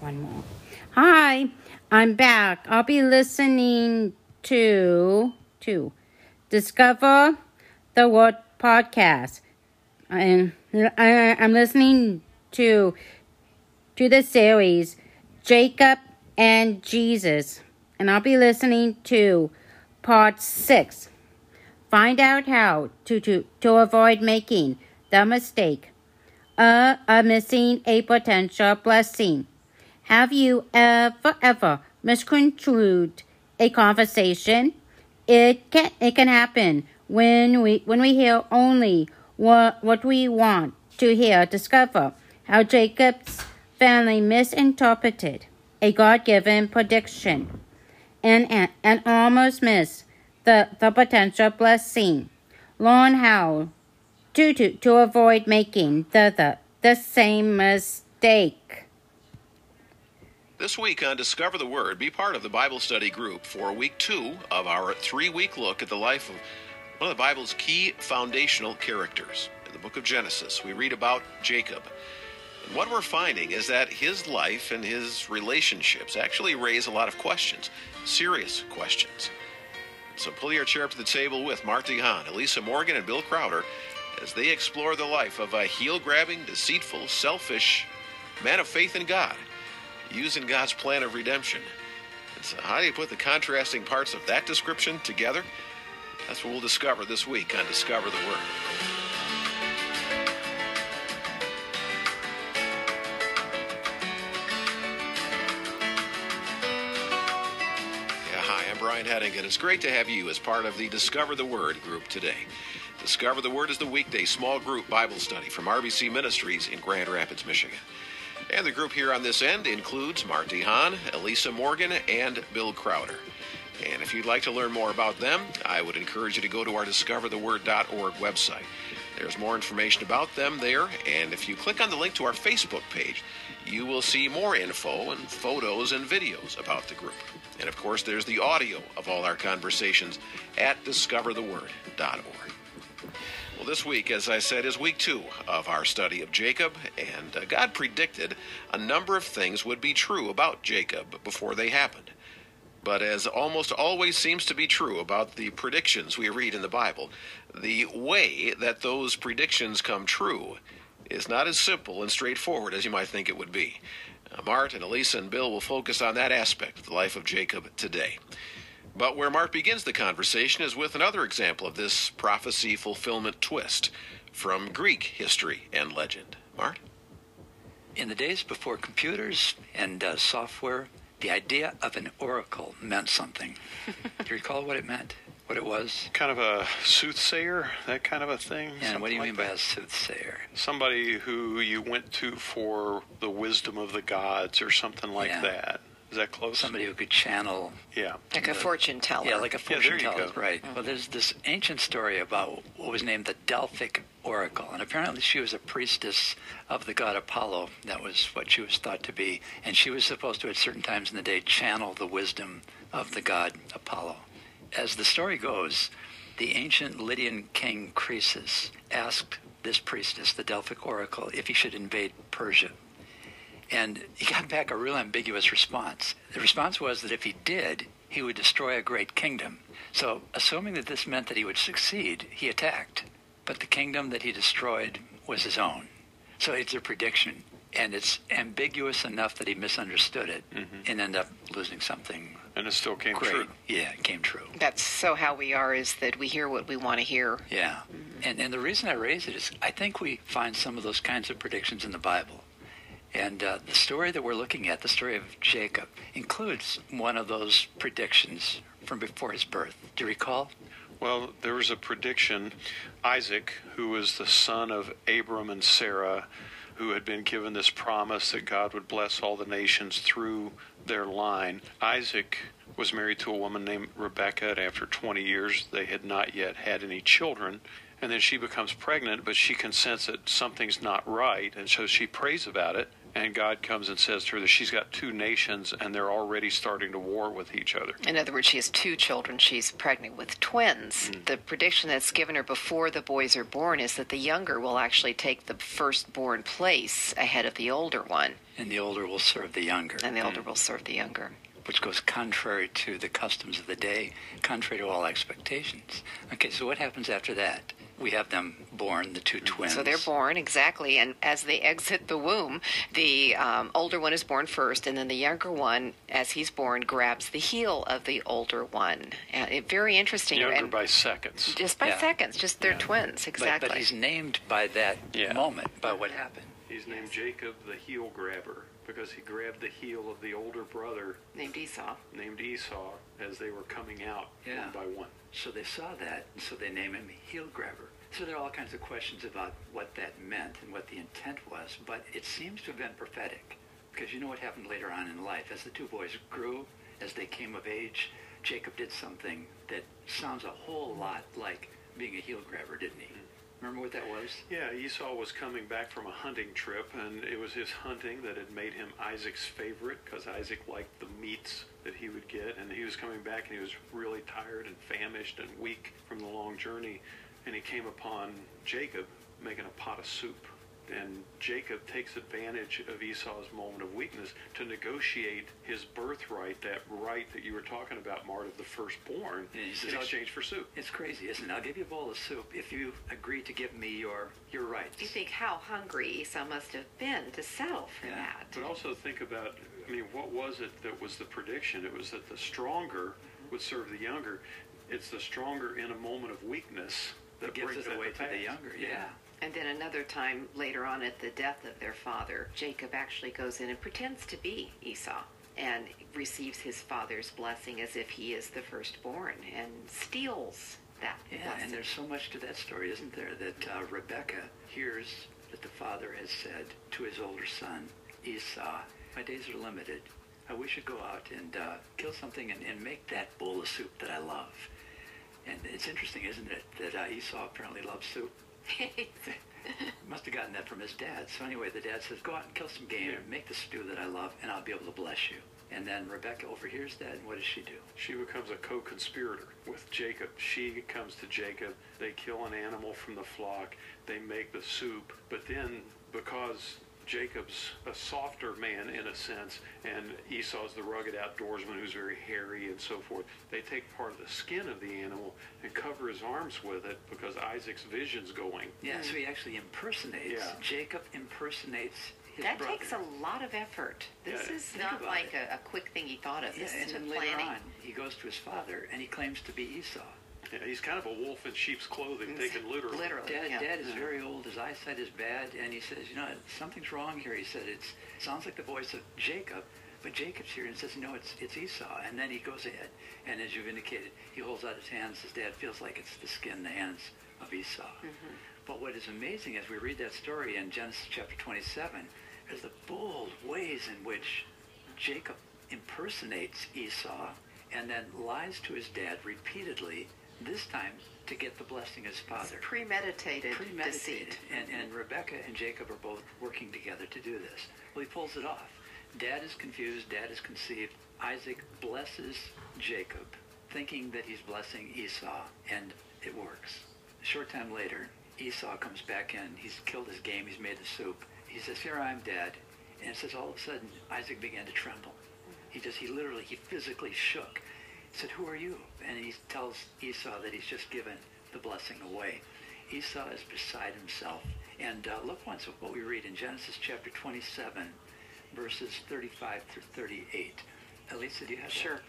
One more. Hi, I'm back. I'll be listening to to Discover the Word podcast, and I, I'm listening to to the series Jacob and Jesus, and I'll be listening to part six. Find out how to to, to avoid making the mistake uh, of, of missing a potential blessing. Have you ever, ever misconstrued a conversation? It can, it can happen when we, when we hear only what, what we want to hear. Discover how Jacob's family misinterpreted a God-given prediction and, and, and almost missed the, the potential blessing. Learn how to, to, to avoid making the, the, the same mistake. This week on Discover the Word, be part of the Bible study group for week two of our three week look at the life of one of the Bible's key foundational characters. In the book of Genesis, we read about Jacob. And what we're finding is that his life and his relationships actually raise a lot of questions, serious questions. So pull your chair up to the table with Mart DeHaan, Elisa Morgan, and Bill Crowder as they explore the life of a heel grabbing, deceitful, selfish man of faith in God using God's plan of redemption. And so, how do you put the contrasting parts of that description together? That's what we'll discover this week on Discover the Word. Yeah, hi, I'm Brian and it's great to have you as part of the Discover the Word group today. Discover the Word is the weekday small group Bible study from RBC Ministries in Grand Rapids, Michigan. And the group here on this end includes Mart DeHaan, Elisa Morgan, and Bill Crowder. And if you'd like to learn more about them, I would encourage you to go to our discovertheword.org website. There's more information about them there, and if you click on the link to our Facebook page, you will see more info and photos and videos about the group. And of course, there's the audio of all our conversations at discovertheword.org. Well, this week, as I said, is week two of our study of Jacob, and uh, God predicted a number of things would be true about Jacob before they happened. But as almost always seems to be true about the predictions we read in the Bible, the way that those predictions come true is not as simple and straightforward as you might think it would be. Uh, Mart and Elisa and Bill will focus on that aspect of the life of Jacob today. But where Mark begins the conversation is with another example of this prophecy fulfillment twist from Greek history and legend. Mark? In the days before computers and uh, software, the idea of an oracle meant something. Do you recall what it meant? What it was? Kind of a soothsayer, that kind of a thing. And what do you like mean by a soothsayer? Somebody who you went to for the wisdom of the gods or something like Yeah. that. Is that close? Somebody who could channel. Yeah. Like a fortune teller. Yeah, like a Yeah, fortune there you teller. go. Right. Well, mm-hmm. there's this ancient story about what was named the Delphic Oracle, and apparently she was a priestess of the god Apollo. That was what she was thought to be, and she was supposed to, at certain times in the day, channel the wisdom of the god Apollo. As the story goes, the ancient Lydian king Croesus asked this priestess, the Delphic Oracle, if he should invade Persia. And he got back a real ambiguous response. The response was that if he did, he would destroy a great kingdom. So, assuming that this meant that he would succeed, he attacked. But the kingdom that he destroyed was his own. So it's a prediction. And it's ambiguous enough that he misunderstood it mm-hmm. and ended up losing something And it still came great. true. Yeah, it came true. That's so how we are is that we hear what we want to hear. Yeah. And, and the reason I raise it is I think we find some of those kinds of predictions in the Bible. And uh, the story that we're looking at, the story of Jacob, includes one of those predictions from before his birth. Do you recall? Well, there was a prediction. Isaac, who was the son of Abram and Sarah, who had been given this promise that God would bless all the nations through their line. Isaac was married to a woman named Rebekah, and after 20 years, they had not yet had any children. And then she becomes pregnant, but she consents that something's not right, and so she prays about it. And God comes and says to her that she's got two nations and they're already starting to war with each other. In other words, she has two children. She's pregnant with twins. Hmm. The prediction that's given her before the boys are born is that the younger will actually take the firstborn place ahead of the older one, And the older will serve the younger. and the hmm. older will serve the younger. Which goes contrary to the customs of the day, contrary to all expectations. Okay, so what happens after that? We have them born, the two twins. So they're born exactly, and as they exit the womb, the um, older one is born first, and then the younger one, as he's born, grabs the heel of the older one. And it, very interesting. Younger and by seconds. just by Yeah. seconds, just they're Yeah. twins, But- exactly. But, he's named by that Yeah. moment, by what happened. He's named Jacob the heel grabber because he grabbed the heel of the older brother named Esau. named Esau as they were coming out Yeah. one by one. So they saw that, and so they name him heel grabber. So there are all kinds of questions about what that meant and what the intent was, but it seems to have been prophetic. Because you know what happened later on in life. As the two boys grew, as they came of age, Jacob did something that sounds a whole lot like being a heel grabber, didn't he? Remember what that was? Yeah, Esau was coming back from a hunting trip, and it was his hunting that had made him Isaac's favorite because Isaac liked the meats that he would get. And he was coming back, and he was really tired and famished and weak from the long journey. And he came upon Jacob making a pot of soup. And Jacob takes advantage of Esau's moment of weakness to negotiate his birthright, that right that you were talking about, Mart, of the firstborn, Yeah, he says, in "I'll- exchange for soup. It's crazy, isn't it? I'll give you a bowl of soup if you agree to give me your your rights. You think how hungry Esau must have been to settle for Yeah. that. But also think about, I mean, what was it that was the prediction? It was that the stronger would serve the younger. It's the stronger in a moment of weakness that It gives brings it that away to the pass. younger. Yeah. And then another time later on at the death of their father, Jacob actually goes in and pretends to be Esau and receives his father's blessing as if he is the firstborn and steals that Yeah, blessing. and there's so much to that story, isn't there? That uh, Rebecca hears that the father has said to his older son, Esau, my days are limited. I wish you'd go out and uh, kill something and, and make that bowl of soup that I love. And it's interesting, isn't it, that uh, Esau apparently loves soup. Must have gotten that from his dad. So anyway, the dad says, go out and kill some game, Yeah. make the stew that I love, and I'll be able to bless you. And then Rebecca overhears that, and what does she do? She becomes a co-conspirator with Jacob. She comes to Jacob. They kill an animal from the flock. They make the soup. But then, because Jacob's a softer man in a sense, and Esau's the rugged outdoorsman who's very hairy and so forth, they take part of the skin of the animal and cover his arms with it because Isaac's vision's going. Yeah, so he actually impersonates. Yeah. Jacob impersonates his that brother. takes a lot of effort. This Yeah, is not like a, a quick thing he thought of. Yeah, This and is then a later on, he goes to his father and he claims to be Esau. Yeah, he's kind of a wolf in sheep's clothing, taken literally. Literally. Dad, yeah. Dad is very old. His eyesight is bad, and he says, "You know, something's wrong here." He said, "It sounds like the voice of Jacob, but Jacob's here." And says, "No, it's it's Esau." And then he goes ahead, and as you've indicated, he holds out his hands. His dad feels like it's the skin, the hands of Esau. Mm-hmm. But what is amazing as we read that story in Genesis chapter 27 is the bold ways in which Jacob impersonates Esau and then lies to his dad repeatedly, this time to get the blessing of his father. Premeditated, Premeditated. deceit. And, and Rebecca and Jacob are both working together to do this. Well, he pulls it off. Dad is confused. Dad is conceived. Isaac blesses Jacob, thinking that he's blessing Esau, and it works. A short time later, Esau comes back in. He's killed his game. He's made the soup. He says, "Here I am, Dad." And it says all of a sudden, Isaac began to tremble. He just, he literally, he physically shook. He said, "Who are you?" And he tells Esau that he's just given the blessing away. Esau is beside himself. And uh, look once at what we read in Genesis chapter 27, verses 35 through 38. Elisa, do you have? Sure.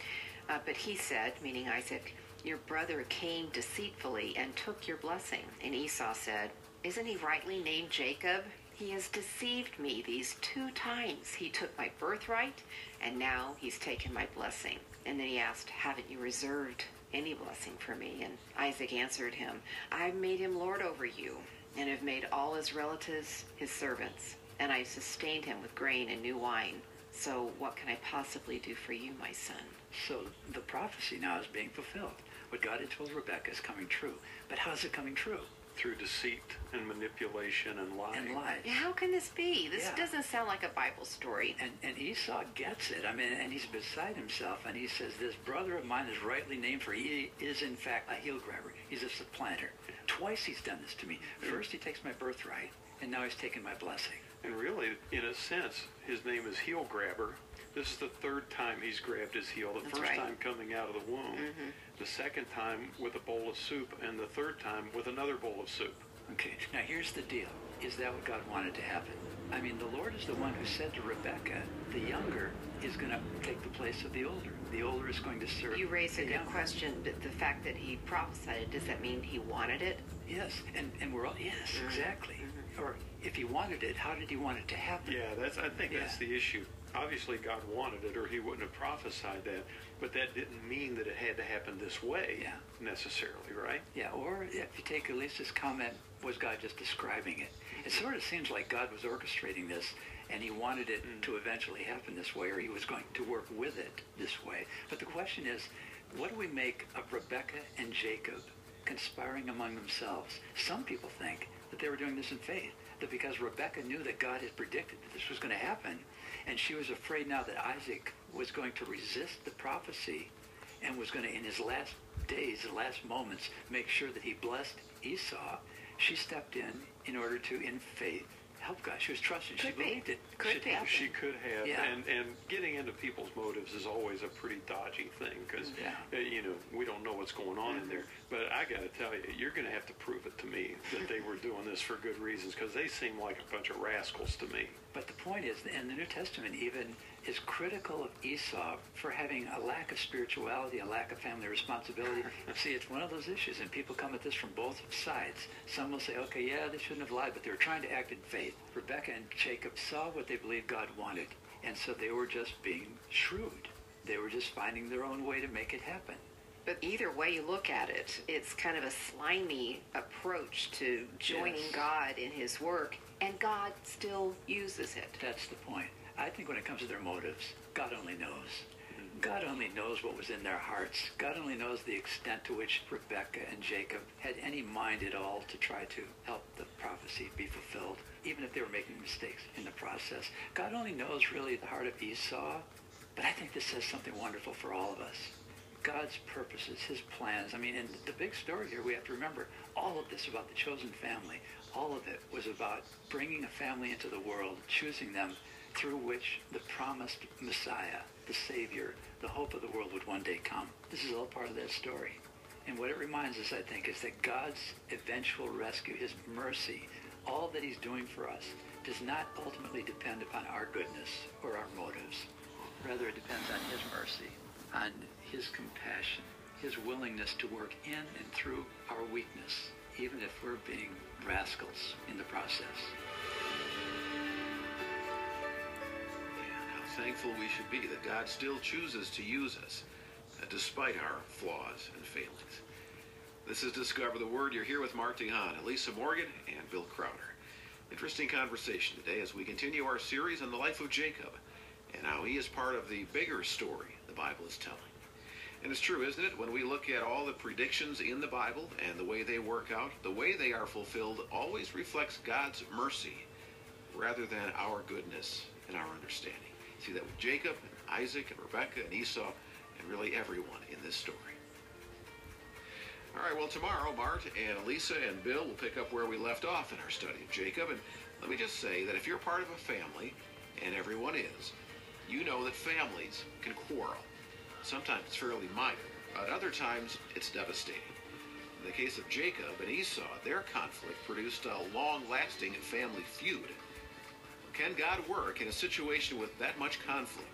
Uh, but he said, meaning Isaac, Your brother came deceitfully and took your blessing. And Esau said, Isn't he rightly named Jacob? He has deceived me these two times. He took my birthright, and now he's taken my blessing. And then he asked, Haven't you reserved any blessing for me? And Isaac answered him, I've made him lord over you, and have made all his relatives his servants, and I've sustained him with grain and new wine. So what can I possibly do for you, my son? So the prophecy now is being fulfilled. What God had told Rebecca is coming true. But how is it coming true? Through deceit and manipulation and lying. And lies. Yeah, How can this be? This Yeah. doesn't sound like a Bible story. And, and Esau gets it. I mean, and he's beside himself, and he says, "This brother of mine is rightly named, for he is in fact a heel grabber. He's a supplanter. Twice he's done this to me. First he takes my birthright, and now he's taken my blessing. And really, in a sense, his name is heel grabber. This is the third time he's grabbed his heel. The That's first right. time coming out of the womb, the second time with a bowl of soup, and the third time with another bowl of soup. Okay, now here's the deal. Is that what God wanted to happen? I mean, the Lord is the one who said to Rebecca, the younger is going to take the place of the older. The older is going to serve You raise a good younger. question, but the fact that he prophesied it, does that mean he wanted it? Yes, and, and we're all, yes, Mm-hmm. exactly. Or if he wanted it, how did he want it to happen? Yeah, that's. I think that's the issue. Obviously, God wanted it, or He wouldn't have prophesied that. But that didn't mean that it had to happen this way Yeah. necessarily, right? Yeah, or if you take Elisa's comment, was God just describing it? It mm-hmm. sort of seems like God was orchestrating this, and he wanted it mm. to eventually happen this way, or he was going to work with it this way. But the question is, what do we make of Rebecca and Jacob conspiring among themselves? Some people think that they were doing this in faith, that because Rebecca knew that God had predicted that this was going to happen, and she was afraid now that Isaac was going to resist the prophecy and was going to, in his last days, his last moments, make sure that he blessed Esau, she stepped in in order to, in faith, help God. She was trusting. she be. believed it Could should be. happen. She could have, Yeah. and and getting into people's motives is always a pretty dodgy thing because Yeah. uh, you know we don't know what's going on in there. But I got to tell you, you're going to have to prove it to me that they were doing this for good reasons because they seem like a bunch of rascals to me. But the point is, and the New Testament even is critical of Esau for having a lack of spirituality, a lack of family responsibility. See, it's one of those issues, and people come at this from both sides. Some will say, okay, yeah, they shouldn't have lied, but they were trying to act in faith. Rebecca and Jacob saw what they believed God wanted, and so they were just being shrewd. They were just finding their own way to make it happen. But either way you look at it, it's kind of a slimy approach to joining Yes. God in his work, and God still uses it. That's the point. I think when it comes to their motives, God only knows. Mm-hmm. God only knows what was in their hearts. God only knows the extent to which Rebecca and Jacob had any mind at all to try to help the prophecy be fulfilled, even if they were making mistakes in the process. God only knows really the heart of Esau, but I think this says something wonderful for all of us. God's purposes, his plans. I mean, in the big story here, we have to remember all of this about the chosen family. All of it was about bringing a family into the world, choosing them through which the promised Messiah, the Savior, the hope of the world would one day come. This is all part of that story. And what it reminds us, I think, is that God's eventual rescue, his mercy, all that he's doing for us, does not ultimately depend upon our goodness or our motives. Rather, it depends on his mercy, on his compassion, his willingness to work in and through our weakness, even if we're being rascals in the process. Thankful we should be that God still chooses to use us uh, despite our flaws and failings. This is Discover the Word. You're here with Mart DeHaan, Elisa Morgan, and Bill Crowder. Interesting conversation today as we continue our series on the life of Jacob and how he is part of the bigger story the Bible is telling. And it's true, isn't it? When we look at all the predictions in the Bible and the way they work out, the way they are fulfilled always reflects God's mercy rather than our goodness and our understanding. See that with Jacob, and Isaac, and Rebekah, and Esau, and really everyone in this story. All right, well, tomorrow, Mart and Elisa and Bill will pick up where we left off in our study of Jacob. And let me just say that if you're part of a family, and everyone is, you know that families can quarrel. Sometimes it's fairly minor, but other times it's devastating. In the case of Jacob and Esau, their conflict produced a long lasting family feud. Can God work in a situation with that much conflict?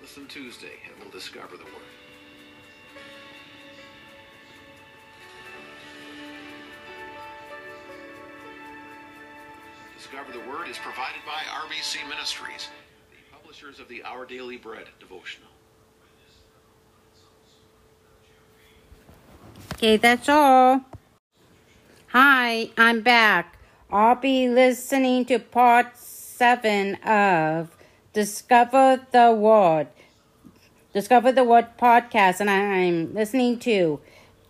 Listen Tuesday and we'll discover the word. Discover the Word is provided by RBC Ministries, the publishers of the Our Daily Bread devotional. Okay, that's all. Hi, I'm back. I'll be listening to part seven of Discover the Word. Discover the Word podcast, and I'm listening to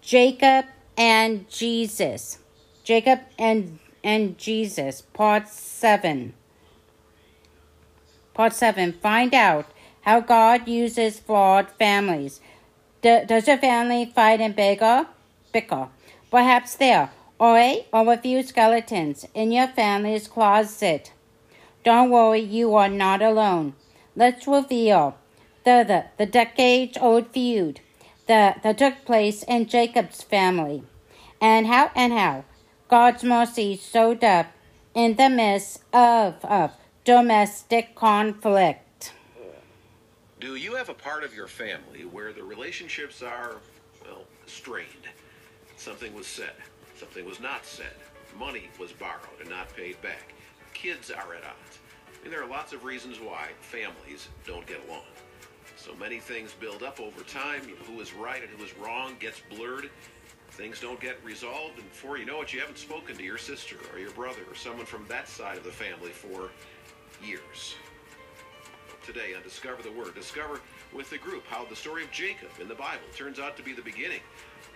Jacob and Jesus. Jacob and and Jesus, part 7. Part 7. Find out how God uses flawed families. D- does your family fight and bicker? Bicker. Perhaps there are a or a few skeletons in your family's closet. Don't worry, you are not alone. Let's reveal the, the, the decades old feud that, that took place in Jacob's family and how and how God's mercy showed up in the midst of, of domestic conflict. Do you have a part of your family where the relationships are, well, strained? Something was said, something was not said, money was borrowed and not paid back, kids are at odds. I mean, there are lots of reasons why families don't get along. So many things build up over time. Who is right and who is wrong gets blurred. Things don't get resolved, and before you know it, you haven't spoken to your sister or your brother or someone from that side of the family for years. Today on Discover the Word, discover with the group how the story of Jacob in the Bible turns out to be the beginning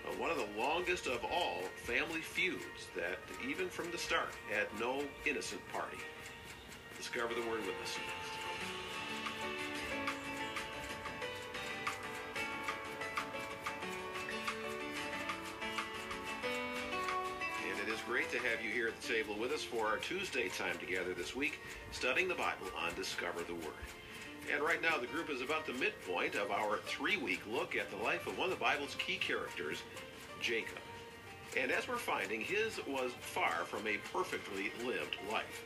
Uh, one of the longest of all family feuds that, even from the start, had no innocent party. Discover the Word with us next. And it is great to have you here at the table with us for our Tuesday time together this week, studying the Bible on Discover the Word. And right now, the group is about the midpoint of our three week look at the life of one of the Bible's key characters, Jacob. And as we're finding, his was far from a perfectly lived life.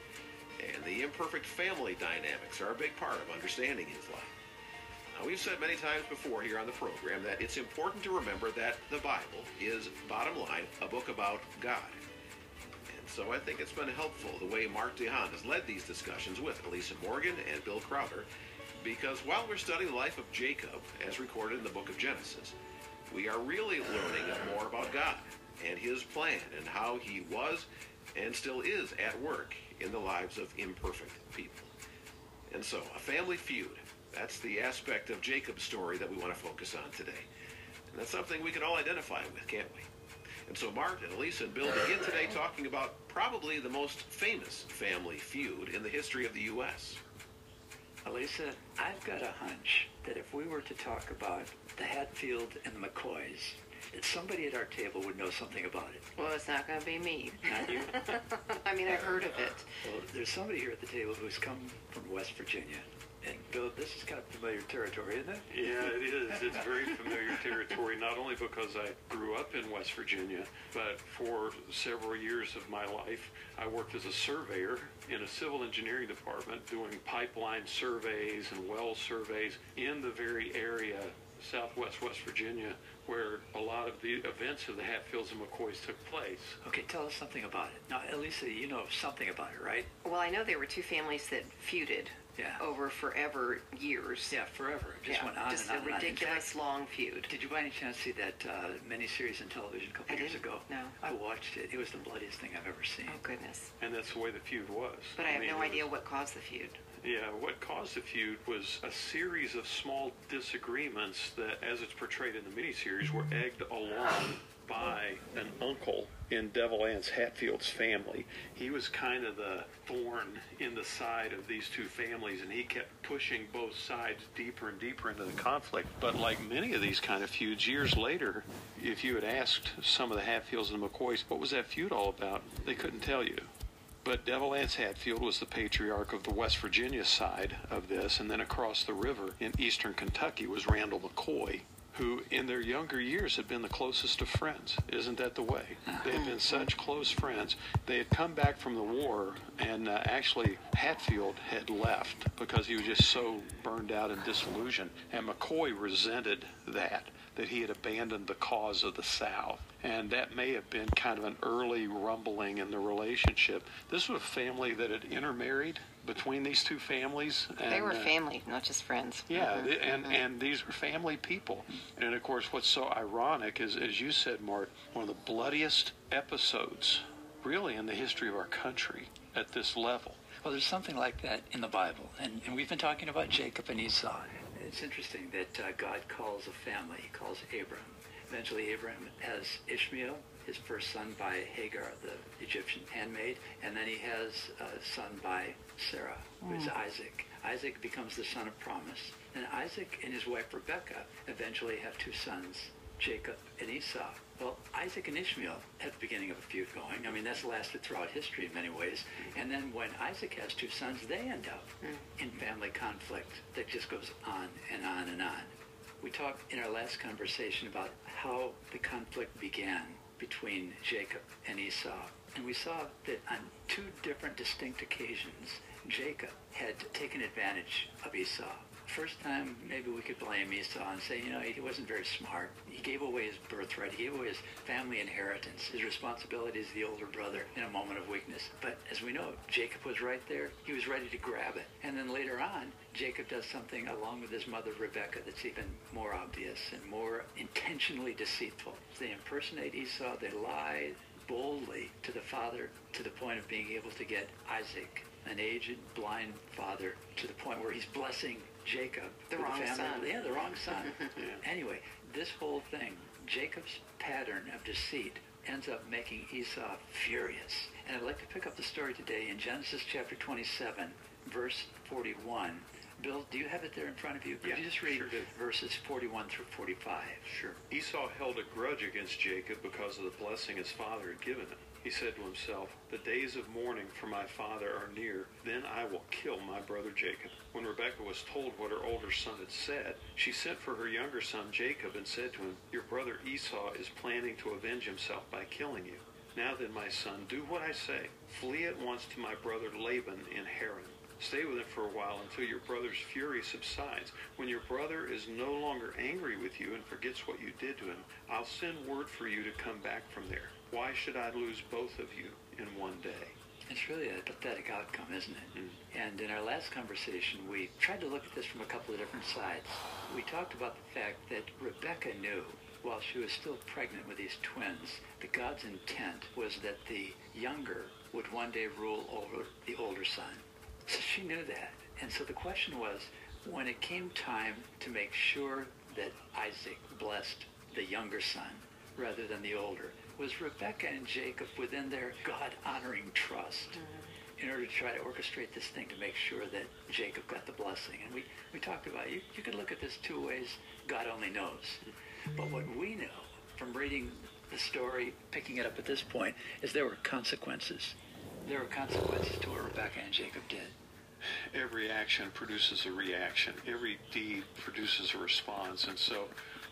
And the imperfect family dynamics are a big part of understanding his life. Now, we've said many times before here on the program that it's important to remember that the Bible is, bottom line, a book about God. And so I think it's been helpful the way Mart DeHaan has led these discussions with Elisa Morgan and Bill Crowder, because while we're studying the life of Jacob, as recorded in the book of Genesis, we are really learning more about God and his plan and how he was and still is at work in the lives of imperfect people. And so, a family feud, that's the aspect of Jacob's story that we want to focus on today. And that's something we can all identify with, can't we? And so Mark and Elisa and Bill begin today talking about probably the most famous family feud in the history of the U.S. Elisa, I've got a hunch that if we were to talk about the Hatfield and the McCoys, that somebody at our table would know something about it. Well, it's not going to be me. Not you? I mean, I've heard of it. Well, there's somebody here at the table who's come from West Virginia. And Bill, this is kind of familiar territory, isn't it? Yeah, it is. It's very familiar territory, not only because I grew up in West Virginia, but for several years of my life, I worked as a surveyor in a civil engineering department doing pipeline surveys and well surveys in the very area, southwest West Virginia, where a lot of the events of the Hatfields and McCoys took place. Okay, tell us something about it. Now, Elisa, you know something about it, right? Well, I know there were two families that feuded Yeah. over forever years. Yeah, forever. It just Yeah, went on just and on a and on. In ridiculous fact, long feud. Did you by any chance see that uh, miniseries on television a couple I years didn't. ago? No. I watched it. It was the bloodiest thing I've ever seen. Oh goodness! And that's the way the feud was. But I have mean, no it was- idea what caused the feud. Yeah, what caused the feud was a series of small disagreements that, as it's portrayed in the miniseries, were egged along by an uncle in Devil Anse Hatfield's family. He was kind of the thorn in the side of these two families, and he kept pushing both sides deeper and deeper into the conflict. But like many of these kind of feuds, years later, if you had asked some of the Hatfields and the McCoys, what was that feud all about, they couldn't tell you. But Devil Anse Hatfield was the patriarch of the West Virginia side of this, and then across the river in eastern Kentucky was Randall McCoy, who in their younger years had been the closest of friends. Isn't that the way? They had been such close friends. They had come back from the war, and uh, actually Hatfield had left because he was just so burned out and disillusioned. And McCoy resented that, that he had abandoned the cause of the South. And that may have been kind of an early rumbling in the relationship. This was a family that had intermarried between these two families. And, they were uh, family, not just friends. yeah, Mhm, th- and mhm. and these were family people, and of course, what's so ironic is, as you said, Mark, one of the bloodiest episodes, really, in the history of our country at this level. Well, there's something like that in the Bible, and, and we've been talking about Jacob and Esau. It's interesting that uh, God calls a family. He calls Abram. Eventually, Abram has Ishmael, his first son by Hagar, the Egyptian handmaid, and then he has a son by Sarah, who is Isaac. Isaac becomes the son of promise. And Isaac and his wife Rebekah eventually have two sons, Jacob and Esau. Well, Isaac and Ishmael had the beginning of a feud going. I mean, that's lasted throughout history in many ways. And then when Isaac has two sons, they end up mm. in family conflict that just goes on and on and on. We talked in our last conversation about how the conflict began between Jacob and Esau. And we saw that on two different distinct occasions, Jacob had taken advantage of Esau. First time, maybe we could blame Esau and say, you know, he wasn't very smart. He gave away his birthright. He gave away his family inheritance, his responsibility as the older brother in a moment of weakness. But as we know, Jacob was right there. He was ready to grab it. And then later on, Jacob does something along with his mother Rebecca that's even more obvious and more intentionally deceitful. They impersonate Esau. They lie boldly to the father to the point of being able to get Isaac, an aged blind father, to the point where he's blessing Jacob. The wrong family. son. Yeah, the wrong son. Anyway, this whole thing, Jacob's pattern of deceit ends up making Esau furious. And I'd like to pick up the story today in Genesis chapter 27, verse 41. Bill, do you have it there in front of you? Could Yeah, you just read sure verses 41 through 45? Sure. Esau held a grudge against Jacob because of the blessing his father had given him. He said to himself, The days of mourning for my father are near. Then I will kill my brother Jacob. When Rebekah was told what her older son had said, she sent for her younger son Jacob and said to him, Your brother Esau is planning to avenge himself by killing you. Now then, my son, do what I say. Flee at once to my brother Laban in Haran. Stay with him for a while until your brother's fury subsides. When your brother is no longer angry with you and forgets what you did to him, I'll send word for you to come back from there. Why should I lose both of you in one day? It's really a pathetic outcome, isn't it? Mm-hmm. And in our last conversation, we tried to look at this from a couple of different sides. We talked about the fact that Rebecca knew, while she was still pregnant with these twins, that God's intent was that the younger would one day rule over the older son. So she knew that. And so the question was, when it came time to make sure that Isaac blessed the younger son rather than the older, was Rebecca and Jacob within their God-honoring trust mm-hmm. in order to try to orchestrate this thing to make sure that Jacob got the blessing. And we, we talked about, you, you could look at this two ways. God only knows. But what we know from reading the story, picking it up at this point, is there were consequences. There were consequences to what Rebecca and Jacob did. Every action produces a reaction. Every deed produces a response. And so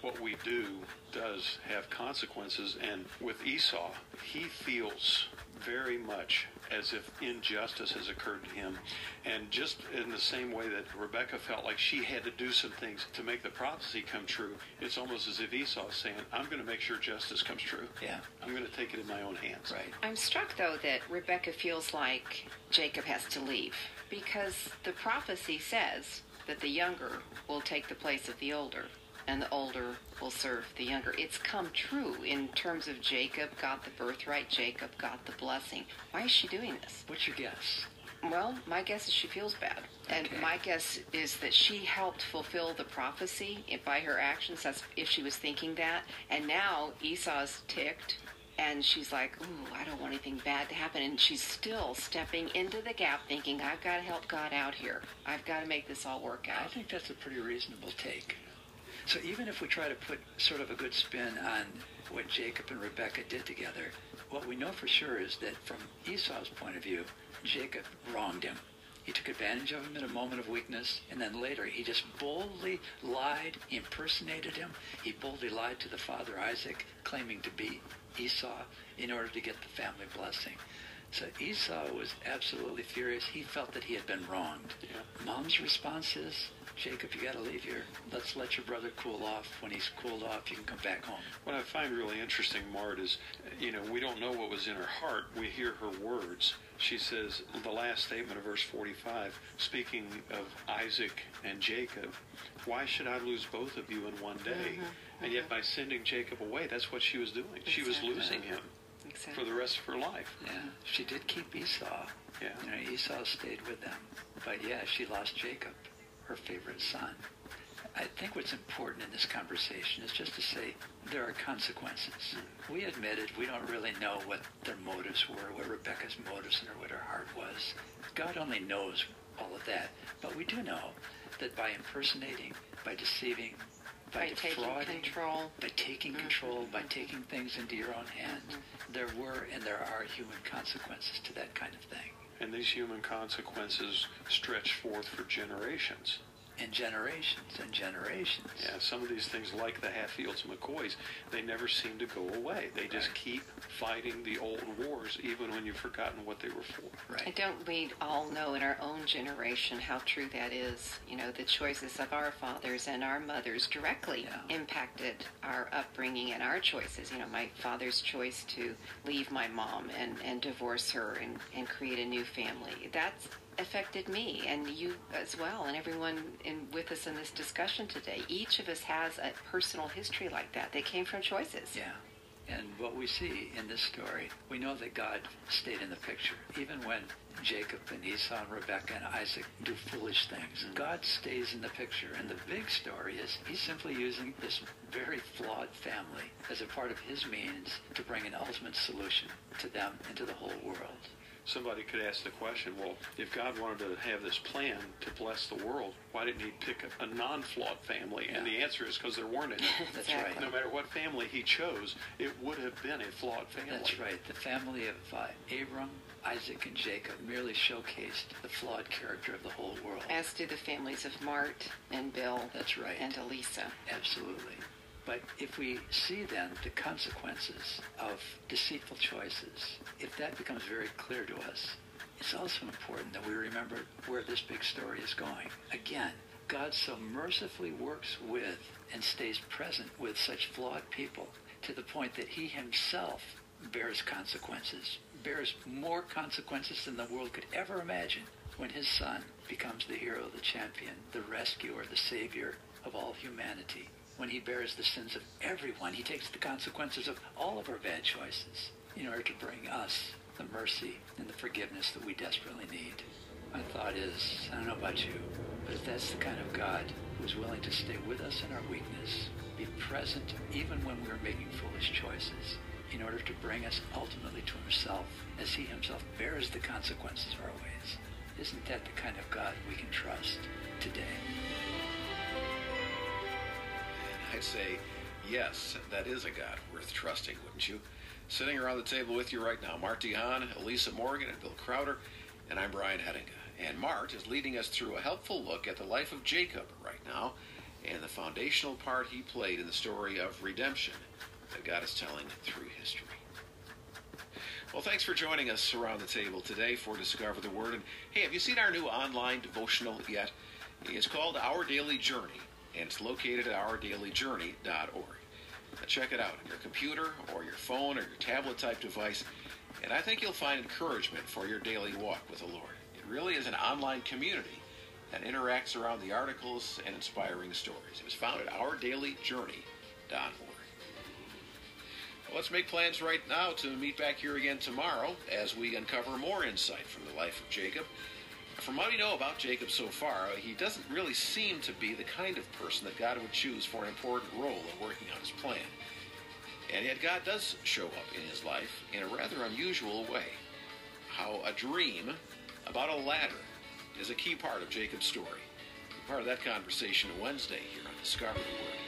what we do does have consequences. And with Esau, he feels very much as if injustice has occurred to him. And just in the same way that Rebecca felt like she had to do some things to make the prophecy come true, it's almost as if Esau is saying, I'm going to make sure justice comes true. Yeah. I'm going to take it in my own hands. Right. I'm struck, though, that Rebecca feels like Jacob has to leave because the prophecy says that the younger will take the place of the older and the older will serve the younger. It's come true in terms of Jacob got the birthright, Jacob got the blessing. Why is she doing this? What's your guess? Well, my guess is she feels bad. And Okay. my guess is that she helped fulfill the prophecy by her actions. That's if she was thinking that. And now Esau's ticked. And she's like, ooh, I don't want anything bad to happen. And she's still stepping into the gap thinking, I've got to help God out here. I've got to make this all work out. I think that's a pretty reasonable take. So even if we try to put sort of a good spin on what Jacob and Rebecca did together, what we know for sure is that from Esau's point of view, Jacob wronged him. He took advantage of him in a moment of weakness, and then later he just boldly lied, impersonated him. He boldly lied to the father Isaac, claiming to be Esau in order to get the family blessing. So Esau was absolutely furious. He felt that he had been wronged. Yeah. Mom's response is, Jacob, you got to leave here. Let's let your brother cool off. When he's cooled off, you can come back home. What I find really interesting, Mart, is, you know, we don't know what was in her heart. We hear her words. She says, the last statement of verse 45, speaking of Isaac and Jacob, why should I lose both of you in one day? Mm-hmm. And yet by sending Jacob away, that's what she was doing. She was losing him for the rest of her life. Yeah, she did keep Esau. Yeah. You know, Esau stayed with them. But yeah, she lost Jacob, her favorite son. I think what's important in this conversation is just to say there are consequences. We admitted we don't really know what their motives were, what Rebecca's motives or what her heart was. God only knows all of that. But we do know that by impersonating, by deceiving, by, By taking control. by taking mm-hmm. control, by taking things into your own hands, mm-hmm. there were and there are human consequences to that kind of thing. And these human consequences stretch forth for generations. And generations and generations. Yeah, some of these things, like the Hatfields and McCoys, they never seem to go away. They just Right. keep fighting the old wars, even when you've forgotten what they were for. Right. And don't we all know in our own generation how true that is? You know, the choices of our fathers and our mothers directly Yeah. impacted our upbringing and our choices. You know, my father's choice to leave my mom and, and divorce her and, and create a new family. That's affected me and you as well and everyone in with us in this discussion today. Each of us has a personal history like that. They came from choices. Yeah. And what we see in this story, we know that God stayed in the picture. Even when Jacob and Esau and Rebekah and Isaac do foolish things, mm-hmm. God stays in the picture. And the big story is he's simply using this very flawed family as a part of his means to bring an ultimate solution to them and to the whole world. Somebody could ask the question, well, if God wanted to have this plan to bless the world, why didn't he pick a, a non-flawed family? And the answer is because there weren't any. That's Exactly. right. no matter what family he chose, it would have been a flawed family. That's right. The family of uh, Abram, Isaac, and Jacob merely showcased the flawed character of the whole world. As do the families of Mart and Bill That's right. and Elisa. Absolutely. But if we see then the consequences of deceitful choices, if that becomes very clear to us, it's also important that we remember where this big story is going. Again, God so mercifully works with and stays present with such flawed people to the point that he himself bears consequences, bears more consequences than the world could ever imagine when his son becomes the hero, the champion, the rescuer, the savior of all humanity. When he bears the sins of everyone, he takes the consequences of all of our bad choices in order to bring us the mercy and the forgiveness that we desperately need. My thought is, I don't know about you, but if that's the kind of God who's willing to stay with us in our weakness, be present even when we're making foolish choices, in order to bring us ultimately to himself as he himself bears the consequences of our ways, isn't that the kind of God we can trust today? Say, yes, that is a God worth trusting, wouldn't you? Sitting around the table with you right now, Mart DeHaan, Elisa Morgan, and Bill Crowder, and I'm Brian Hettinga. And Mart is leading us through a helpful look at the life of Jacob right now and the foundational part he played in the story of redemption that God is telling through history. Well, thanks for joining us around the table today for Discover the Word. And hey, have you seen our new online devotional yet? It's called Our Daily Journey, and it's located at ourdailyjourney.org. Check it out on your computer or your phone or your tablet type device, and I think you'll find encouragement for your daily walk with the Lord. It really is an online community that interacts around the articles and inspiring stories. It was found at ourdailyjourney.org. Let's make plans right now to meet back here again tomorrow as we uncover more insight from the life of Jacob. From what we know about Jacob so far, he doesn't really seem to be the kind of person that God would choose for an important role in working out his plan. And yet God does show up in his life in a rather unusual way. How a dream about a ladder is a key part of Jacob's story. Part of that conversation Wednesday here on Discover the Word.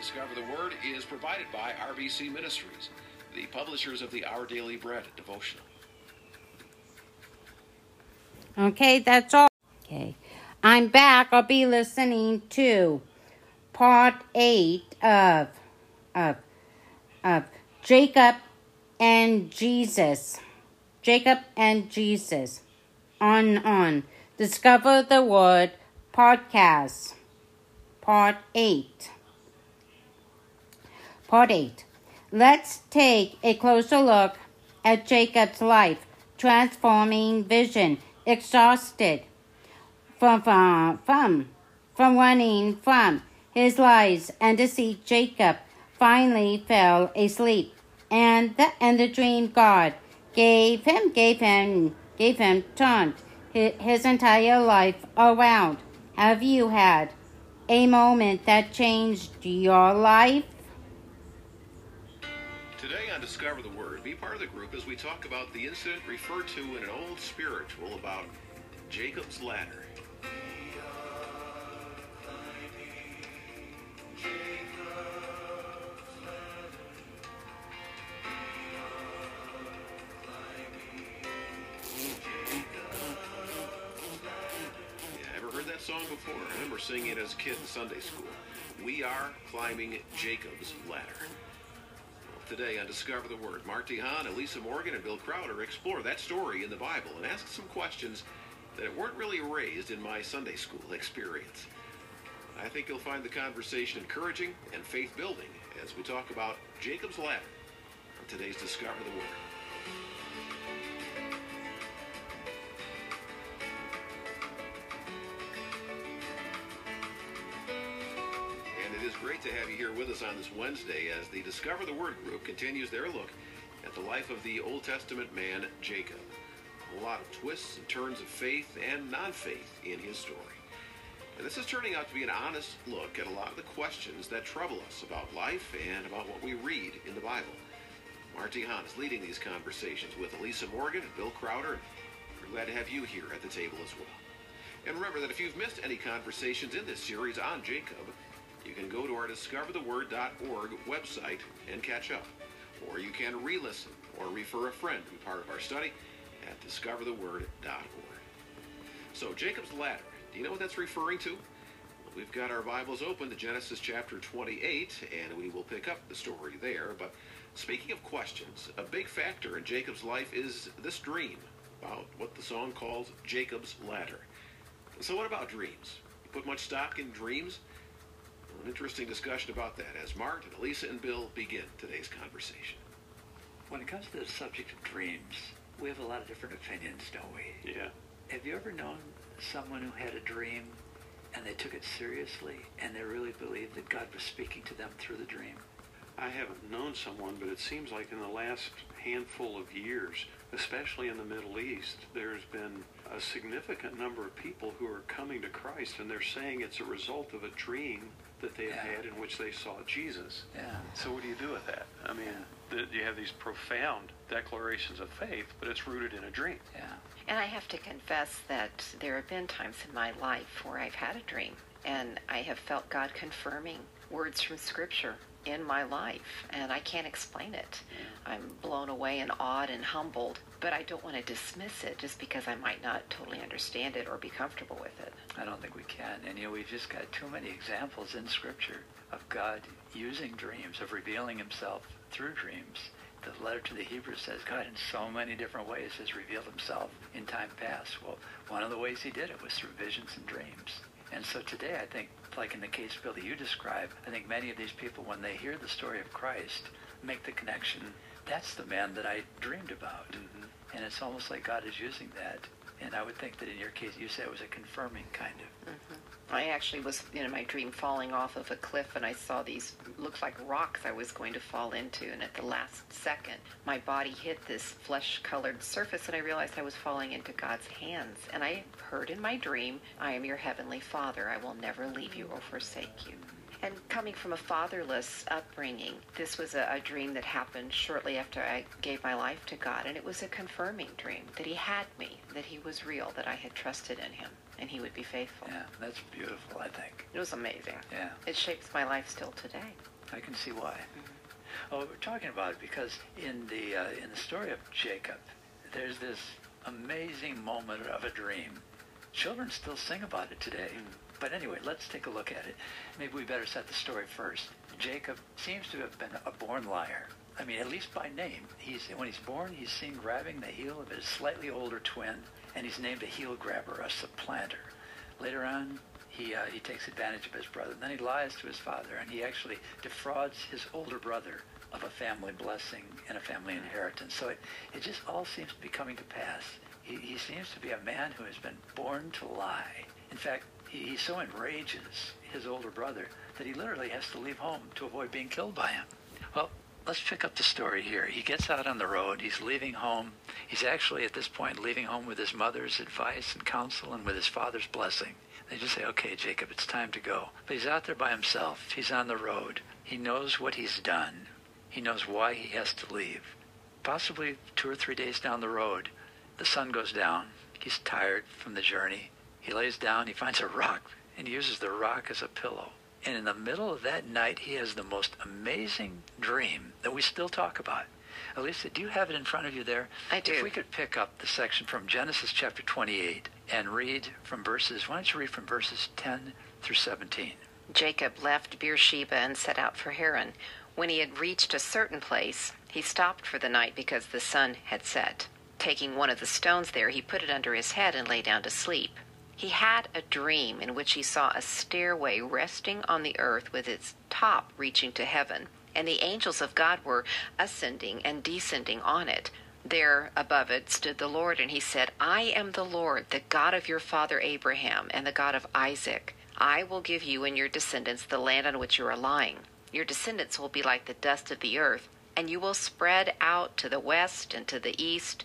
Discover the Word is provided by RBC Ministries, the publishers of the Our Daily Bread devotional. Okay, that's all. Okay. I'm back. I'll be listening to part eight of of of Jacob and Jesus. Jacob and Jesus. On on. Discover the Word podcast. Part eight. Part 8. Let's take a closer look at Jacob's life, transforming vision, exhausted from, from, from, from running from his lies and deceit. Jacob finally fell asleep, and the, and the dream God gave him, gave him gave him turned his entire life around. Have you had a moment that changed your life? Today on Discover the Word, be part of the group as we talk about the incident referred to in an old spiritual about Jacob's Ladder. Yeah i've heard that song before. I remember singing it as a kid in Sunday school. We are climbing Jacob's ladder. Today on Discover the Word, Mart DeHaan, Elisa Morgan, and Bill Crowder explore that story in the Bible and ask some questions that weren't really raised in my Sunday school experience. I think you'll find the conversation encouraging and faith building as we talk about Jacob's ladder on today's Discover the Word. Great to have you here with us on this Wednesday as the Discover the Word group continues their look at the life of the Old Testament man Jacob. A lot of twists and turns of faith and non-faith in his story. And this is turning out to be an honest look at a lot of the questions that trouble us about life and about what we read in the Bible. Mart DeHaan is leading these conversations with Elisa Morgan and Bill Crowder. We're glad to have you here at the table as well. And remember that if you've missed any conversations in this series on Jacob, you can go to our discovertheword.org website and catch up. Or you can re-listen or refer a friend to be part of our study at discovertheword.org. So Jacob's ladder, do you know what that's referring to? We've got our Bibles open to Genesis chapter 28, and we will pick up the story there. But speaking of questions, a big factor in Jacob's life is this dream about what the song calls Jacob's ladder. So what about dreams? You put much stock in dreams? An interesting discussion about that as Mart and Elisa and Bill begin today's conversation. When it comes to the subject of dreams, we have a lot of different opinions, don't we? Yeah. Have you ever known someone who had a dream and they took it seriously and they really believed that God was speaking to them through the dream? I haven't known someone, but it seems like in the last handful of years, especially in the Middle East, there's been a significant number of people who are coming to Christ and they're saying it's a result of a dream that they yeah. had in which they saw Jesus. Yeah. So what do you do with that? I mean, yeah. the, you have these profound declarations of faith, but it's rooted in a dream. Yeah. And I have to confess that there have been times in my life where I've had a dream and I have felt God confirming words from Scripture in my life, and I can't explain it. I'm blown away and awed and humbled, but I don't want to dismiss it just because I might not totally understand it or be comfortable with it. I don't think we can. And you know, we've just got too many examples in Scripture of God using dreams, of revealing Himself through dreams. The letter to the Hebrews says God in so many different ways has revealed Himself in time past. Well, one of the ways He did it was through visions and dreams. And so today, I think like in the case, Bill, that you describe, I think many of these people, when they hear the story of Christ, make the connection. That's the man that I dreamed about. Mm-hmm. And it's almost like God is using that. And I would think that in your case, you said it was a confirming kind of. Mm-hmm. I actually was in my dream falling off of a cliff and I saw these looked like rocks I was going to fall into and at the last second my body hit this flesh colored surface and I realized I was falling into God's hands and I heard in my dream I am your heavenly father I will never leave you or forsake you and coming from a fatherless upbringing, this was a, a, dream that happened shortly after I gave my life to God. And it was a confirming dream that He had me, that He was real, that I had trusted in Him, and He would be faithful. Yeah, that's beautiful, I think. It was amazing. Yeah. It shapes my life still today. I can see why. Mm-hmm. Oh, we're talking about it because in the, uh, in the story of Jacob, there's this amazing moment of a dream. Children still sing about it today. Mm. But anyway, let's take a look at it. Maybe we better set the story first. Jacob seems to have been a born liar. I mean, at least by name. He's when he's born, he's seen grabbing the heel of his slightly older twin, and he's named a heel grabber, a supplanter. Later on, he uh, he takes advantage of his brother. And then he lies to his father, and he actually defrauds his older brother of a family blessing and a family inheritance. So it, it just all seems to be coming to pass. He, he seems to be a man who has been born to lie. In fact, he, he so enrages his older brother that he literally has to leave home to avoid being killed by him. Well, let's pick up the story here. He gets out on the road. He's leaving home. He's actually, at this point, leaving home with his mother's advice and counsel and with his father's blessing. They just say, okay, Jacob, it's time to go. But he's out there by himself. He's on the road. He knows what he's done. He knows why he has to leave. Possibly two or three days down the road, the sun goes down. He's tired from the journey. He lays down. He finds a rock and uses the rock as a pillow. And in the middle of that night, he has the most amazing dream that we still talk about. Elisa, do you have it in front of you there? I do. If we could pick up the section from Genesis chapter 28 and read from verses, why don't you read from verses 10 through 17? Jacob left Beersheba and set out for Haran. When he had reached a certain place, he stopped for the night because the sun had set. Taking one of the stones there, he put it under his head and lay down to sleep. He had a dream in which he saw a stairway resting on the earth with its top reaching to heaven, and the angels of God were ascending and descending on it. There above it stood the Lord, and he said, I am the Lord, the God of your father Abraham, and the God of Isaac. I will give you and your descendants the land on which you are lying. Your descendants will be like the dust of the earth, and you will spread out to the west and to the east,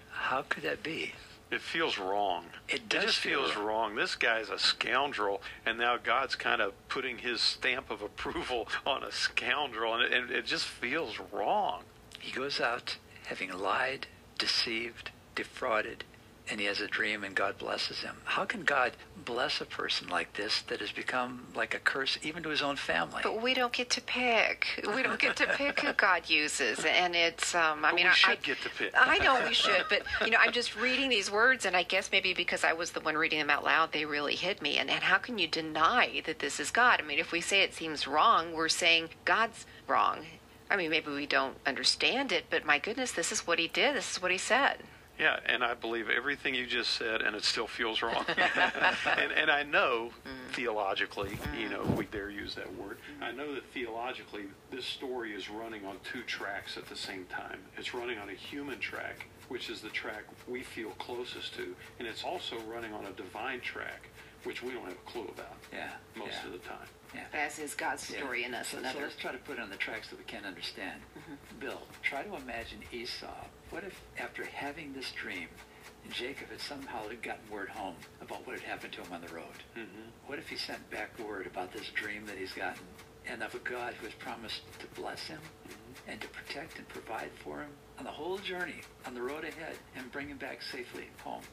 How could that be? It feels wrong. It does It just feel feels wrong. wrong. This guy's a scoundrel, and now God's kind of putting his stamp of approval on a scoundrel, and it, and it just feels wrong. He goes out having lied, deceived, defrauded, and he has a dream and God blesses him. How can God bless a person like this that has become like a curse even to his own family? But we don't get to pick. We don't get to pick who God uses, and it's. Um, I But mean, we I, should I, get to pick. I know we should, but you know, I'm just reading these words, and I guess maybe because I was the one reading them out loud, they really hit me. And and how can you deny that this is God? I mean, if we say it seems wrong, we're saying God's wrong. I mean, maybe we don't understand it, but my goodness, this is what He did. This is what He said. Yeah, and I believe everything you just said, and it still feels wrong. and, and I know mm. theologically, you know, if we dare use that word, I know that theologically this story is running on two tracks at the same time. It's running on a human track, which is the track we feel closest to, and it's also running on a divine track, which we don't have a clue about yeah, most yeah, of the time. yeah. As is God's Yeah. story in us, So, so another. let's try to put it on the tracks that we can understand. Mm-hmm. Bill, try to imagine Esau. What if, after having this dream, Jacob had somehow gotten word home about what had happened to him on the road? Mm-hmm. What if he sent back word about this dream that he's gotten and of a God who has promised to bless him mm-hmm. and to protect and provide for him on the whole journey, on the road ahead, and bring him back safely home?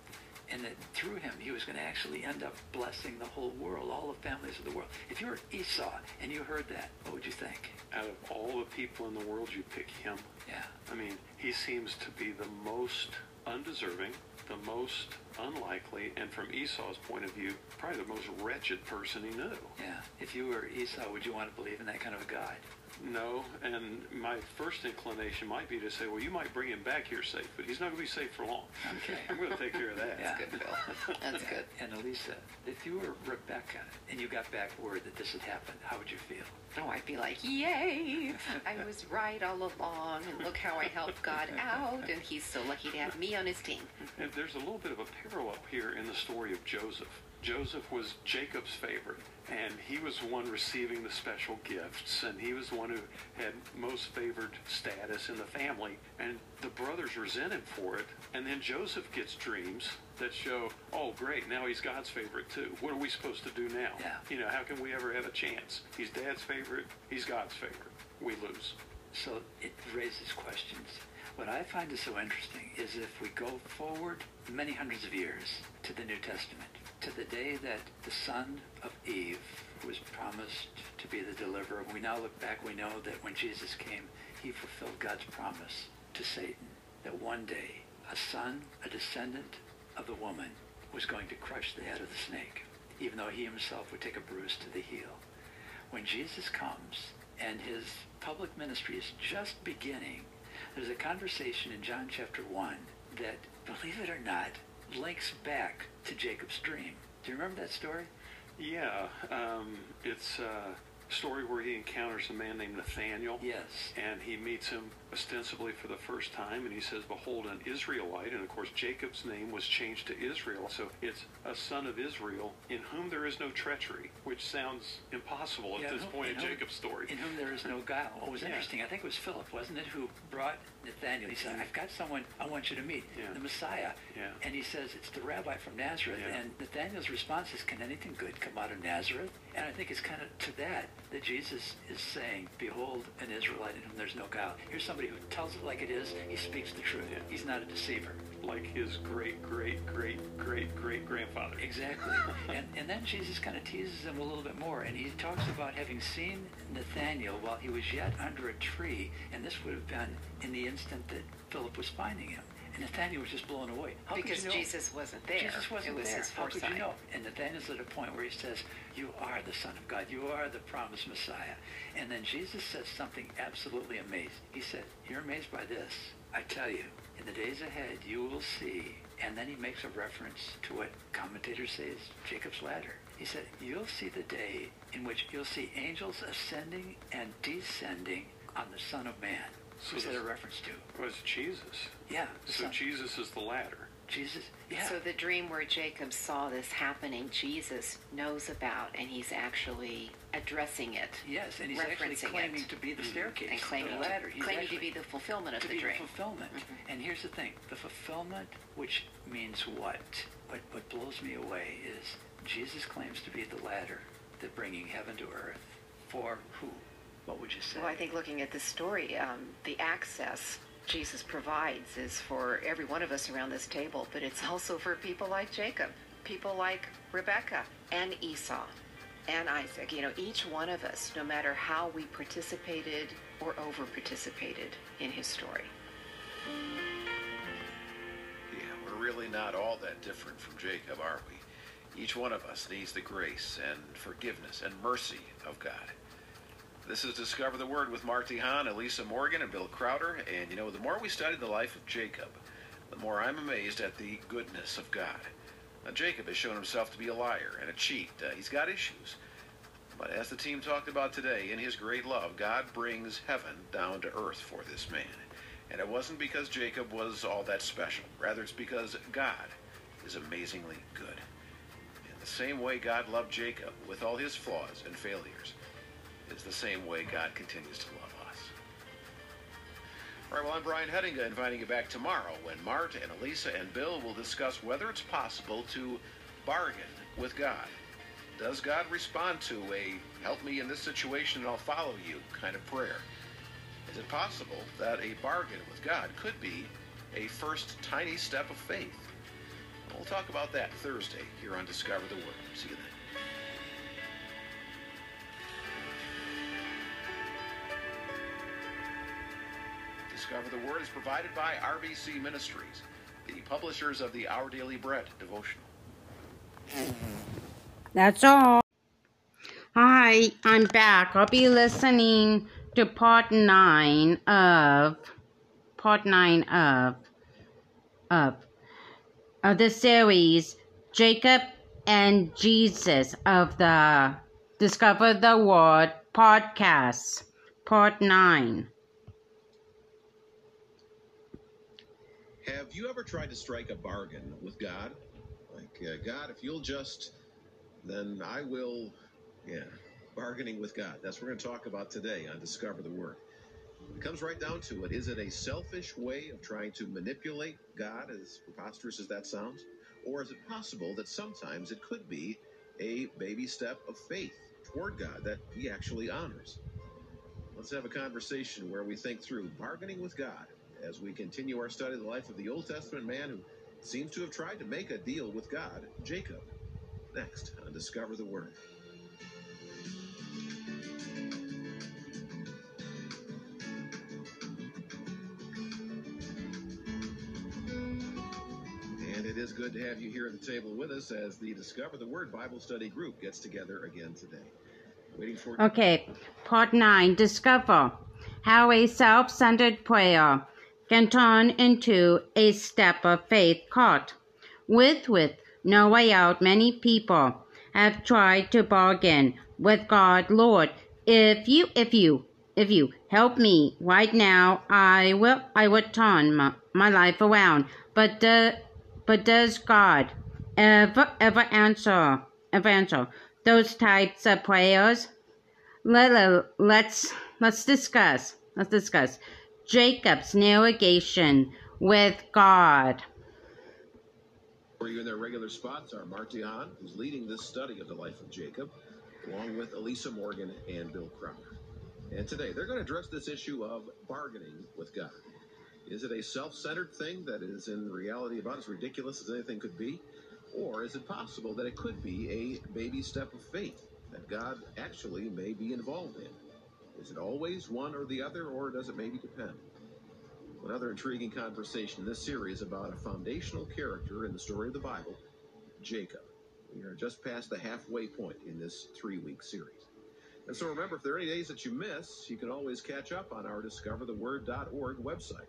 And that through him, he was going to actually end up blessing the whole world, all the families of the world. If you were Esau and you heard that, what would you think? Out of all the people in the world, you pick him. Yeah. I mean, he seems to be the most undeserving, the most unlikely, and from Esau's point of view, probably the most wretched person he knew. Yeah. If you were Esau, would you want to believe in that kind of a God? No, and my first inclination might be to say, well, you might bring him back here safe, but he's not going to be safe for long. Okay. I'm going to take care of that. Yeah. Good, Bill. That's good. And Elisa, if you were Rebecca and you got back word that this had happened, how would you feel? Oh, I'd be like, yay! I was right all along, and look how I helped God out, and he's so lucky to have me on his team. And there's a little bit of a parallel here in the story of Joseph. Joseph was Jacob's favorite, and he was the one receiving the special gifts, and he was the one who had most favored status in the family. And the brothers resent him for it. And then Joseph gets dreams that show, oh, great, now he's God's favorite too. What are we supposed to do now? Yeah. You know, how can we ever have a chance? He's dad's favorite, he's God's favorite. We lose. So it raises questions. What I find is so interesting is if we go forward many hundreds of years to the New Testament, to the day that the son of Eve who was promised to be the deliverer, we now look back, we know that when Jesus came, he fulfilled God's promise to Satan that one day a son, a descendant of the woman, was going to crush the head of the snake, even though he himself would take a bruise to the heel. When Jesus comes and his public ministry is just beginning, there's a conversation in John chapter 1 that, believe it or not, links back to Jacob's dream. Do you remember that story? Yeah, um, it's a story where he encounters a man named Nathaniel. Yes. And he meets him ostensibly for the first time, and he says, Behold, an Israelite. And of course, Jacob's name was changed to Israel. So it's a son of Israel in whom there is no treachery, which sounds impossible at Yeah, this point in whom- Jacob's story. In whom there is no guile. What was Yeah. interesting, I think it was Philip, wasn't it, who brought Nathaniel. He said, mm-hmm. I've got someone I want you to meet, Yeah. the Messiah. Yeah. And he says, it's the rabbi from Nazareth. And Nathaniel's response is, can anything good come out of Nazareth? And I think it's kind of to that that Jesus is saying, behold, an Israelite in whom there's no guile. Here's somebody who tells it like it is. He speaks the truth. Yeah. He's not a deceiver. like his great, great, great, great, great grandfather. Exactly. and, and then Jesus kind of teases him a little bit more, and he talks about having seen Nathanael while he was yet under a tree, and this would have been in the instant that Philip was finding him. And Nathanael was just blown away. How because you know? Jesus wasn't there. Jesus wasn't was there. his How could you know? And Nathanael's at a point where he says, "You are the Son of God. You are the promised Messiah." And then Jesus says something absolutely amazing. He said, "You're amazed by this. I tell you, in the days ahead, you will see." And then he makes a reference to what commentators say is Jacob's ladder. He said, "You'll see the day in which you'll see angels ascending and descending on the Son of Man." So Who's that a reference to? was Jesus. Yeah, the So Son. Jesus is the ladder. Jesus. Yeah. So the dream where Jacob saw this happening, Jesus knows about, and he's actually addressing it. Yes, and he's actually referencing claiming it. to be the mm-hmm. staircase, and claiming, the ladder. He's claiming to be the fulfillment of to the be dream. the fulfillment. Mm-hmm. And here's the thing: the fulfillment, which means what? What what blows me away is Jesus claims to be the ladder, that bringing heaven to earth. For who? What would you say? Well, I think looking at this story, um, the access Jesus provides is for every one of us around this table, but it's also for people like Jacob, people like Rebecca and Esau and Isaac. You know, each one of us, no matter how we participated or over participated in his story. Yeah, we're really not all that different from Jacob, are we? Each one of us needs the grace and forgiveness and mercy of God. This is Discover the Word with Mart DeHaan, Elisa Morgan, and Bill Crowder. And you know, the more we study the life of Jacob, the more I'm amazed at the goodness of God. Now, Jacob has shown himself to be a liar and a cheat. Uh, he's got issues. But as the team talked about today, in his great love, God brings heaven down to earth for this man. And it wasn't because Jacob was all that special. Rather, it's because God is amazingly good. In the same way God loved Jacob with all his flaws and failures, it's the same way God continues to love us. All right, well, I'm Brian Hettinga, inviting you back tomorrow when Mart and Elisa and Bill will discuss whether it's possible to bargain with God. Does God respond to a help me in this situation and I'll follow you kind of prayer? Is it possible that a bargain with God could be a first tiny step of faith? We'll talk about that Thursday here on Discover the Word. See you then. Discover the Word is provided by RBC Ministries, the publishers of the Our Daily Bread devotional. That's all. Hi, I'm back. I'll be listening to part nine of part nine of of of the series Jacob and Jesus of the Discover the Word podcast, part nine. Have you ever tried to strike a bargain with God? Like, uh, God, if you'll just, then I will, yeah, bargaining with God. That's what we're going to talk about today on Discover the Word. It comes right down to it. Is it a selfish way of trying to manipulate God, as preposterous as that sounds? Or is it possible that sometimes it could be a baby step of faith toward God that He actually honors? Let's have a conversation where we think through bargaining with God as we continue our study of the life of the Old Testament man who seems to have tried to make a deal with God, Jacob. Next on Discover the Word. And it is good to have you here at the table with us as the Discover the Word Bible Study group gets together again today. Waiting for Okay, part nine. Discover how a self-centered prayer can turn into a step of faith caught. With with no way out, many people have tried to bargain with God, Lord. If you, if you, if you help me right now, I will, I will turn my, my life around. But, uh, but does God ever, ever answer, ever answer those types of prayers? Let, let's, let's discuss, let's discuss Jacob's navigation with God. For you in their regular spots are Hahn, who's leading this study of the life of Jacob, along with Elisa Morgan and Bill Crowder. And today they're going to address this issue of bargaining with God. Is it a self centered thing that is in reality about as ridiculous as anything could be? Or is it possible that it could be a baby step of faith that God actually may be involved in? Is it always one or the other, or does it maybe depend? Another intriguing conversation in this series about a foundational character in the story of the Bible, Jacob. We are just past the halfway point in this three week series. And so remember, if there are any days that you miss, you can always catch up on our discovertheword.org website.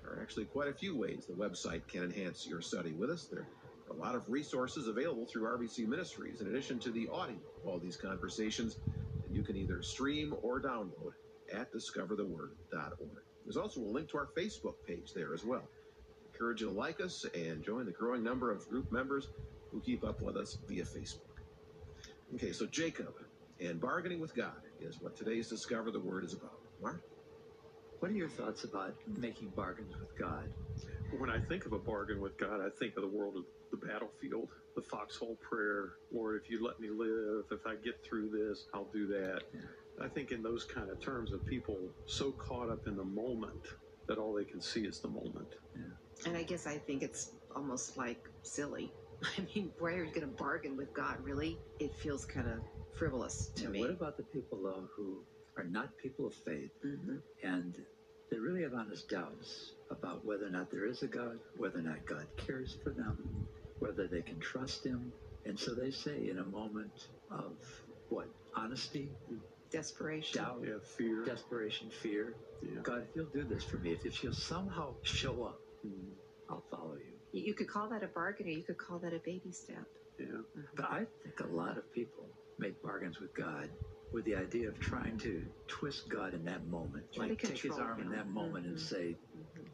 There are actually quite a few ways the website can enhance your study with us. There are a lot of resources available through RBC Ministries in addition to the audio of all these conversations. And you can either stream or download at discovertheword.org. There's also a link to our Facebook page there as well. I encourage you to like us and join the growing number of group members who keep up with us via Facebook. Okay, so Jacob and bargaining with God is what today's Discover the Word is about. Mart? What are your thoughts about making bargains with God? When I think of a bargain with God, I think of the world of the battlefield, the foxhole prayer. Lord, if you let me live, if I get through this, I'll do that. I think in those kind of terms of people so caught up in the moment that all they can see is the moment. And I guess I think it's almost like silly. I mean, why are you going to bargain with God? Really? It feels kind of frivolous to And me. What about the people though who are not people of faith hmm and they really have honest doubts about whether or not there is a God, whether or not God cares for them, whether they can trust Him, and so they say in a moment of what honesty, Desperation. doubt, Yeah, fear. desperation, fear. Yeah. God, if you'll do this for me, if, if you'll somehow show up, Mm, I'll follow you. You you could call that a bargain or you could call that a baby step. yeah. But I think a lot of people make bargains with God with the idea of trying to twist God in that moment. Try Like take his control arm in that moment and Mhm. say,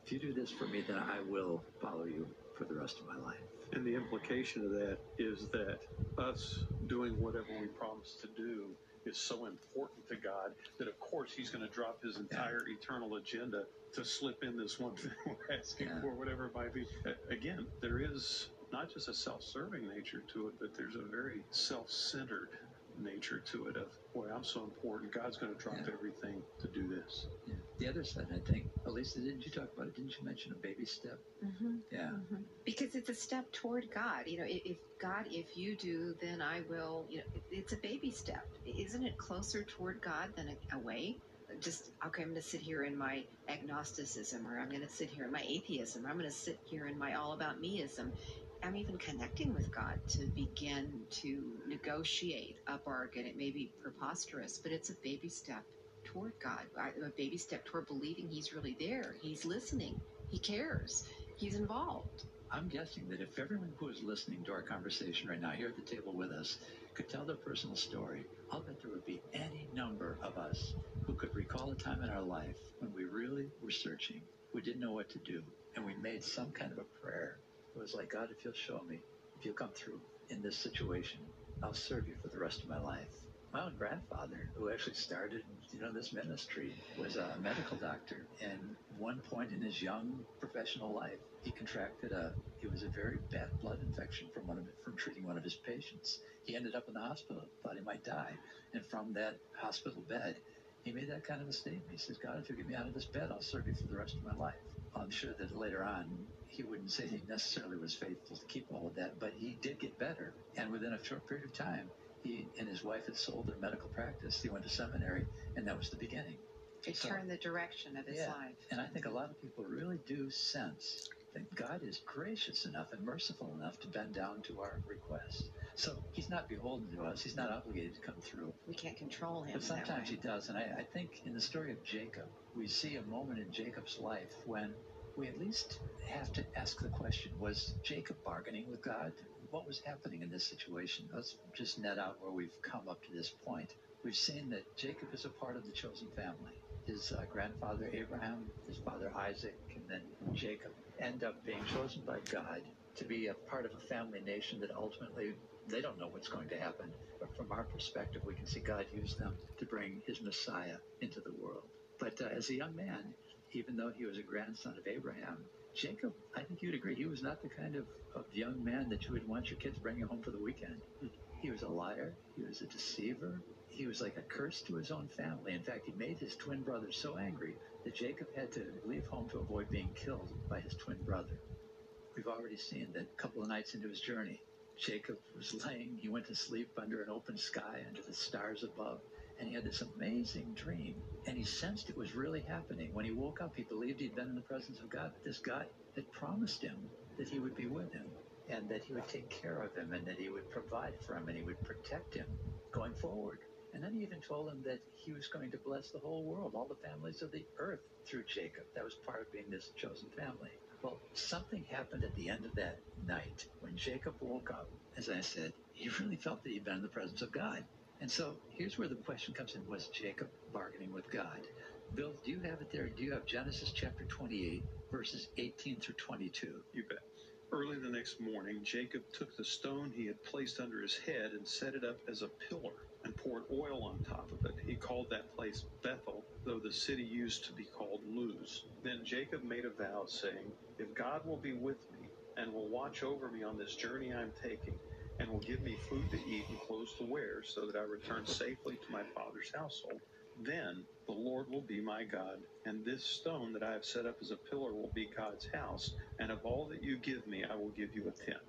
if you do this for me, then I will follow you for the rest of my life. And the implication of that is that us doing whatever we promise to do is so important to God that, of course, He's going to drop His entire eternal agenda to slip in this one thing we're asking Yeah. for, whatever it might be. Again, there is not just a self serving nature to it, but there's a very self centered nature to it of, boy, I'm so important. God's going to drop Yeah. everything to do this. Yeah. The other side, I think, Elisa, didn't you talk about it? Didn't you mention a baby step? Mm-hmm. Yeah. Because it's a step toward God. You know, if, if God, if you do, then I will. You know, it, it's a baby step. Isn't it closer toward God than a, away? Just okay, I'm going to sit here in my agnosticism, or I'm going to sit here in my atheism, or I'm going to sit here in my all about meism. I'm even connecting with God to begin to negotiate a bargain. It may be preposterous, but it's a baby step toward God, a baby step toward believing He's really there. He's listening. He cares. He's involved. I'm guessing that if everyone who is listening to our conversation right now here at the table with us could tell their personal story, I'll bet there would be any number of us who could recall a time in our life when we really were searching, we didn't know what to do, and we made some kind of a prayer. It was like, God, if you'll show me, if you'll come through in this situation, I'll serve you for the rest of my life. My own grandfather, who actually started, you know, this ministry, was a medical doctor, and one point in his young professional life, he contracted a it was a very bad blood infection from one of from treating one of his patients. He ended up in the hospital, thought he might die, and from that hospital bed, he made that kind of a statement. He says, "God, if you get me out of this bed, I'll serve you for the rest of my life." I'm sure that later on he wouldn't say he necessarily was faithful to keep all of that, but he did get better, and within a short period of time, he and his wife had sold their medical practice. He went to seminary, and that was the beginning. It So- turned the direction of his Yeah. life. And I think a lot of people really do sense that God is gracious enough and merciful enough to bend down to our request. So he's not beholden to us. He's not obligated to come through. We can't control him. But sometimes he does. And I, I think in the story of Jacob, we see a moment in Jacob's life when we at least have to ask the question was Jacob bargaining with God? What was happening in this situation? Let's just net out where we've come up to this point. We've seen that Jacob is a part of the chosen family. His uh, grandfather Abraham, his father Isaac, and then Jacob end up being chosen by God to be a part of a family nation that ultimately they don't know what's going to happen. But from our perspective, we can see God use them to bring his Messiah into the world. But uh, as a young man, even though he was a grandson of Abraham, Jacob, I think you'd agree, he was not the kind of, of young man that you would want your kids bringing home for the weekend. He was a liar. He was a deceiver. He was like a curse to his own family. In fact, he made his twin brother so angry that Jacob had to leave home to avoid being killed by his twin brother. We've already seen that a couple of nights into his journey, Jacob was laying, he went to sleep under an open sky, under the stars above, and he had this amazing dream. And he sensed it was really happening. When he woke up, he believed he'd been in the presence of God. This God had promised him that he would be with him and that he would take care of him and that he would provide for him and he would protect him going forward. And then he even told him that he was going to bless the whole world, all the families of the earth through Jacob. That was part of being this chosen family. Well, something happened at the end of that night when Jacob woke up. As I said, he really felt that he'd been in the presence of God. And so here's where the question comes in Was Jacob bargaining with God? Bill, do you have it there? Do you have Genesis chapter 28, verses 18 through 22? You bet. Early the next morning, Jacob took the stone he had placed under his head and set it up as a pillar and poured oil on top of it. He called that place Bethel, though the city used to be called Luz. Then Jacob made a vow, saying, If God will be with me and will watch over me on this journey I'm taking, and will give me food to eat and clothes to wear, so that I return safely to my father's household, then the Lord will be my God, and this stone that I have set up as a pillar will be God's house, and of all that you give me, I will give you a tenth.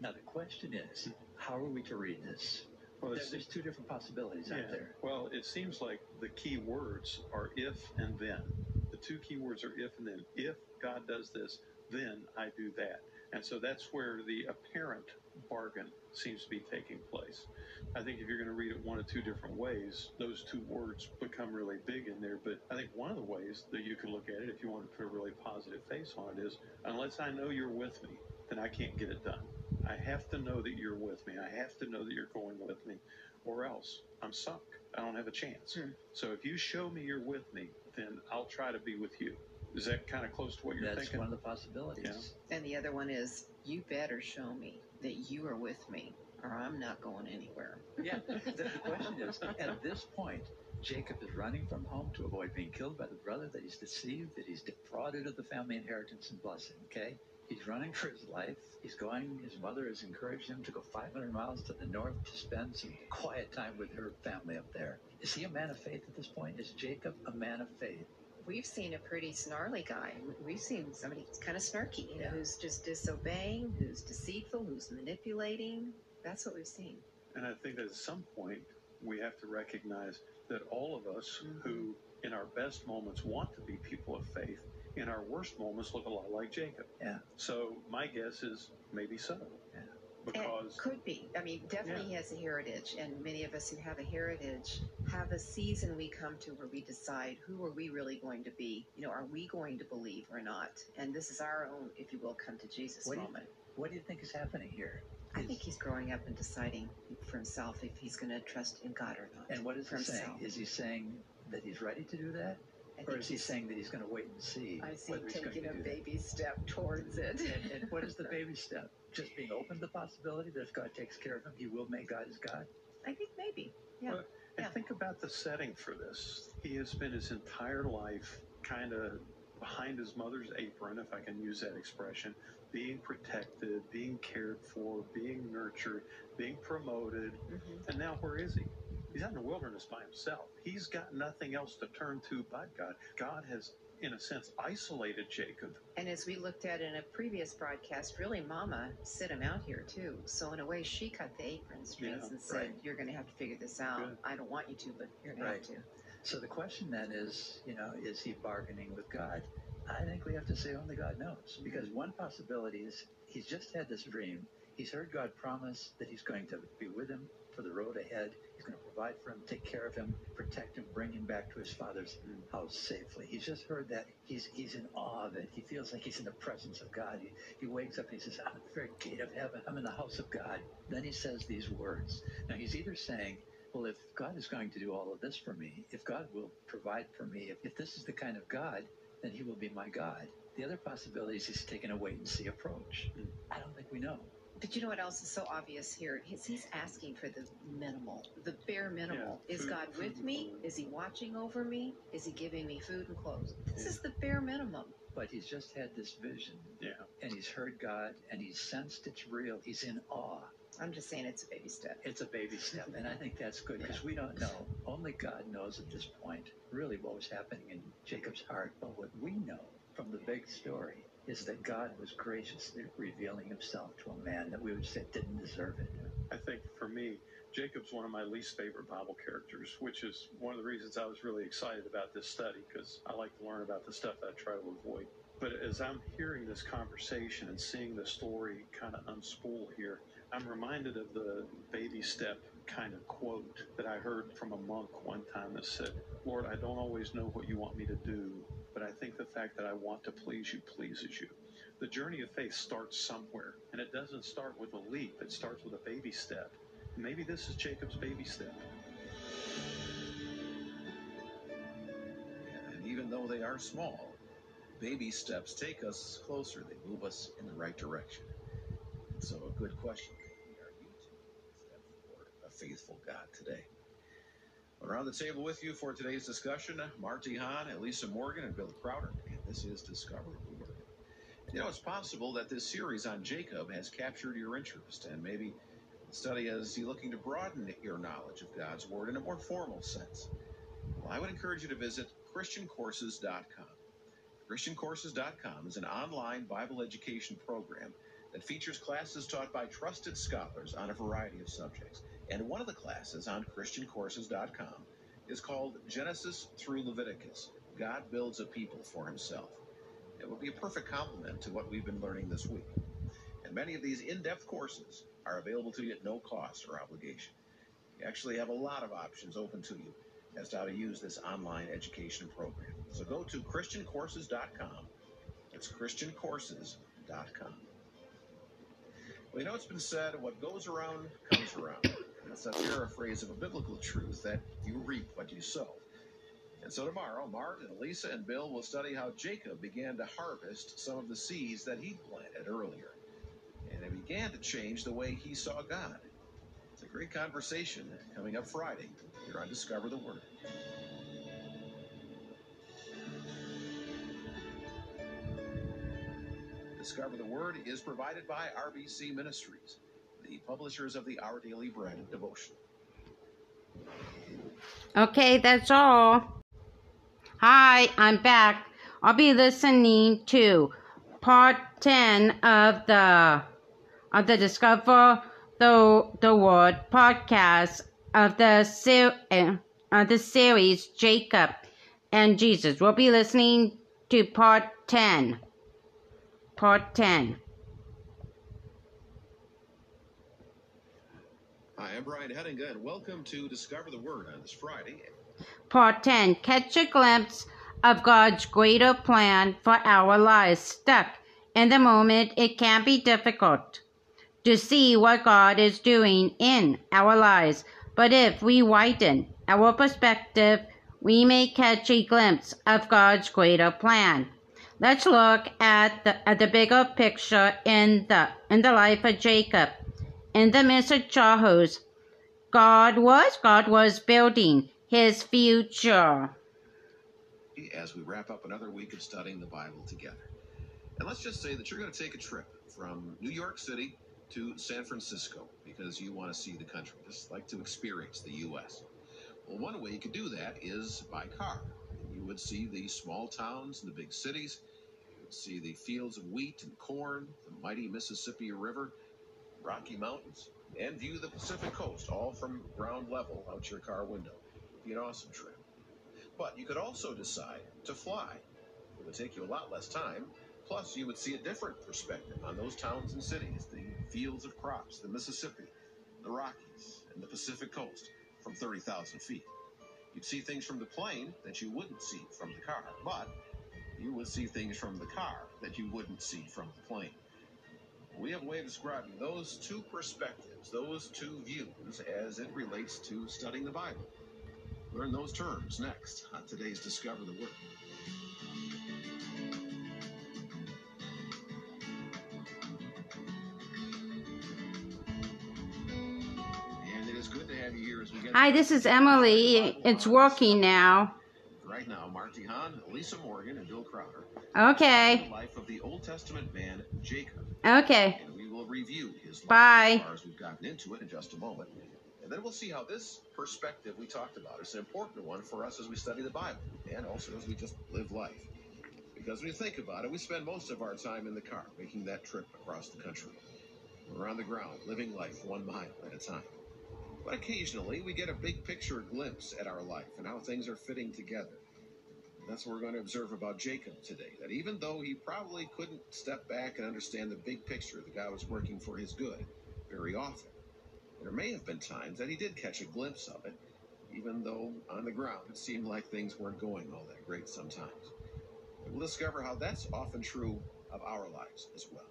Now, the question is how are we to read this? Well, There- There's two different possibilities out there. Well, it seems like the key words are if and then. The two key words are if and then. If God does this, then I do that. And so that's where the apparent bargain seems to be taking place. I think if you're going to read it one of two different ways, those two words become really big in there. But I think one of the ways that you can look at it, if you want to put a really positive face on it, is unless I know you're with me, then I can't get it done. I have to know that you're with me. I have to know that you're going with me, or else I'm sunk. I don't have a chance. Hmm. So if you show me you're with me, then I'll try to be with you. Is that kind of close to what you're saying? That's thinking? one of the possibilities. And the other one is, you better show me that you are with me, or I'm not going anywhere. Yeah. The, the question is at this point, Jacob is running from home to avoid being killed by the brother that he's deceived, that he's defrauded of the family inheritance and blessing. Okay? He's running for his life. He's going, his mother has encouraged him to go 500 miles to the north to spend some quiet time with her family up there. Is he a man of faith at this point? Is Jacob a man of faith? We've seen a pretty snarly guy. We've seen somebody who's kind of snarky, you know, who's just disobeying, who's deceitful, who's manipulating. That's what we've seen. And I think that at some point we have to recognize that all of us mm-hmm. who, in our best moments, want to be people of faith, in our worst moments look a lot like Jacob. Yeah. So my guess is maybe so. Yeah. Because It could be. I mean, definitely he has a heritage, and many of us who have a heritage have a season we come to where we decide who are we really going to be. You know, are we going to believe or not? And this is our own, if you will, come to Jesus What do you moment. What do you think is happening here? I think he's growing up and deciding for himself if he's going to trust in God or not. And what is he saying? Is he saying that he's ready to do that? Or is he saying that he's going to wait and see I see whether he's going taking a do that? baby step towards it. And, and what is the baby step? Just being open to the possibility that if God takes care of him, he will make God his God? I think maybe. Yeah. Well, and Yeah. think about the setting for this. He has spent his entire life kind of behind his mother's apron, if I can use that expression, being protected, being cared for, being nurtured, being promoted. Mhm. And now where is he? He's out in the wilderness by himself. He's got nothing else to turn to but God. God has, in a sense, isolated Jacob. And as we looked at in a previous broadcast, really Mama sit him out here too. So in a way, she cut the apron strings Yeah, and said, right. "You're going to have to figure this out. Good. I don't want you to, but you're going Right. to have to." So the question then is, you know, is he bargaining with God? I think we have to say only God knows. Because one possibility is he's just had this dream. He's heard God promise that he's going to be with him for the road ahead. Going to provide for him, take care of him, protect him, bring him back to his father's mm. house safely. He's just heard that. He's he's in awe of it. He feels like he's in the presence of God. He, he wakes up and he says, I'm at the very gate of heaven. I'm in the house of God. Then he says these words. Now he's either saying, well, if God is going to do all of this for me, if God will provide for me, if, if this is the kind of God, then he will be my God. The other possibility is he's taking a wait and see approach. Mm. I don't think we know. But you know what else is so obvious here? He's, he's asking for the minimal, the bare minimal. Yeah, is food- God with me? Is he watching over me? Is he giving me food and clothes? This is the bare minimum. But he's just had this vision Yeah. and he's heard God and he's sensed it's real. He's in awe. I'm just saying it's a baby step. It's a baby step, and I think that's good because we don't know. Only God knows at this point really what was happening in Jacob's heart. But what we know from the big story is that God was graciously revealing himself to a man that we would say didn't deserve it. I think for me, Jacob's one of my least favorite Bible characters, which is one of the reasons I was really excited about this study because I like to learn about the stuff I try to avoid. But as I'm hearing this conversation and seeing the story kind of unspool here, I'm reminded of the baby step kind of quote that I heard from a monk one time that said, Lord, I don't always know what you want me to do, but I think the fact that I want to please you pleases you. The journey of faith starts somewhere, and it doesn't start with a leap, it starts with a baby step. Maybe this is Jacob's baby step. And even though they are small, baby steps take us closer. They move us in the right direction. So, a good question are you a faithful God today? Around the table with you for today's discussion, Mart DeHaan, Elisa Morgan, and Bill Crowder. And this is Discover Word. You know, it's possible that this series on Jacob has captured your interest, and maybe the study has you looking to broaden your knowledge of God's Word in a more formal sense. Well, I would encourage you to visit ChristianCourses.com. ChristianCourses.com is an online Bible education program that features classes taught by trusted scholars on a variety of subjects. And one of the classes on ChristianCourses.com is called Genesis through Leviticus God Builds a People for Himself. It would be a perfect complement to what we've been learning this week. And many of these in depth courses are available to you at no cost or obligation. You actually have a lot of options open to you as to how to use this online education program. So go to ChristianCourses.com. It's ChristianCourses.com. Well, you know, it's been said, what goes around comes around. That's a paraphrase of a biblical truth that you reap what you sow. And so tomorrow, Martin, and Lisa, and Bill will study how Jacob began to harvest some of the seeds that he'd planted earlier. And it began to change the way he saw God. It's a great conversation coming up Friday here on Discover the Word. Discover the Word is provided by RBC Ministries, the publishers of the Our Daily Bread devotion. Okay, that's all. Hi, I'm back. I'll be listening to part 10 of the of the Discover the the Word podcast of the uh, of the series Jacob and Jesus. We'll be listening to part 10. Part 10. Hi, I'm Brian Hettinga, and welcome to Discover the Word on this Friday. Part 10 Catch a glimpse of God's greater plan for our lives. Stuck in the moment, it can be difficult to see what God is doing in our lives. But if we widen our perspective, we may catch a glimpse of God's greater plan. Let's look at the, at the bigger picture in the in the life of Jacob. In the midst of Charles, God was God was building his future. As we wrap up another week of studying the Bible together. And let's just say that you're going to take a trip from New York City to San Francisco because you want to see the country, just like to experience the U.S. Well, one way you could do that is by car. You would see the small towns and the big cities. You would see the fields of wheat and corn, the mighty Mississippi River, Rocky Mountains, and view the Pacific coast, all from ground level out your car window. It'd be an awesome trip. But you could also decide to fly. It would take you a lot less time. Plus, you would see a different perspective on those towns and cities, the fields of crops, the Mississippi, the Rockies, and the Pacific coast from 30,000 feet. You'd see things from the plane that you wouldn't see from the car, but you would see things from the car that you wouldn't see from the plane. We have a way of describing those two perspectives, those two views, as it relates to studying the Bible. Learn those terms next on today's Discover the Word. Hi, this is Emily. It's working now. Right now. Mart DeHaan, Lisa Morgan, and Bill Crowder. Okay. The life of the Old Testament man Jacob. Okay. And we will review his life Bye. as far as we've gotten into it in just a moment. And then we'll see how this perspective we talked about is an important one for us as we study the Bible and also as we just live life. Because when you think about it, we spend most of our time in the car making that trip across the country. We're on the ground, living life one mile at a time. But occasionally we get a big picture glimpse at our life and how things are fitting together. That's what we're going to observe about Jacob today. That even though he probably couldn't step back and understand the big picture the guy was working for his good very often, there may have been times that he did catch a glimpse of it, even though on the ground it seemed like things weren't going all that great sometimes. And we'll discover how that's often true of our lives as well.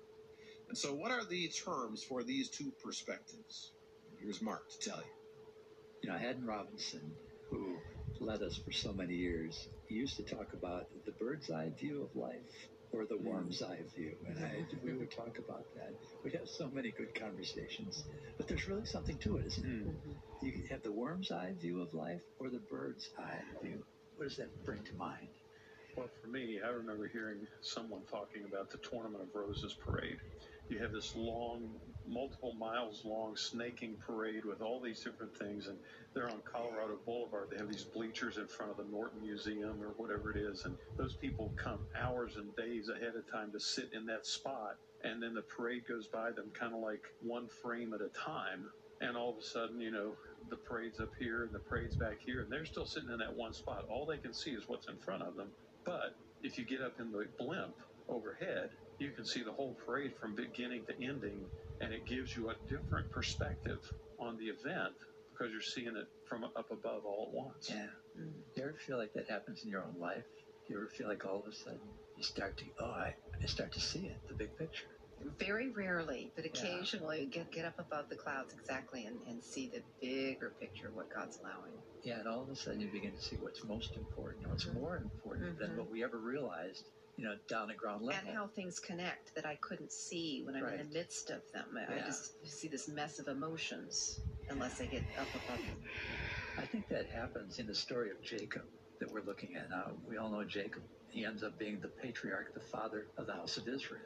And so, what are the terms for these two perspectives? Here's Mart to tell you. You know, Haddon Robinson, who led us for so many years, he used to talk about the bird's eye view of life or the worm's eye view. And I, we would talk about that. We'd have so many good conversations. But there's really something to it, isn't it? Mm-hmm. You have the worm's eye view of life or the bird's eye view. What does that bring to mind? Well, for me, I remember hearing someone talking about the Tournament of Roses parade. You have this long, multiple miles long snaking parade with all these different things, and they're on Colorado Boulevard. They have these bleachers in front of the Norton Museum or whatever it is, and those people come hours and days ahead of time to sit in that spot, and then the parade goes by them kind of like one frame at a time. And all of a sudden, you know, the parade's up here and the parade's back here, and they're still sitting in that one spot. All they can see is what's in front of them. But if you get up in the blimp overhead, you can see the whole parade from beginning to ending, and it gives you a different perspective on the event because you're seeing it from up above all at once. Yeah. You ever feel like that happens in your own life? Do You ever feel like all of a sudden you start to, oh, I, I start to see it, the big picture? Very rarely, but occasionally get get up above the clouds exactly and, and see the bigger picture of what God's allowing. Yeah, and all of a sudden you begin to see what's most important, what's more important than Mhm. what we ever realized, you know, down at ground level. And how things connect that I couldn't see when I'm in the midst of them. I, I just see this mess of emotions unless I get up above them. I think that happens in the story of Jacob that we're looking at now. We all know Jacob. He ends up being the patriarch, the father of the house of Israel.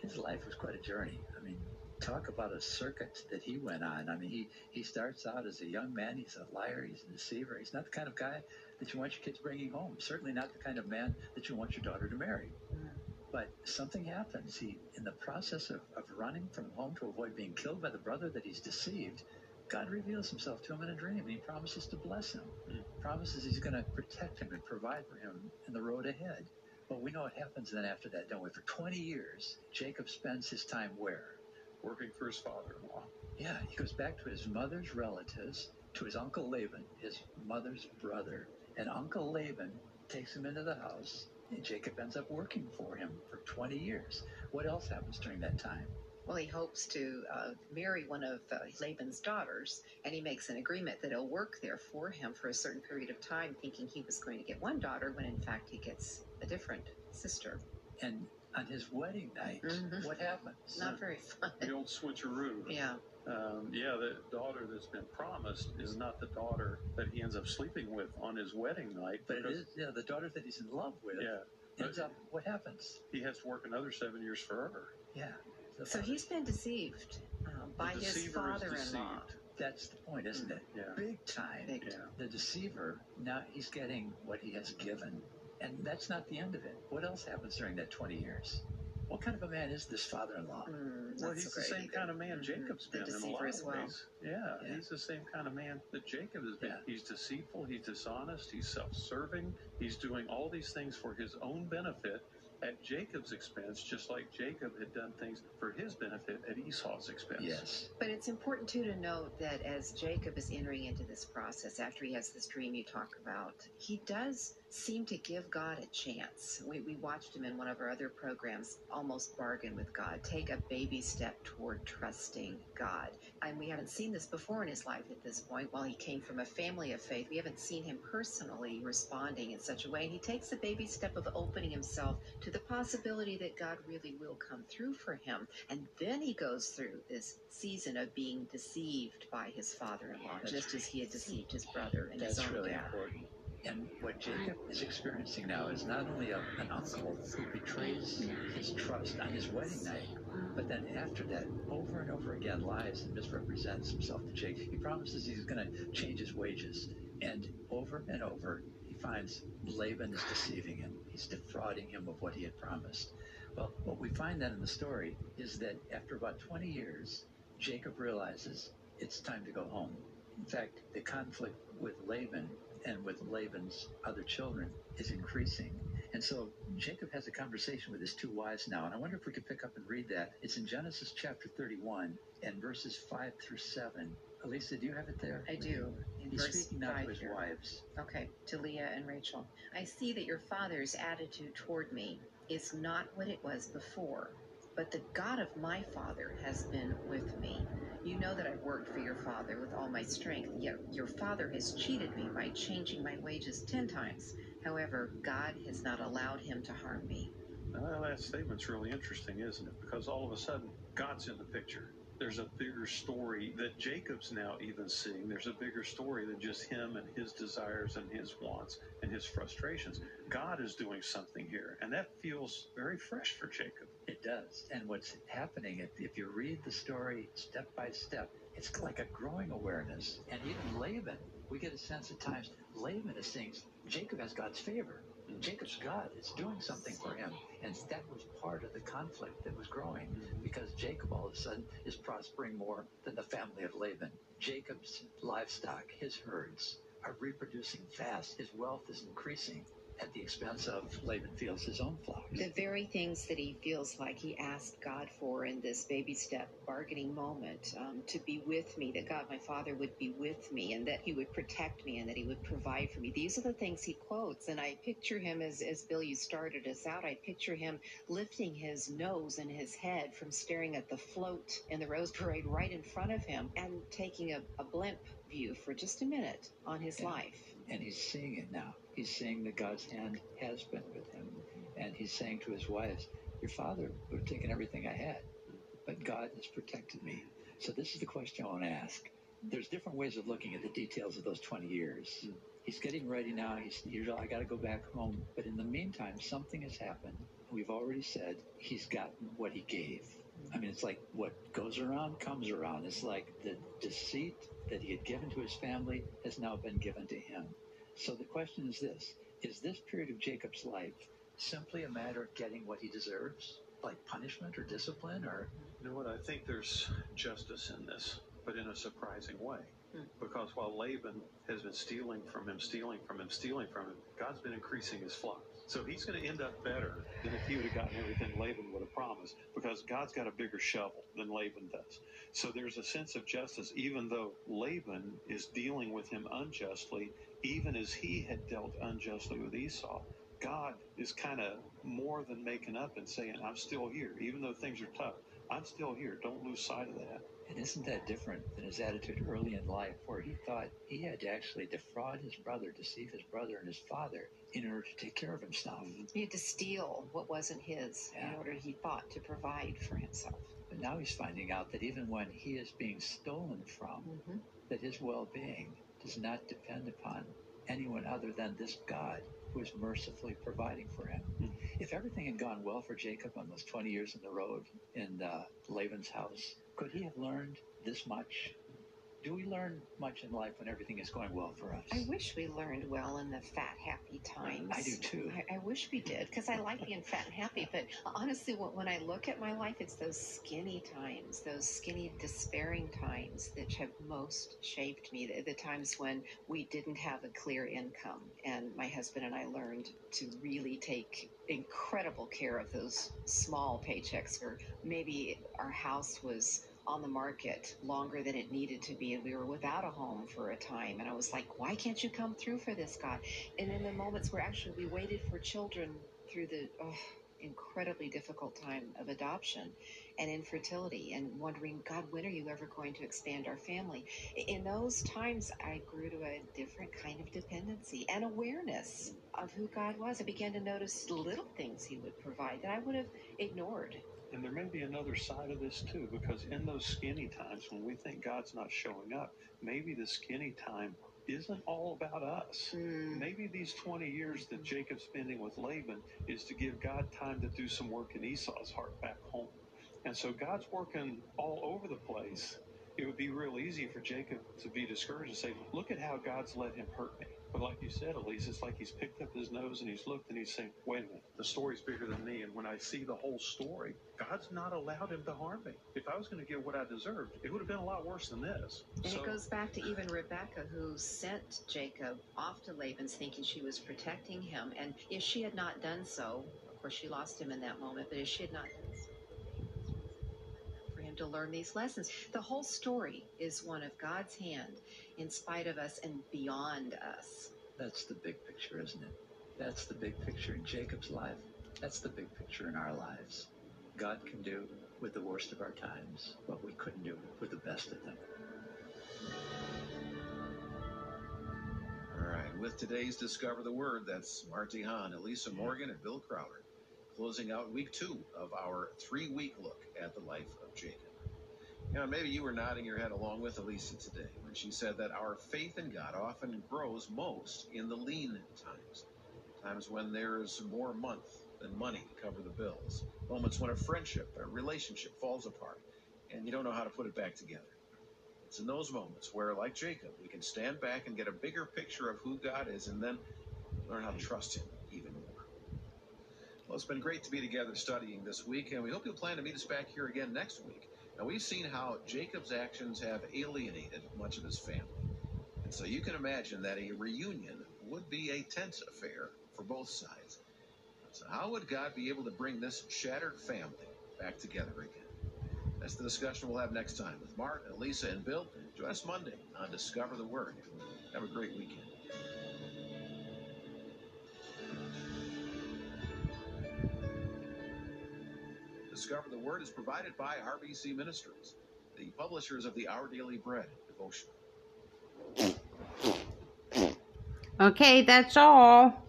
His life was quite a journey. I mean, talk about a circuit that he went on. I mean, he, he starts out as a young man. He's a liar. He's a deceiver. He's not the kind of guy that you want your kids bringing home. Certainly not the kind of man that you want your daughter to marry. But something happens. He, in the process of, of running from home to avoid being killed by the brother that he's deceived, God reveals himself to him in a dream and he promises to bless him. Hmm. Promises he's going to protect him and provide for him in the road ahead. But we know what happens then after that, don't we? For 20 years, Jacob spends his time where? Working for his father-in-law. Yeah, he goes back to his mother's relatives, to his uncle Laban, his mother's brother. And Uncle Laban takes him into the house, and Jacob ends up working for him for 20 years. What else happens during that time? Well, he hopes to uh, marry one of uh, Laban's daughters, and he makes an agreement that he'll work there for him for a certain period of time, thinking he was going to get one daughter, when in fact he gets a different sister. And on his wedding night, Mhm. what happens? Not very fun. The old switcheroo. Yeah. Um, yeah, the daughter that's been promised is not the daughter that he ends up sleeping with on his wedding night. But it because- is, you know, the daughter that he's in love with Yeah. ends up, what happens? He has to work another seven years for her. Yeah. So he's been deceived um, by his father-in-law. That's the point, isn't it? Yeah. Big time. Big Yeah. The deceiver, now he's getting what he has given. And that's not the end of it. What else happens during that 20 years? what kind of a man is this father-in-law? Mm, Well, he's so the same either. kind of man Jacob's been in a lot as of well. ways. Yeah, Yeah. he's the same kind of man that Jacob has been. Yeah. He's deceitful, he's dishonest, he's self-serving, he's doing all these things for his own benefit at Jacob's expense, just like Jacob had done things for his benefit at Esau's expense. Yes. But it's important too to note that as Jacob is entering into this process, after he has this dream you talk about, he does seem to give God a chance. We, we watched him in one of our other programs almost bargain with God, take a baby step toward trusting God. And we haven't seen this before in his life at this point. While he came from a family of faith, we haven't seen him personally responding in such a way. And he takes a baby step of opening himself to the possibility that God really will come through for him. And then he goes through this season of being deceived by his father in law, That's just as he had deceived his brother and his own really dad. important. And what Jacob is experiencing now is not only a, an uncle who betrays his trust on his wedding night, but then after that, over and over again, lies and misrepresents himself to Jacob. He promises he's going to change his wages, and over and over, he finds Laban is deceiving him. He's defrauding him of what he had promised. Well, what we find then in the story is that after about 20 years, Jacob realizes it's time to go home. In fact, the conflict with Laban and with Laban's other children is increasing. And so Jacob has a conversation with his two wives now. And I wonder if we could pick up and read that. It's in Genesis chapter 31 and verses 5 through 7. Elisa, do you have it there? I do. In He's speaking now to his here. wives. Okay, to Leah and Rachel. I see that your father's attitude toward me is not what it was before, but the God of my father has been with me. You know that I've worked for your father with all my strength, yet your father has cheated me by changing my wages ten times. However, God has not allowed him to harm me. Well, that statement's really interesting, isn't it? Because all of a sudden, God's in the picture. There's a bigger story that Jacob's now even seeing. There's a bigger story than just him and his desires and his wants and his frustrations. God is doing something here, and that feels very fresh for Jacob. It does. And what's happening, if, if you read the story step by step, it's like a growing awareness. And even Laban, we get a sense at times, Laban is saying Jacob has God's favor. Jacob's God is doing something for him. And that was part of the conflict that was growing because Jacob all of a sudden is prospering more than the family of Laban. Jacob's livestock, his herds, are reproducing fast. His wealth is increasing at the expense of Laban feels his own flocks. The very things that he feels like he asked God for in this baby step bargaining moment um, to be with me, that God, my Father, would be with me and that he would protect me and that he would provide for me. These are the things he quotes. And I picture him as, as Bill, you started us out, I picture him lifting his nose and his head from staring at the float in the Rose Parade right in front of him and taking a, a blimp view for just a minute on his Yeah. life. and he's seeing it now. He's seeing that God's hand has been with him, and he's saying to his wives, "Your father would have taken everything I had, but God has protected me." So this is the question I want to ask. There's different ways of looking at the details of those 20 years. He's getting ready now. He's, he's I got to go back home. But in the meantime, something has happened. We've already said he's gotten what he gave. I mean, it's like what goes around comes around. It's like the deceit that he had given to his family has now been given to him. So the question is this Is this period of Jacob's life simply a matter of getting what he deserves, like punishment or discipline, or You know what? I think there's justice in this, but in a surprising way. Hmm. Because while Laban has been stealing from him, stealing from him, stealing from him, God's been increasing his flock. So he's going to end up better than if he would have gotten everything Laban would have promised, because God's got a bigger shovel than Laban does. So there's a sense of justice, even though Laban is dealing with him unjustly, even as he had dealt unjustly with Esau. God is kind of more than making up and saying, I'm still here, even though things are tough. I'm still here. Don't lose sight of that. and isn't that different than his attitude early in life, where he thought he had to actually defraud his brother, deceive his brother and his father in order to take care of himself? He had to steal what wasn't his in order, he thought, to provide for himself. But now he's finding out that even when he is being stolen from, Mm-hmm. that his well-being does not depend upon anyone other than this God who is mercifully providing for him. If everything had gone well for Jacob on those 20 years on the road in uh, Laban's house, could he have learned this much Do we learn much in life when everything is going well for us? I wish we learned well in the fat, happy times. I do too. I, I wish we did because I like being fat and happy. But honestly, when, when I look at my life, it's those skinny times, those skinny, despairing times that have most shaped me. The, the times when we didn't have a clear income, and my husband and I learned to really take incredible care of those small paychecks or maybe our house was on the market longer than it needed to be and we were without a home for a time and i was like why can't you come through for this god? And in the moments where actually we waited for children through the oh, incredibly difficult time of adoption and infertility and wondering god when are you ever going to expand our family? In those times i grew to a different kind of dependency and awareness of who god was. I began to notice little things he would provide that i would have ignored And there may be another side of this too, because in those skinny times when we think God's not showing up, maybe the skinny time isn't all about us. Mm. Maybe these 20 years that Jacob's spending with Laban is to give God time to do some work in Esau's heart back home. And so God's working all over the place. It would be real easy for Jacob to be discouraged and say, Look at how God's let him hurt me. But like you said, Elise, it's like he's picked up his nose and he's looked and he's saying, Wait a minute, the story's bigger than me. And when I see the whole story, God's not allowed him to harm me. If I was going to get what I deserved, it would have been a lot worse than this. And So- it goes back to even Rebecca, who sent Jacob off to Laban's thinking she was protecting him. And if she had not done so, of course, she lost him in that moment, but if she had not done so, for him to learn these lessons, the whole story is one of God's hand in spite of us and beyond us. That's the big picture, isn't it? That's the big picture in Jacob's life. That's the big picture in our lives. God can do with the worst of our times what we couldn't do with the best of them. All right, with today's Discover the Word, that's Mart DeHaan, Elisa Morgan, and Bill Crowder, closing out week two of our three week look at the life of Jacob. Maybe you were nodding your head along with Elisa today when she said that our faith in God often grows most in the lean times, times when there's more month than money to cover the bills, moments when a friendship, a relationship falls apart, and you don't know how to put it back together. It's in those moments where, like Jacob, we can stand back and get a bigger picture of who God is and then learn how to trust Him even more. Well, it's been great to be together studying this week, and we hope you'll plan to meet us back here again next week. Now, we've seen how Jacob's actions have alienated much of his family. And so you can imagine that a reunion would be a tense affair for both sides. So, how would God be able to bring this shattered family back together again? That's the discussion we'll have next time with Mart, Elisa, and Bill. Join us Monday on Discover the Word. Have a great weekend. Discover the Word is provided by RBC Ministries, the publishers of the Our Daily Bread devotional. Okay, that's all.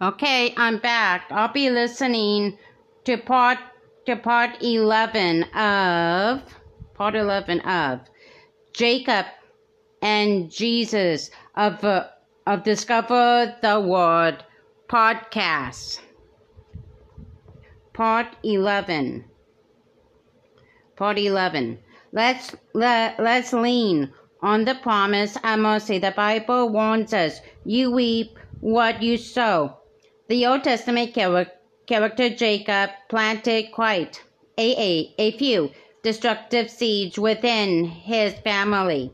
Okay, I'm back. I'll be listening to part to part 11 of part 11 of Jacob and Jesus of uh, of Discover the Word podcast. Part 11. Part 11. Let's let, let's lean on the promise of mercy. The Bible warns us, you reap what you sow. The Old Testament char- character Jacob planted quite a, a, a few destructive seeds within his family,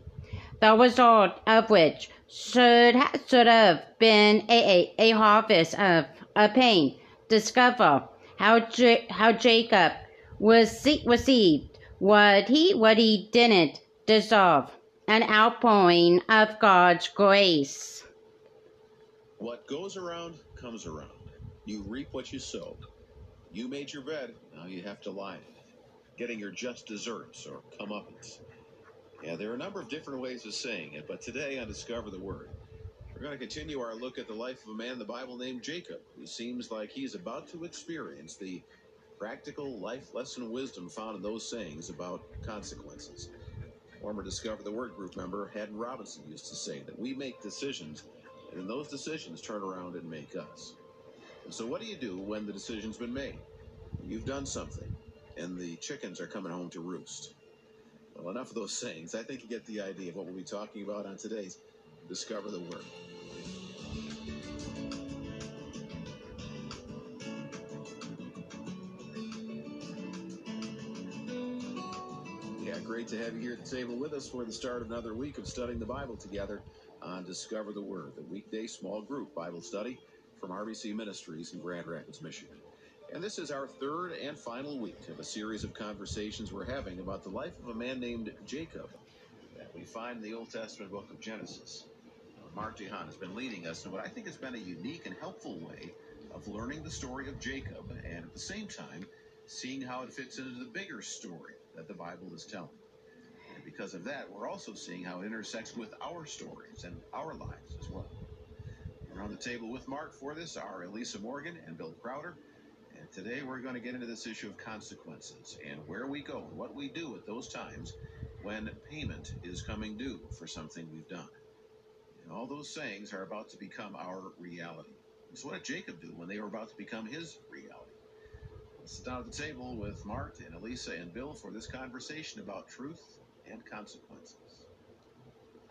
the result of which should, should have been a, a, a harvest of, of pain. Discover how, J- how Jacob was received what he, what he didn't deserve, an outpouring of God's grace. What goes around comes around. You reap what you sow. You made your bed, now you have to lie in it. Getting your just desserts or comeuppance. Yeah, there are a number of different ways of saying it, but today on Discover the Word, we're going to continue our look at the life of a man in the Bible named Jacob, who seems like he's about to experience the practical life lesson wisdom found in those sayings about consequences. Former Discover the Word group member Haddon Robinson used to say that we make decisions, and those decisions turn around and make us. And so, what do you do when the decision's been made? You've done something, and the chickens are coming home to roost. Well, enough of those sayings. I think you get the idea of what we'll be talking about on today's Discover the Word. Yeah, great to have you here at the table with us for the start of another week of studying the Bible together on Discover the Word, the weekday small group Bible study from RBC Ministries in Grand Rapids, Michigan. And this is our third and final week of a series of conversations we're having about the life of a man named Jacob that we find in the Old Testament book of Genesis. Mart DeHaan has been leading us in what I think has been a unique and helpful way of learning the story of Jacob and at the same time seeing how it fits into the bigger story that the Bible is telling. And because of that, we're also seeing how it intersects with our stories and our lives as well. Around the table with Mart for this are Elisa Morgan and Bill Crowder. And today we're going to get into this issue of consequences and where we go and what we do at those times when payment is coming due for something we've done. And all those sayings are about to become our reality. So what did Jacob do when they were about to become his reality? Let's sit down at the table with Mart and Elisa and Bill for this conversation about truth and consequences.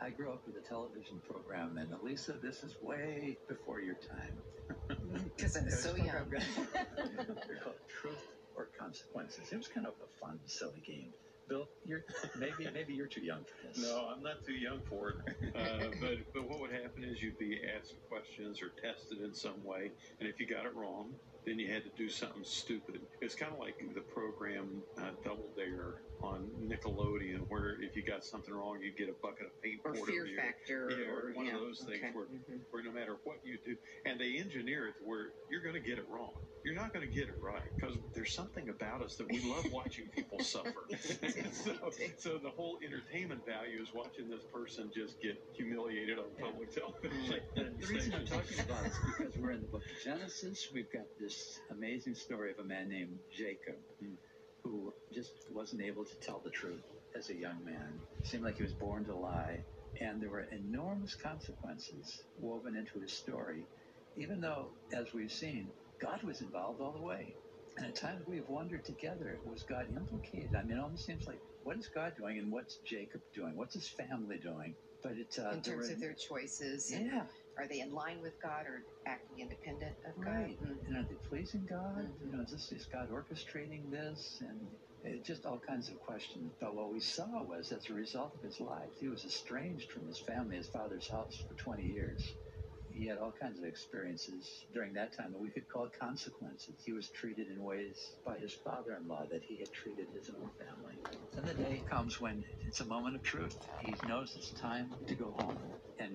I grew up with a television program, and Elisa, this is way before your time. Because I'm It was so called- young. They're called Truth or Consequences. It was kind of a fun, silly game. Bill, you're maybe maybe you're too young for this. No, I'm not too young for it. Uh, but but what would happen is you'd be asked questions or tested in some way, and if you got it wrong, then you had to do something stupid. It's kind of like the program uh, Double Dare on Nickelodeon, where if you got something wrong, you get a bucket of paint Or poured Fear over you. Factor. Yeah, or one yeah, of those things okay. where, Mhm. where no matter what you do, and they engineer it where you're going to get it wrong. You're not going to get it right because there's something about us that we love watching people suffer. so, so the whole entertainment value is watching this person just get humiliated on public television. The, the reason I'm talking about it is because we're in the book of Genesis. We've got this amazing story of a man named Jacob who just wasn't able to tell the truth as a young man. seemed like he was born to lie. And there were enormous consequences woven into his story, even though, as we've seen, God was involved all the way. And at times we've wondered together, was God implicated? I mean, it almost seems like, what is God doing and what's Jacob doing? What's his family doing? But it, uh, In terms were- of their choices, yeah, are they in line with God or acting independent of God? Right. And are they pleasing God? Mhm. You know, is this is God orchestrating this? And it, just all kinds of questions. But what we saw was, as a result of his life, he was estranged from his family, his father's house, for 20 years. He had all kinds of experiences during that time that we could call consequences. He was treated in ways by his father-in-law that he had treated his own family. And the day comes when it's a moment of truth. He knows it's time to go home.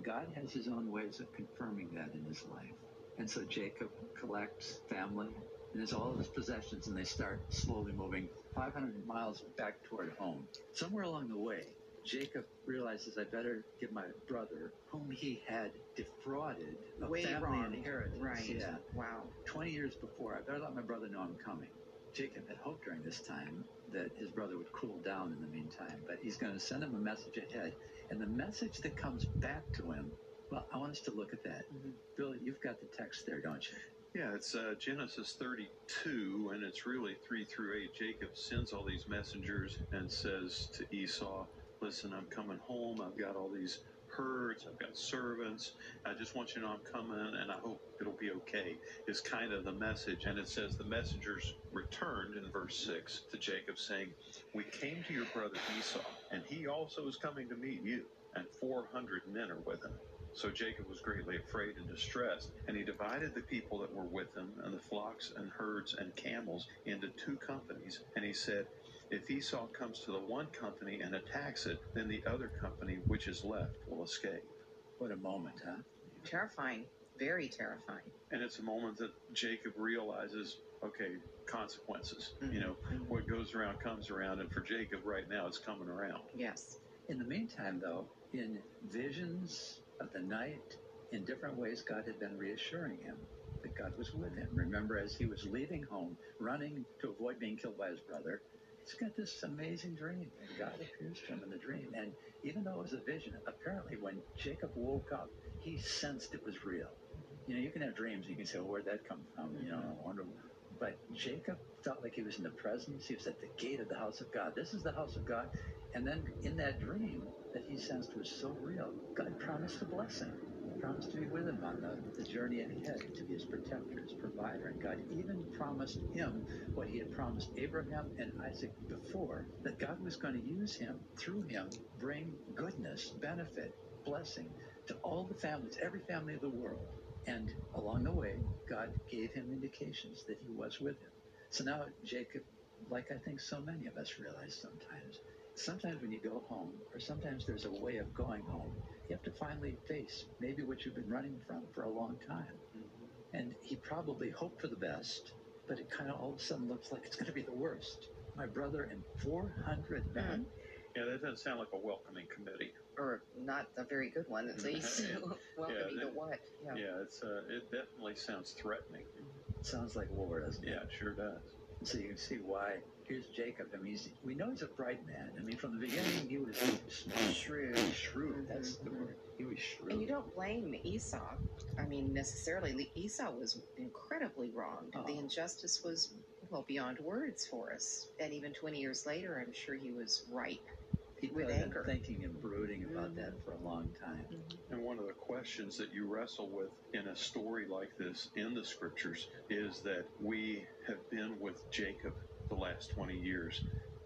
And God has his own ways of confirming that in his life. And so Jacob collects family and has all of his possessions, and they start slowly moving 500 miles back toward home. Somewhere along the way, Jacob realizes I better give my brother, whom he had defrauded of Way family wrong. inheritance. Right. Yeah. Wow. 20 years before, I better let my brother know I'm coming. Jacob had hoped during this time that his brother would cool down in the meantime, but he's going to send him a message ahead. And the message that comes back to him, well, I want us to look at that. Mhm. Bill, you've got the text there, don't you? Yeah, it's uh, Genesis 32, and it's really 3 through 8. Jacob sends all these messengers and says to Esau, Listen, I'm coming home. I've got all these herds. I've got servants. I just want you to know I'm coming, and I hope it'll be okay, is kind of the message. And it says the messengers returned in verse 6 to Jacob, saying, We came to your brother Esau, and he also is coming to meet you, and 400 men are with him. So Jacob was greatly afraid and distressed, and he divided the people that were with him, and the flocks and herds and camels, into two companies. And he said, If Esau comes to the one company and attacks it, then the other company which is left will escape. What a moment, huh? Terrifying. Very terrifying. And it's a moment that Jacob realizes, okay, consequences. Mhm. You know, Mhm. what goes around comes around, and for Jacob right now, it's coming around. Yes. In the meantime, though, in visions of the night, in different ways, God had been reassuring him that God was with him. Remember, as he was leaving home, running to avoid being killed by his brother, he's got this amazing dream, and God appears to him in the dream. And even though it was a vision, apparently when Jacob woke up, he sensed it was real. You know, you can have dreams, you can say, well, where'd that come from? You know, I wonder. But Jacob felt like he was in the presence. He was at the gate of the house of God. This is the house of God. And then in that dream that he sensed was so real, God promised to bless him. Promised to be with him on the, the journey ahead, to be his protector, his provider. And God even promised him what he had promised Abraham and Isaac before, that God was going to use him, through him, bring goodness, benefit, blessing to all the families, every family of the world. And along the way, God gave him indications that he was with him. So now Jacob, like I think so many of us realize sometimes, sometimes when you go home, or sometimes there's a way of going home, you have to finally face maybe what you've been running from for a long time. And he probably hoped for the best, but it kind of all of a sudden looks like it's going to be the worst. My brother and 400 men. Yeah, that doesn't sound like a welcoming committee. Or not a very good one, at least. Welcoming Yeah, to what? Yeah. Yeah, it's uh, it definitely sounds threatening. Sounds like war, doesn't it? Yeah, it sure does. So you can see why. Here's Jacob. I mean, he's, we know he's a bright man. I mean, from the beginning, he was Shrewd. Shrewd. That's the word. He was shrewd. And you don't blame Esau. I mean, necessarily. Esau was incredibly wronged. The Oh. injustice was, well, beyond words for us. And even 20 years later, I'm sure he was ripe. He'd with probably been thinking and brooding about that for a long time. And one of the questions that you wrestle with in a story like this in the scriptures is that we have been with Jacob the last 20 years.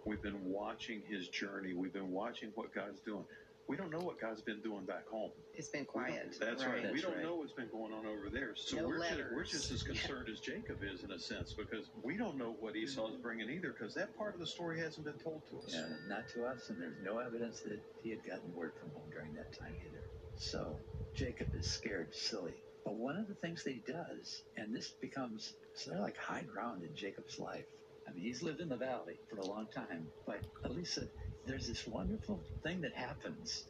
We've been watching his journey. We've been watching what God's doing. We don't know what God's been doing back home. It's been quiet. That's right. We That's don't right. know what's been going on over there. So No we're, ju- we're just as Yeah. concerned as Jacob is in a sense because we don't know what Esau's bringing either because that part of the story hasn't been told to us. Yeah, not to us, and there's no evidence that he had gotten word from home during that time either. So Jacob is scared silly. But one of the things that he does, and this becomes sort of like high ground in Jacob's life. I mean, he's lived in the valley for a long time, but Elisa, there's this wonderful thing that happens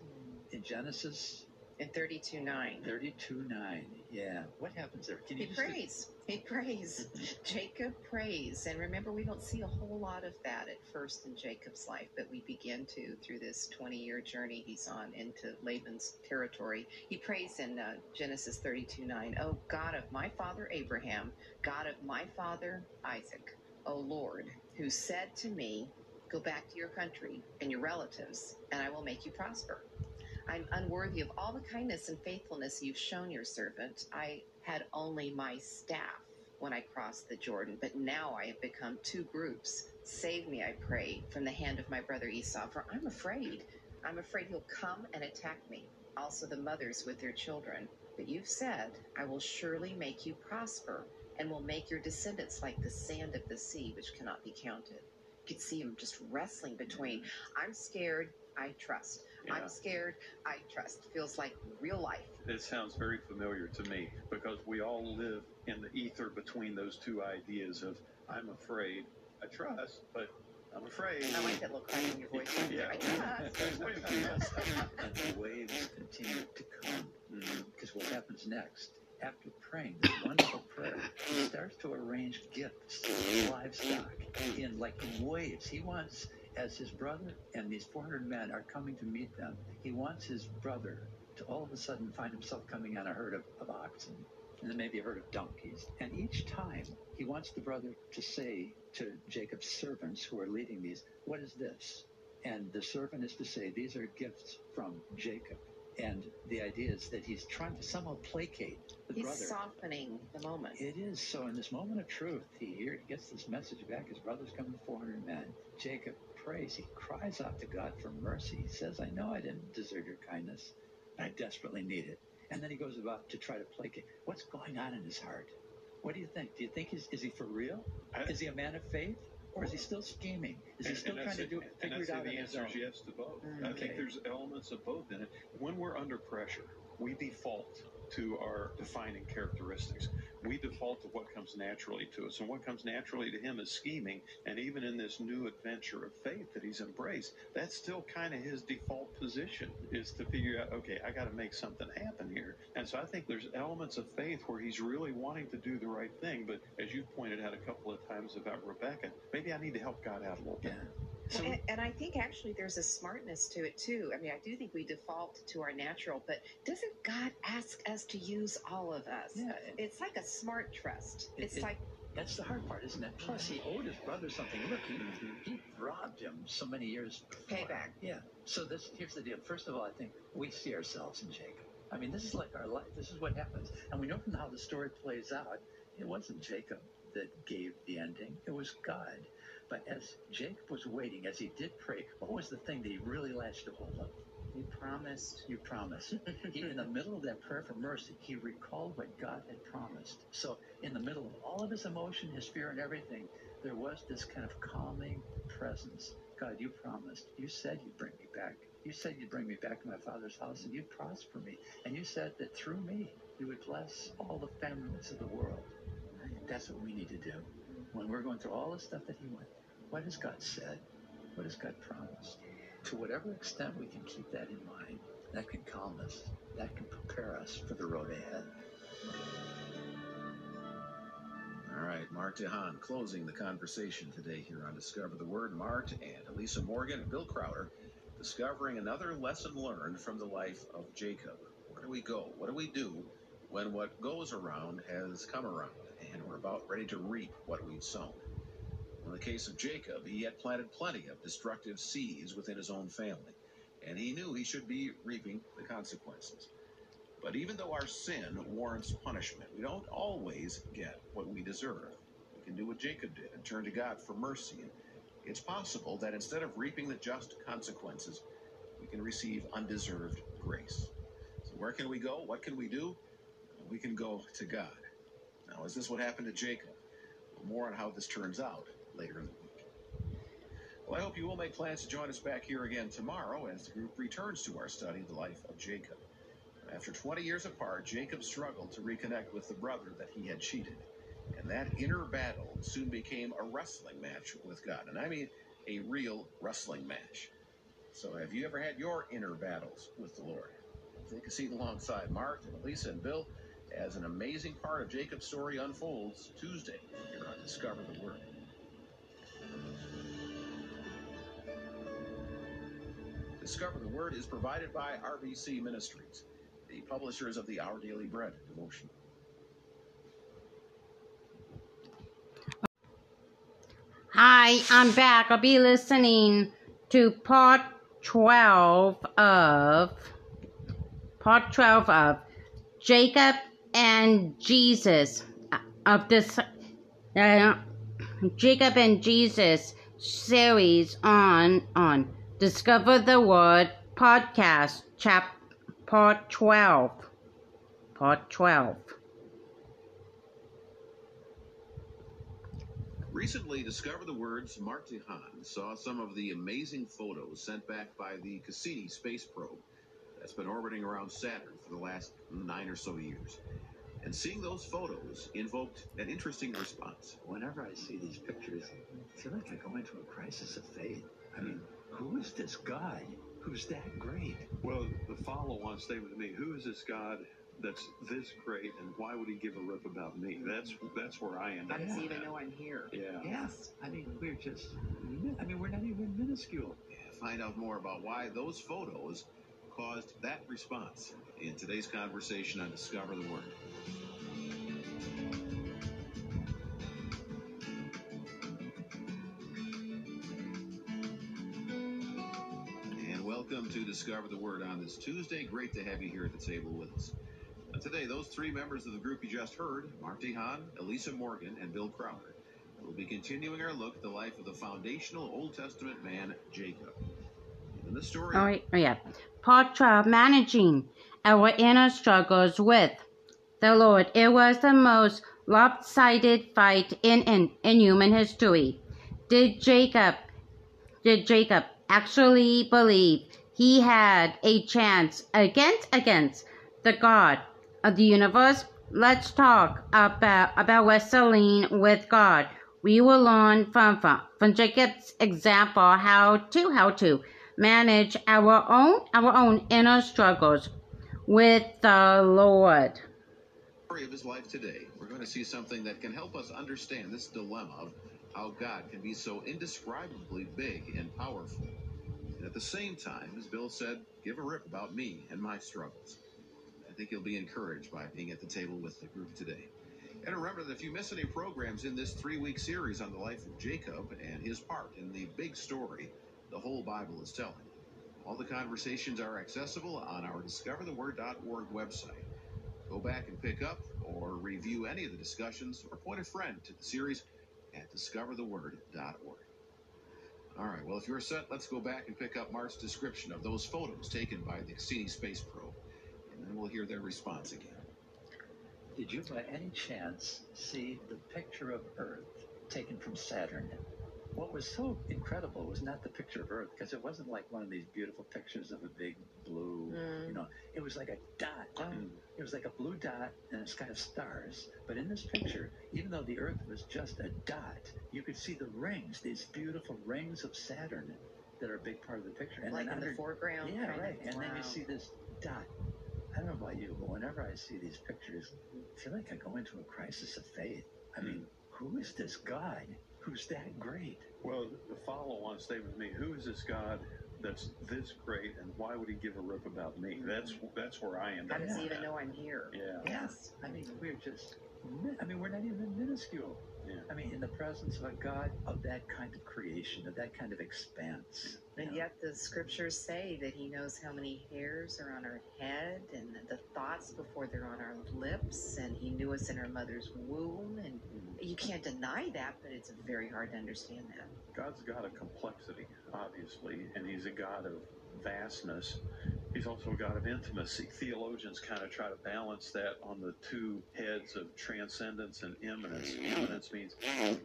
in Genesis In 32 9. 32 9. Yeah. What happens there? Can He prays. He prays. Jacob prays. And remember, we don't see a whole lot of that at first in Jacob's life, but we begin to through this 20 year journey he's on into Laban's territory. He prays in uh, Genesis 32 9. Oh God of my father Abraham, God of my father Isaac, O Lord, who said to me, Go back to your country and your relatives, and I will make you prosper. I'm unworthy of all the kindness and faithfulness you've shown your servant. I had only my staff when I crossed the Jordan, but now I have become two groups. Save me, I pray, from the hand of my brother Esau, for I'm afraid. I'm afraid he'll come and attack me, also the mothers with their children. But you've said, I will surely make you prosper, and will make your descendants like the sand of the sea, which cannot be counted. You could see him just wrestling between, I'm scared, I trust. Yeah. I'm scared, I trust. Feels like real life. It sounds very familiar to me because we all live in the ether between those two ideas of I'm afraid, I trust, but I'm afraid. I like that little crack in your voice. Yeah. I trust. and the waves continue to come. Mm-hmm. Because what happens next, after praying this wonderful prayer, he starts to arrange gifts, livestock, in like waves. He wants, as his brother and these 400 men are coming to meet them, he wants his brother to all of a sudden find himself coming on a herd of, of oxen and then maybe a herd of donkeys. And each time he wants the brother to say to Jacob's servants who are leading these, What is this? And the servant is to say, These are gifts from Jacob. And the idea is that he's trying to somehow placate the He's brother. softening the moment. It is. So in this moment of truth, he, hear, he gets this message back. His brother's coming 400 men. Jacob prays. He cries out to God for mercy. He says, I know I didn't deserve your kindness. But I desperately need it. And then he goes about to try to placate. What's going on in his heart? What do you think? Do you think he's, is he for real? I- Is he a man of faith? Or is he still scheming? Is he And- still and trying to do it. figure it out the answer is yes to both. I Okay. think there's elements of both in it. When we're under pressure, we default to our defining characteristics. We default to what comes naturally to us. And what comes naturally to him is scheming. And even in this new adventure of faith that he's embraced, that's still kind of his default position is to figure out, okay, I got to make something happen here. And so I think there's elements of faith where he's really wanting to do the right thing. But as you pointed out a couple of times about Rebecca, maybe I need to help God out a little bit. So and, and I think actually there's a smartness to it too. I mean, I do think we default to our natural, but doesn't God ask us to use all of us? Yeah. Uh, it's like a smart trust. It- It's it- like That's the hard part, isn't it? Plus, he owed his brother something. Look, he, he robbed him so many years before. Payback. Yeah. So this here's the deal. First of all, I think we see ourselves in Jacob. I mean, this is like our life. This is what happens. And we know from how the story plays out, it wasn't Jacob that gave the ending. It was God. But as Jacob was waiting, as he did pray, what was the thing that he really latched a hold of? You promised. You promised. in the middle of that prayer for mercy, he recalled what God had promised. So, in the middle of all of his emotion, his fear, and everything, there was this kind of calming presence. God, you promised. You said you'd bring me back. You said you'd bring me back to my father's house and you'd prosper me. And you said that through me, you would bless all the families of the world. That's what we need to do. When we're going through all the stuff that he went, what has God said? What has God promised? To whatever extent we can keep that in mind, that can calm us. That can prepare us for the road ahead. All right, Mart DeHaan closing the conversation today here on Discover the Word. Mart and Elisa Morgan and Bill Crowder discovering another lesson learned from the life of Jacob. Where do we go? What do we do when what goes around has come around and we're about ready to reap what we've sown? In the case of Jacob, he had planted plenty of destructive seeds within his own family, and he knew he should be reaping the consequences. But even though our sin warrants punishment, we don't always get what we deserve. We can do what Jacob did and turn to God for mercy. And it's possible that instead of reaping the just consequences, we can receive undeserved grace. So, where can we go? What can we do? We can go to God. Now, is this what happened to Jacob? More on how this turns out later in the week. Well, I hope you will make plans to join us back here again tomorrow as the group returns to our study of the life of Jacob. After 20 years apart, Jacob struggled to reconnect with the brother that he had cheated. And that inner battle soon became a wrestling match with God. And I mean a real wrestling match. So, have you ever had your inner battles with the Lord? Take a seat alongside Mart and Elisa and Bill as an amazing part of Jacob's story unfolds Tuesday here on Discover the Word. Discover the Word is provided by RBC Ministries, the publishers of the Our Daily Bread devotion. Hi, I'm back. I'll be listening to part 12 of part 12 of Jacob and Jesus of this uh, Jacob and Jesus series on on Discover the Word podcast chap part 12 part 12 Recently, Discover the Word's Mart DeHaan saw some of the amazing photos sent back by the Cassini space probe that's been orbiting around Saturn for the last nine or so years. And seeing those photos invoked an interesting response. Whenever I see these pictures, I feel like I go into a crisis of faith. I mean, who is this God who's that great? Well, the follow-on statement to me: Who is this God that's this great, and why would He give a rip about me? Mm-hmm. That's that's where I end How up. does on he even know I'm here? Yeah. Yes. I mean, we're just, I mean, we're not even minuscule. Find out more about why those photos caused that response in today's conversation on Discover the Word. Welcome to Discover the Word on this Tuesday. Great to have you here at the table with us. Today, those three members of the group you just heard, Mart DeHaan, Elisa Morgan, and Bill Crowder, will be continuing our look at the life of the foundational Old Testament man, Jacob. In the story, Oh, oh yeah. Part 12 Managing our inner struggles with the Lord. It was the most lopsided fight in, in, in human history. Did Jacob did Jacob actually believe he had a chance against against the God of the universe? Let's talk about about wrestling with God. We will learn from, from, from Jacob's example how to how to manage our own our own inner struggles with the Lord. of his life today, we're going to see something that can help us understand this dilemma of how God can be so indescribably big and powerful. At the same time, as Bill said, give a rip about me and my struggles. I think you'll be encouraged by being at the table with the group today. And remember that if you miss any programs in this three week series on the life of Jacob and his part in the big story the whole Bible is telling, all the conversations are accessible on our discovertheword.org website. Go back and pick up or review any of the discussions or point a friend to the series at discovertheword.org. All right, well, if you're set, let's go back and pick up Mart's description of those photos taken by the Cassini space probe, and then we'll hear their response again. Did you by any chance see the picture of Earth taken from Saturn? What was so incredible was not the picture of Earth, because it wasn't like one of these beautiful pictures of a big blue, Mm. you know, it was like a dot. Oh. It was like a blue dot and a sky of stars. But in this picture, even though the Earth was just a dot, you could see the rings, these beautiful rings of Saturn that are a big part of the picture. And like then in the foreground. yeah, kind of? right. And then you see this dot. I don't know about you, but whenever I see these pictures, I feel like I go into a crisis of faith. I mean, who is this God who's that great? Well, the follow-on statement to me: Who is this God that's this great, and why would He give a rip about me? That's that's where I am. How does he even know I'm here? Yeah. Yes. I mean, we're just, I mean, we're not even minuscule. Yeah. I mean, in the presence of a God of that kind of creation, of that kind of expanse. And know. yet the scriptures say that he knows how many hairs are on our head and the thoughts before they're on our lips and he knew us in our mother's womb and you can't deny that, but it's very hard to understand that. God's got a complexity, obviously, and He's a God of vastness. He's also a God of intimacy. Theologians kind of try to balance that on the two heads of transcendence and immanence. Immanence means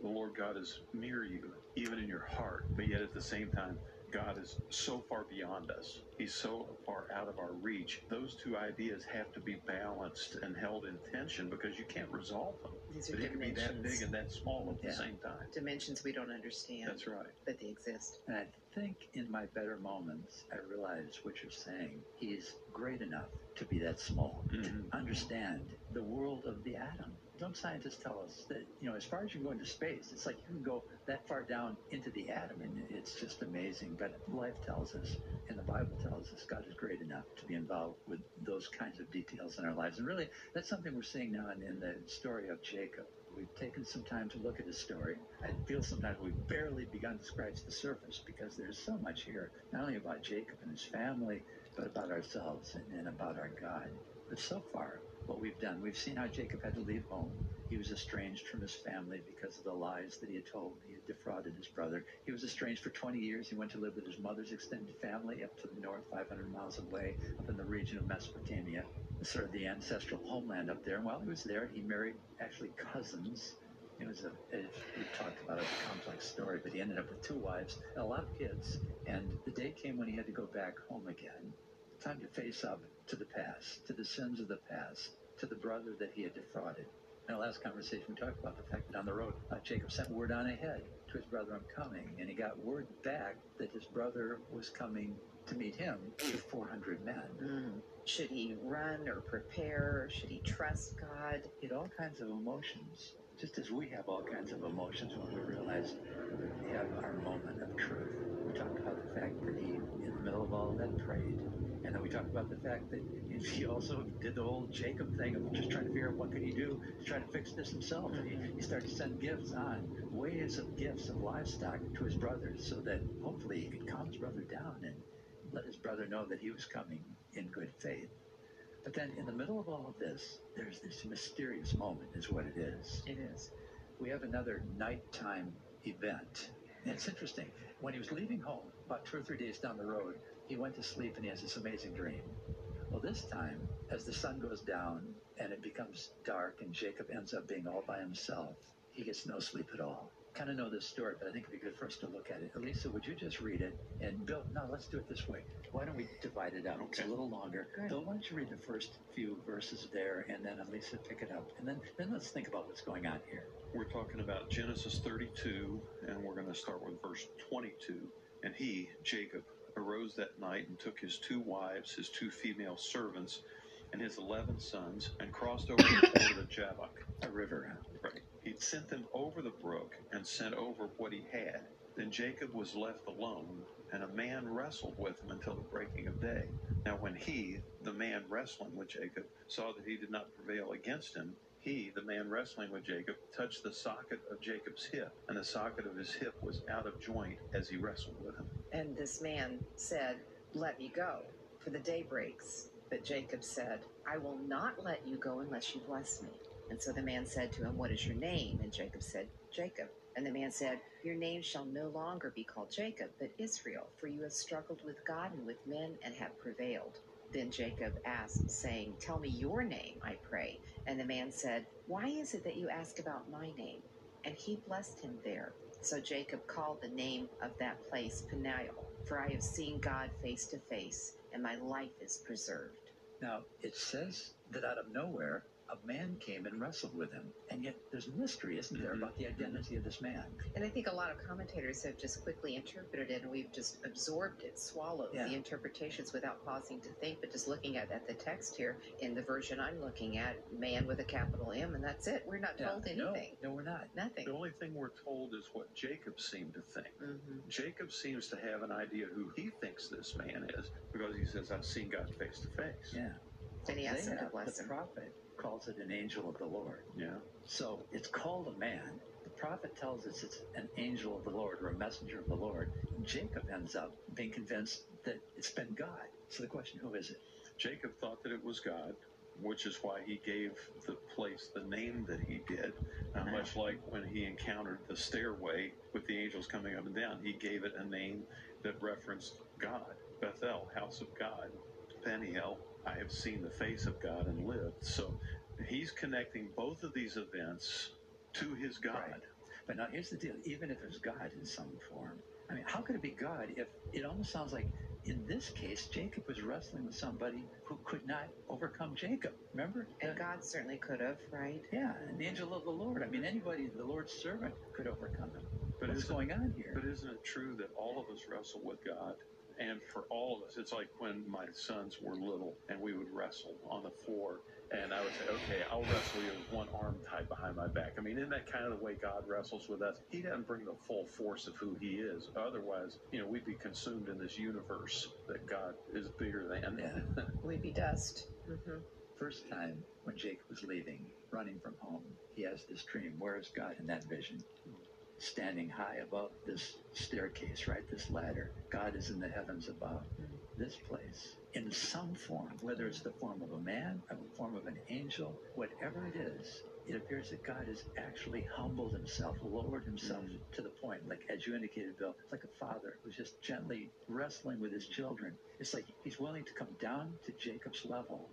the Lord God is near you, even in your heart, but yet at the same time, God is so far beyond us. He's so far out of our reach. Those two ideas have to be balanced and held in tension because you can't resolve them. These are But he can be that big and that small at the Yeah. same time. Dimensions we don't understand, That's right. but they exist. And I think in my better moments, I realize what you're saying. He's great enough to be that small, Mhm. to understand the world of the atom. Don't scientists tell us that, you know, as far as you go into space, it's like you can go that far down into the atom and it's just amazing. But life tells us, and the Bible tells us, God is great enough to be involved with those kinds of details in our lives. And really, that's something we're seeing now in, in the story of Jacob. We've taken some time to look at his story. I feel sometimes we've barely begun to scratch the surface because there's so much here, not only about Jacob and his family, but about ourselves and, and about our God. But so far, what we've done, we've seen how Jacob had to leave home. He was estranged from his family because of the lies that he had told. He had defrauded his brother. He was estranged for 20 years. He went to live with his mother's extended family up to the north, 500 miles away, up in the region of Mesopotamia, sort of the ancestral homeland up there. And while he was there, he married actually cousins. It was a, a we talked about it, a complex story, but he ended up with two wives and a lot of kids. And the day came when he had to go back home again. Time to face up to the past, to the sins of the past, to the brother that he had defrauded. In our last conversation, we talked about the fact that on the road, uh, Jacob sent word on ahead to his brother, I'm coming. And he got word back that his brother was coming to meet him with 400 men. Mm. Should he run or prepare? Should he trust God? He had all kinds of emotions, just as we have all kinds of emotions when we realize we have our moment of truth. We talked about the fact that he, in the middle of all that, prayed. And then we talked about the fact that he also did the whole Jacob thing of just trying to figure out what could he do to try to fix this himself. And he, he started to send gifts on, waves of gifts of livestock to his brothers so that hopefully he could calm his brother down and let his brother know that he was coming in good faith. But then in the middle of all of this, there's this mysterious moment, is what it is. It is. We have another nighttime event. And it's interesting. When he was leaving home, about two or three days down the road, he went to sleep and he has this amazing dream. Well, this time, as the sun goes down and it becomes dark and Jacob ends up being all by himself, he gets no sleep at all. Kind of know this story, but I think it'd be good for us to look at it. Elisa, would you just read it? And Bill, no, let's do it this way. Why don't we divide it up? It's a little longer. Good. Bill, why don't you read the first few verses there, and then Elisa pick it up, and then then let's think about what's going on here. We're talking about Genesis 32, and we're going to start with verse 22. And he, Jacob, arose that night and took his two wives, his two female servants, and his eleven sons, and crossed over the Jabbok. A river. Right. He sent them over the brook and sent over what he had. Then Jacob was left alone, and a man wrestled with him until the breaking of day. Now, when he, the man wrestling with Jacob, saw that he did not prevail against him, he, the man wrestling with Jacob, touched the socket of Jacob's hip, and the socket of his hip was out of joint as he wrestled with him. And this man said, Let me go, for the day breaks. But Jacob said, I will not let you go unless you bless me. And so the man said to him, What is your name? And Jacob said, Jacob. And the man said, Your name shall no longer be called Jacob, but Israel, for you have struggled with God and with men and have prevailed. Then Jacob asked, saying, Tell me your name, I pray. And the man said, Why is it that you ask about my name? And he blessed him there. So Jacob called the name of that place Peniel, for I have seen God face to face, and my life is preserved. Now, it says that out of nowhere, a man came and wrestled with him. And yet there's mystery, isn't there, about the identity of this man? And I think a lot of commentators have just quickly interpreted it, and we've just absorbed it, swallowed Yeah. the interpretations without pausing to think, but just looking at, at the text here in the version I'm looking at, man with a capital M, and that's it. We're not Yeah, told anything. no, we're not. Nothing. The only thing we're told is what Jacob seemed to think. hmm Jacob seems to have an idea who he thinks this man is because he says, I've seen God face to face. Yeah. Then he asks him to Isaiah, bless the him. prophet calls it an angel of the Lord. Yeah. So it's called a man. The prophet tells us it's an angel of the Lord or a messenger of the Lord. Jacob ends up being convinced that it's been God. So the question, who is it? Jacob thought that it was God, which is why he gave the place the name that he did. Uh, now, much like when he encountered the stairway with the angels coming up and down, he gave it a name that referenced God. Bethel, house of God. Peniel, I have seen the face of God and lived. So he's connecting both of these events to his God. Right. But now here's the deal. Even if it's God in some form, I mean, how could it be God if it almost sounds like in this case, Jacob was wrestling with somebody who could not overcome Jacob. Remember? And Uh, God certainly could have, right? Yeah, an angel of the Lord. I mean, anybody, the Lord's servant, could overcome him. But What's going on here? But isn't it true that all of us wrestle with God? And for all of us, it's like when my sons were little and we would wrestle on the floor. And I would say, okay, I'll wrestle you with one arm tied behind my back. I mean, isn't that kind of the way God wrestles with us? He doesn't bring the full force of who He is. Otherwise, you know, we'd be consumed in this universe that God is bigger than. Yeah. We'd be dust. hmm First time when Jacob was leaving, running from home, he has this dream. Where is God in that vision? Standing high above this staircase, right? This ladder. God is in the heavens above. This place, in some form, whether it's the form of a man, or the form of an angel, whatever it is, it appears that God has actually humbled himself, lowered himself mm. to the point, like as you indicated, Bill, it's like a father who's just gently wrestling with his children. It's like he's willing to come down to Jacob's level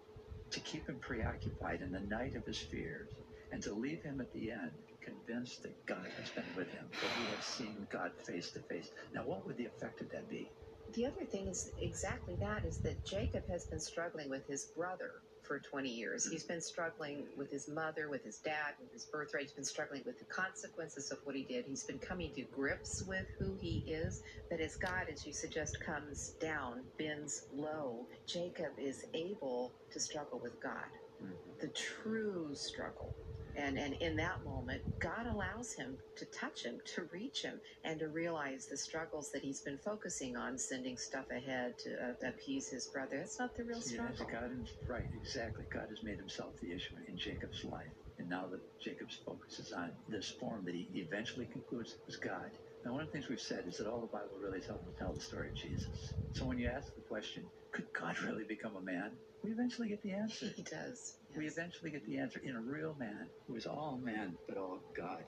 to keep him preoccupied in the night of his fears and to leave him at the end convinced that God has been with him, that he has seen God face to face. Now, what would the effect of that be? The other thing is exactly that is that Jacob has been struggling with his brother for 20 years. He's been struggling with his mother, with his dad, with his birthright. He's been struggling with the consequences of what he did. He's been coming to grips with who he is. But as God, as you suggest, comes down, bends low, Jacob is able to struggle with God. Mm-hmm. The true struggle. And, and in that moment, God allows him to touch him, to reach him, and to realize the struggles that he's been focusing on, sending stuff ahead to uh, appease his brother. That's not the real struggle. God is right, exactly. God has made himself the issue in Jacob's life. And now that Jacob's focus is on this form that he eventually concludes is God. Now, one of the things we've said is that all the Bible really tells tell the story of Jesus. So when you ask the question, could God really become a man? We eventually get the answer. He does. We eventually get the answer in a real man who is all man but all God.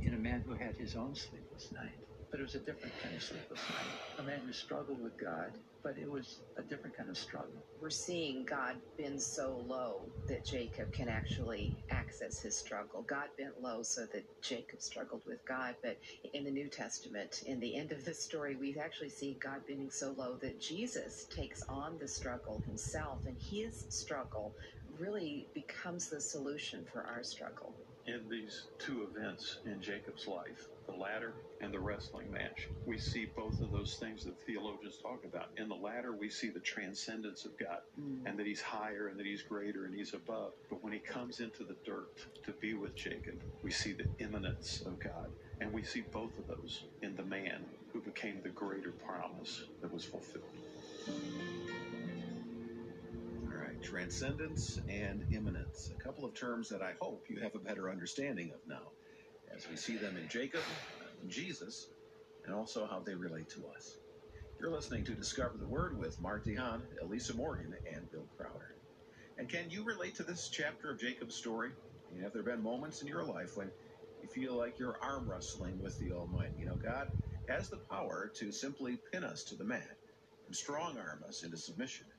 In a man who had his own sleepless night. But it was a different kind of sleepless night. A man who struggled with God, but it was a different kind of struggle. We're seeing God bend so low that Jacob can actually access his struggle. God bent low so that Jacob struggled with God. But in the New Testament, in the end of the story, we actually see God bending so low that Jesus takes on the struggle himself, and his struggle really becomes the solution for our struggle. in these two events in Jacob's life, the ladder and the wrestling match, we see both of those things that theologians talk about. In the ladder, we see the transcendence of God mm. and that he's higher and that he's greater and he's above. But when he comes into the dirt to be with Jacob, we see the immanence of God. And we see both of those in the man who became the greater promise that was fulfilled. Transcendence and immanence, a couple of terms that I hope you have a better understanding of now, as we see them in Jacob, uh, in Jesus, and also how they relate to us. You're listening to Discover the Word with Mart DeHaan, Elisa Morgan, and Bill Crowder. And can you relate to this chapter of Jacob's story? Have there been moments in your life when you feel like you're arm wrestling with the Almighty? You know, God has the power to simply pin us to the mat and strong arm us into submission.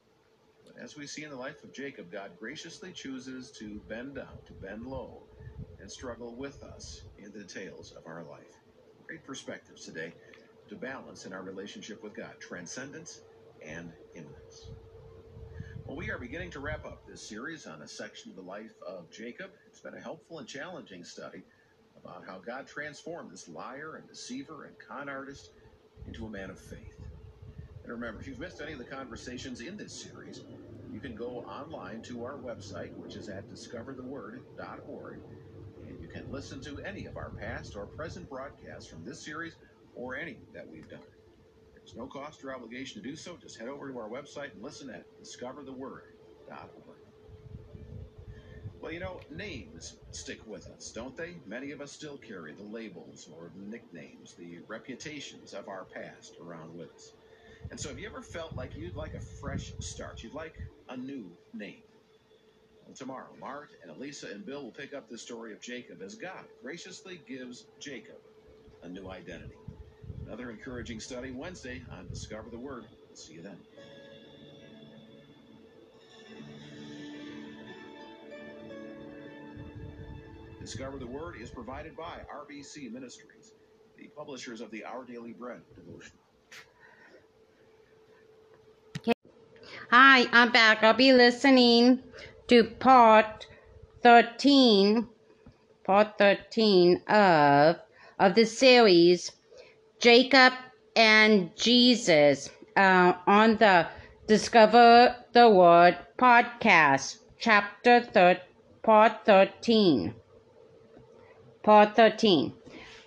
But as we see in the life of Jacob, God graciously chooses to bend down, to bend low, and struggle with us in the details of our life. Great perspectives today to balance in our relationship with God transcendence and immanence. Well, we are beginning to wrap up this series on a section of the life of Jacob. It's been a helpful and challenging study about how God transformed this liar and deceiver and con artist into a man of faith. And remember, if you've missed any of the conversations in this series, you can go online to our website, which is at discovertheword.org, and you can listen to any of our past or present broadcasts from this series or any that we've done. There's no cost or obligation to do so. Just head over to our website and listen at discovertheword.org. Well, you know, names stick with us, don't they? Many of us still carry the labels or the nicknames, the reputations of our past around with us. And so, have you ever felt like you'd like a fresh start? You'd like a new name? Well, tomorrow, Mart and Elisa and Bill will pick up the story of Jacob as God graciously gives Jacob a new identity. Another encouraging study Wednesday on Discover the Word. See you then. Discover the Word is provided by RBC Ministries, the publishers of the Our Daily Bread devotion. Hi, I'm back. I'll be listening to part 13, part 13 of of the series Jacob and Jesus uh, on the Discover the Word podcast, chapter thir- part 13. Part 13.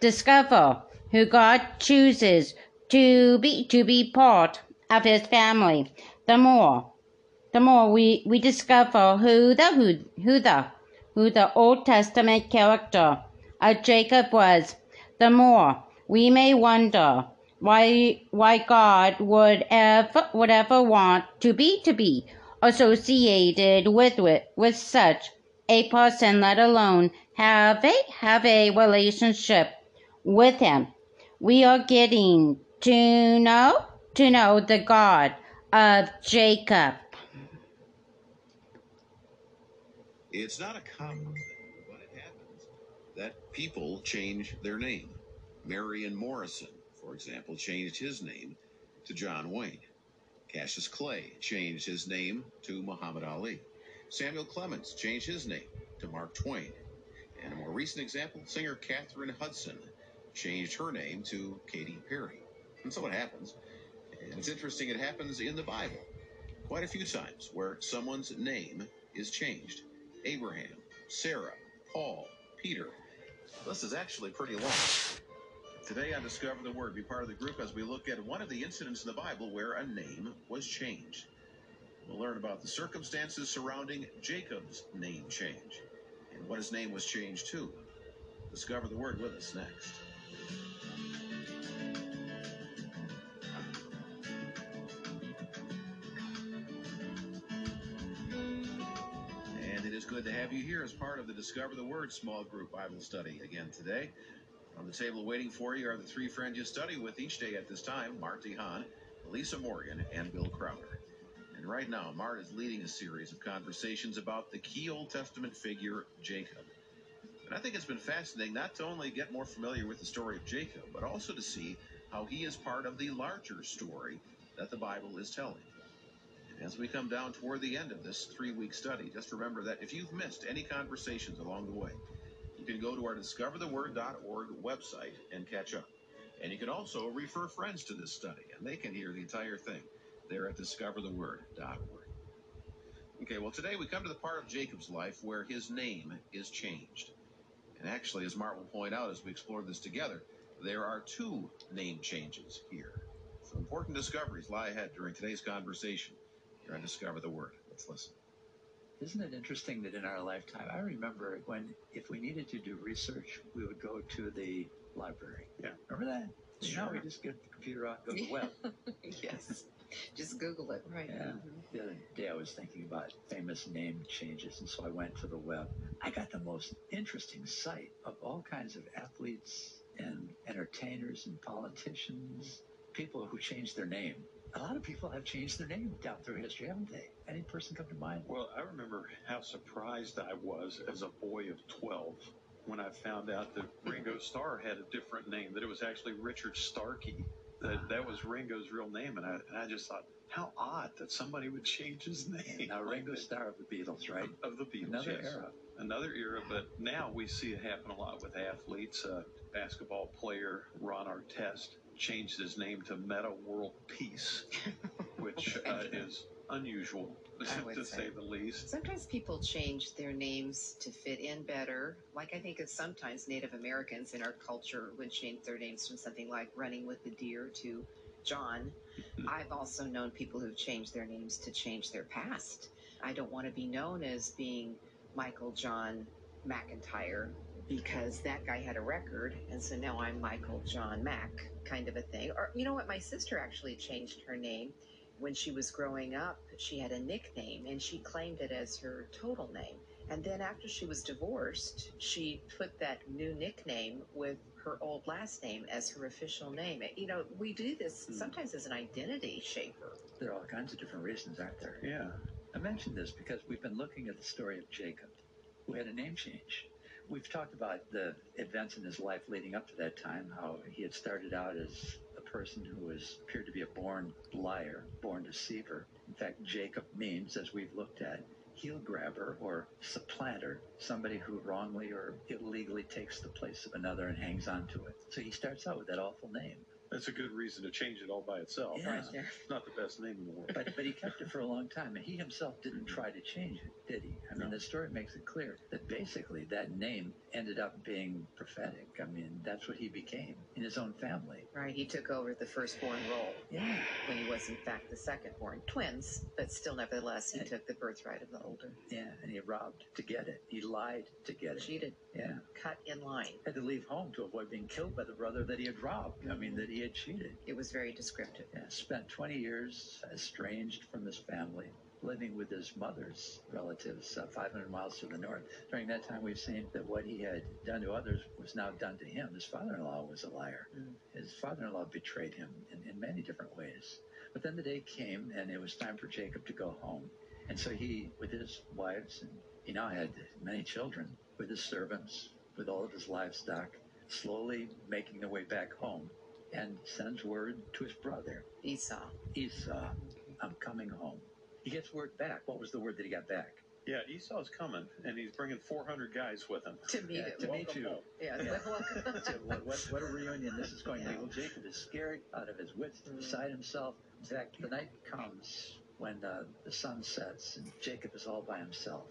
Discover who God chooses to be to be part of his family. The more the more we, we discover who the who, who the who the Old Testament character of Jacob was, the more we may wonder why why God would ever would ever want to be to be associated with with, with such a person, let alone have a have a relationship with him. We are getting to know to know the God of Jacob. It's not a common thing, but it happens that people change their name. Marion Morrison, for example, changed his name to John Wayne. Cassius Clay changed his name to Muhammad Ali. Samuel Clemens changed his name to Mark Twain. And a more recent example, singer Katheryn Hudson changed her name to Katy Perry. And so it happens. And it's interesting, it happens in the Bible quite a few times where someone's name is changed. Abraham, Sarah, Paul, Peter. This is actually pretty long. Today on Discover the Word, be part of the group as we look at one of the incidents in the Bible where a name was changed. We'll learn about the circumstances surrounding Jacob's name change and what his name was changed to. Discover the Word with us next. Good to have you here as part of the Discover the Word small group Bible study again today. On the table waiting for you are the three friends you study with each day at this time Mart DeHaan, Elisa Morgan, and Bill Crowder. And right now, Mart is leading a series of conversations about the key Old Testament figure, Jacob. And I think it's been fascinating not to only get more familiar with the story of Jacob, but also to see how he is part of the larger story that the Bible is telling. As we come down toward the end of this three week study, just remember that if you've missed any conversations along the way, you can go to our discovertheword.org website and catch up. And you can also refer friends to this study, and they can hear the entire thing there at discovertheword.org. Okay, well, today we come to the part of Jacob's life where his name is changed. And actually, as Mart will point out as we explore this together, there are two name changes here. Some important discoveries lie ahead during today's conversation. Here on Discover the Word. Let's listen. Isn't it interesting that in our lifetime, I remember when, if we needed to do research, we would go to the library. Yeah. Remember that? Now we just get the computer out, go to the web. yes. Just Google it, right? Yeah. Mhm. The other day I was thinking about famous name changes, and so I went to the web. I got the most interesting site of all kinds of athletes and entertainers and politicians, people who changed their name. A lot of people have changed their name down through history, haven't they? Any person come to mind? Well, I remember how surprised I was as a boy of 12 when I found out that Ringo Starr had a different name, that it was actually Richard Starkey, that that was Ringo's real name. And I, and I just thought, how odd that somebody would change his name. Now Ringo. Starr of the Beatles, right? Of the Beatles, Another yes. era. Another era, but now we see it happen a lot with athletes. Uh, basketball player Ron Artest changed his name to Metta World Peace, which uh, is unusual, to say. say the least. Sometimes people change their names to fit in better. Like I think of sometimes Native Americans in our culture would change their names from something like Running with the Deer to John. I've also known people who've changed their names to change their past. I don't want to be known as being Michael John McIntyre because that guy had a record, and so now I'm Michael John Mac, kind of a thing. Or you know what? My sister actually changed her name when she was growing up, she had a nickname and she claimed it as her total name. And then after she was divorced, she put that new nickname with her old last name as her official name. You know, we do this Hmm. sometimes as an identity shaper. There are all kinds of different reasons, aren't there? Yeah. I mentioned this because we've been looking at the story of Jacob, who had a name change. We've talked about the events in his life leading up to that time, how he had started out as a person who was appeared to be a born liar, born deceiver. In fact, Jacob means, as we've looked at, heel grabber or supplanter, somebody who wrongly or illegally takes the place of another and hangs on to it. So he starts out with that awful name. That's a good reason to change it all by itself. Yeah. Right there. It's not the best name in the world. But but he kept it for a long time, and he himself didn't try to change it, did he? I mean, No. the story makes it clear that basically that name ended up being prophetic. I mean, that's what he became in his own family. Right, he took over the firstborn role Yeah. when he was in fact the secondborn. Twins, but still nevertheless he took the birthright of the older. Yeah, and he robbed to get it. He lied to get it. Cheated, Yeah. cut in line. Had to leave home to avoid being killed by the brother that he had robbed. I mean, that he had cheated. It was very descriptive. Yeah, spent 20 years estranged from his family, living with his mother's relatives uh, 500 miles to the north. During that time, we've seen that what he had done to others was now done to him. His father in law was a liar. Mm. His father in law betrayed him in, in many different ways. But then the day came, and it was time for Jacob to go home. And so he, with his wives, and he now had many children, with his servants, with all of his livestock, slowly making their way back home and sends word to his brother, Esau. Esau, I'm coming home. He gets word back. What was the word that he got back? Yeah, Esau's coming, and he's bringing 400 guys with him. To meet Yeah, him. to meet you. home. Yeah, Yeah. welcome. So what, what, what a reunion this is going to be. Well, Jacob is scared out of his wits, beside himself. In fact, the night comes when uh, the sun sets and Jacob is all by himself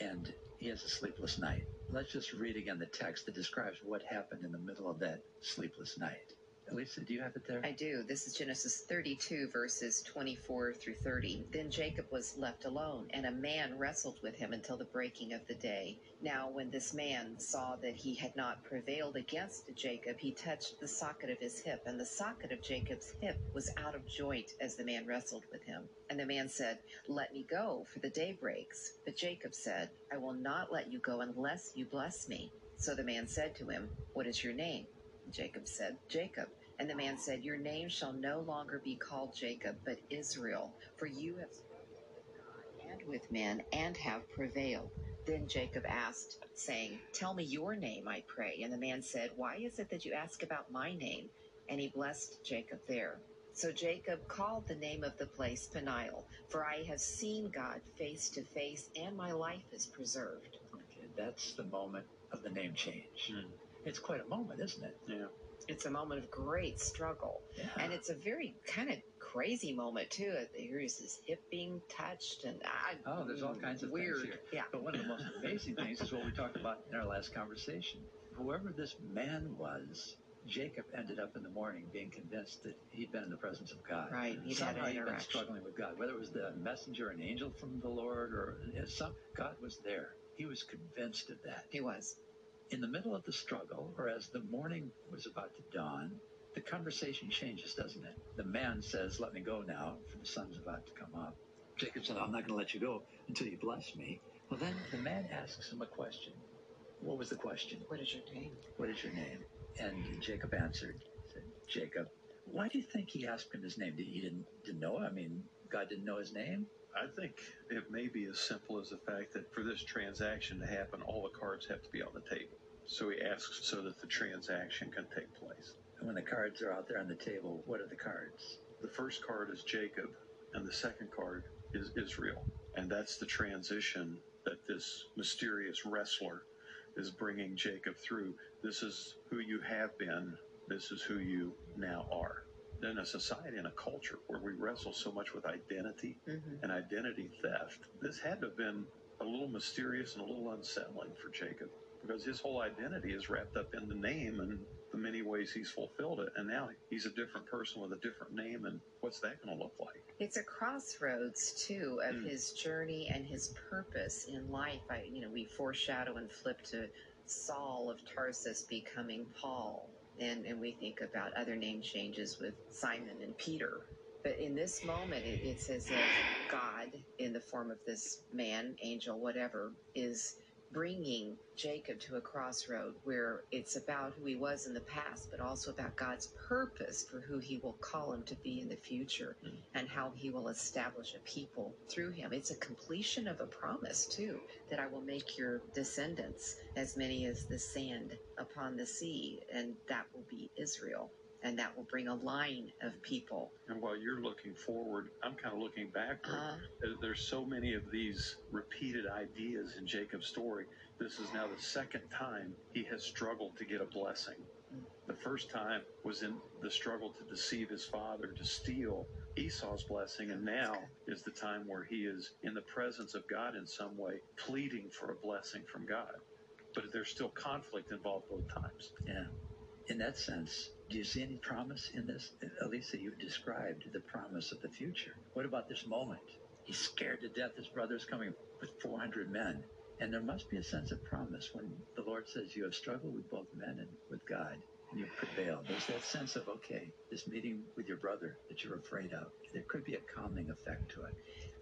and he has a sleepless night. Let's just read again the text that describes what happened in the middle of that sleepless night. Lisa, do you have it there? I do. This is Genesis 32, verses 24 through 30. Then Jacob was left alone, and a man wrestled with him until the breaking of the day. Now, when this man saw that he had not prevailed against Jacob, he touched the socket of his hip, and the socket of Jacob's hip was out of joint as the man wrestled with him. And the man said, Let me go, for the day breaks. But Jacob said, I will not let you go unless you bless me. So the man said to him, What is your name? Jacob said, Jacob. And the man said, Your name shall no longer be called Jacob, but Israel, for you have struggled with God and with men and have prevailed. Then Jacob asked, saying, Tell me your name, I pray. And the man said, Why is it that you ask about my name? And he blessed Jacob there. So Jacob called the name of the place Peniel, for I have seen God face to face, and my life is preserved. Okay, that's the moment of the name change. Hmm. It's quite a moment, isn't it? Yeah. It's a moment of great struggle. Yeah. And it's a very kind of crazy moment too. Here's his hip being touched, and I, Oh, there's all mm, kinds of things weird. here. Yeah, But one of the most amazing things is what we talked about in our last conversation. Whoever this man was, Jacob ended up in the morning being convinced that he'd been in the presence of God. Right, he'd had Somehow an he'd been interaction. struggling with God, whether it was the messenger, an angel from the Lord, or some God was there. He was convinced of that. He was. In the middle of the struggle, or as the morning was about to dawn, the conversation changes, doesn't it? The man says, Let me go now, for the sun's about to come up. Jacob said, I'm not going to let you go until you bless me. Well, then the man asks him a question. What was the question? What is your name? What is your name? And Jacob answered, said, Jacob. Why do you think he asked him his name? Did he didn't, didn't know? I mean, God didn't know his name? I think it may be as simple as the fact that for this transaction to happen, all the cards have to be on the table. So he asks so that the transaction can take place. And when the cards are out there on the table, what are the cards? The first card is Jacob, and the second card is Israel. And that's the transition that this mysterious wrestler is bringing Jacob through. This is who you have been, this is who you now are. In a society and a culture where we wrestle so much with identity Mm-hmm. and identity theft, this had to have been a little mysterious and a little unsettling for Jacob because his whole identity is wrapped up in the name and the many ways he's fulfilled it. And now he's a different person with a different name. And what's that going to look like? It's a crossroads too of Mm. his journey and his purpose in life. I, you know, we foreshadow and flip to Saul of Tarsus becoming Paul, and and we think about other name changes with Simon and Peter. But in this moment, it, it's as if God, in the form of this man, angel, whatever, is bringing Jacob to a crossroad where it's about who he was in the past, but also about God's purpose for who he will call him to be in the future mm. and how he will establish a people through him. It's a completion of a promise, too, that I will make your descendants as many as the sand upon the sea, and that will be Israel. And that will bring a line of people. And while you're looking forward, I'm kind of looking backward. Uh, There- There's so many of these repeated ideas in Jacob's story. This is now the second time he has struggled to get a blessing. The first time was in the struggle to deceive his father, to steal Esau's blessing, and now is the time where he is in the presence of God in some way, pleading for a blessing from God. But there's still conflict involved both times. Yeah. In that sense, do you see any promise in this? Elisa, you described the promise of the future. What about this moment? He's scared to death. His brother's coming with 400 men. And there must be a sense of promise when the Lord says you have struggled with both men and with God you prevail. There's that sense of, okay, this meeting with your brother that you're afraid of, there could be a calming effect to it.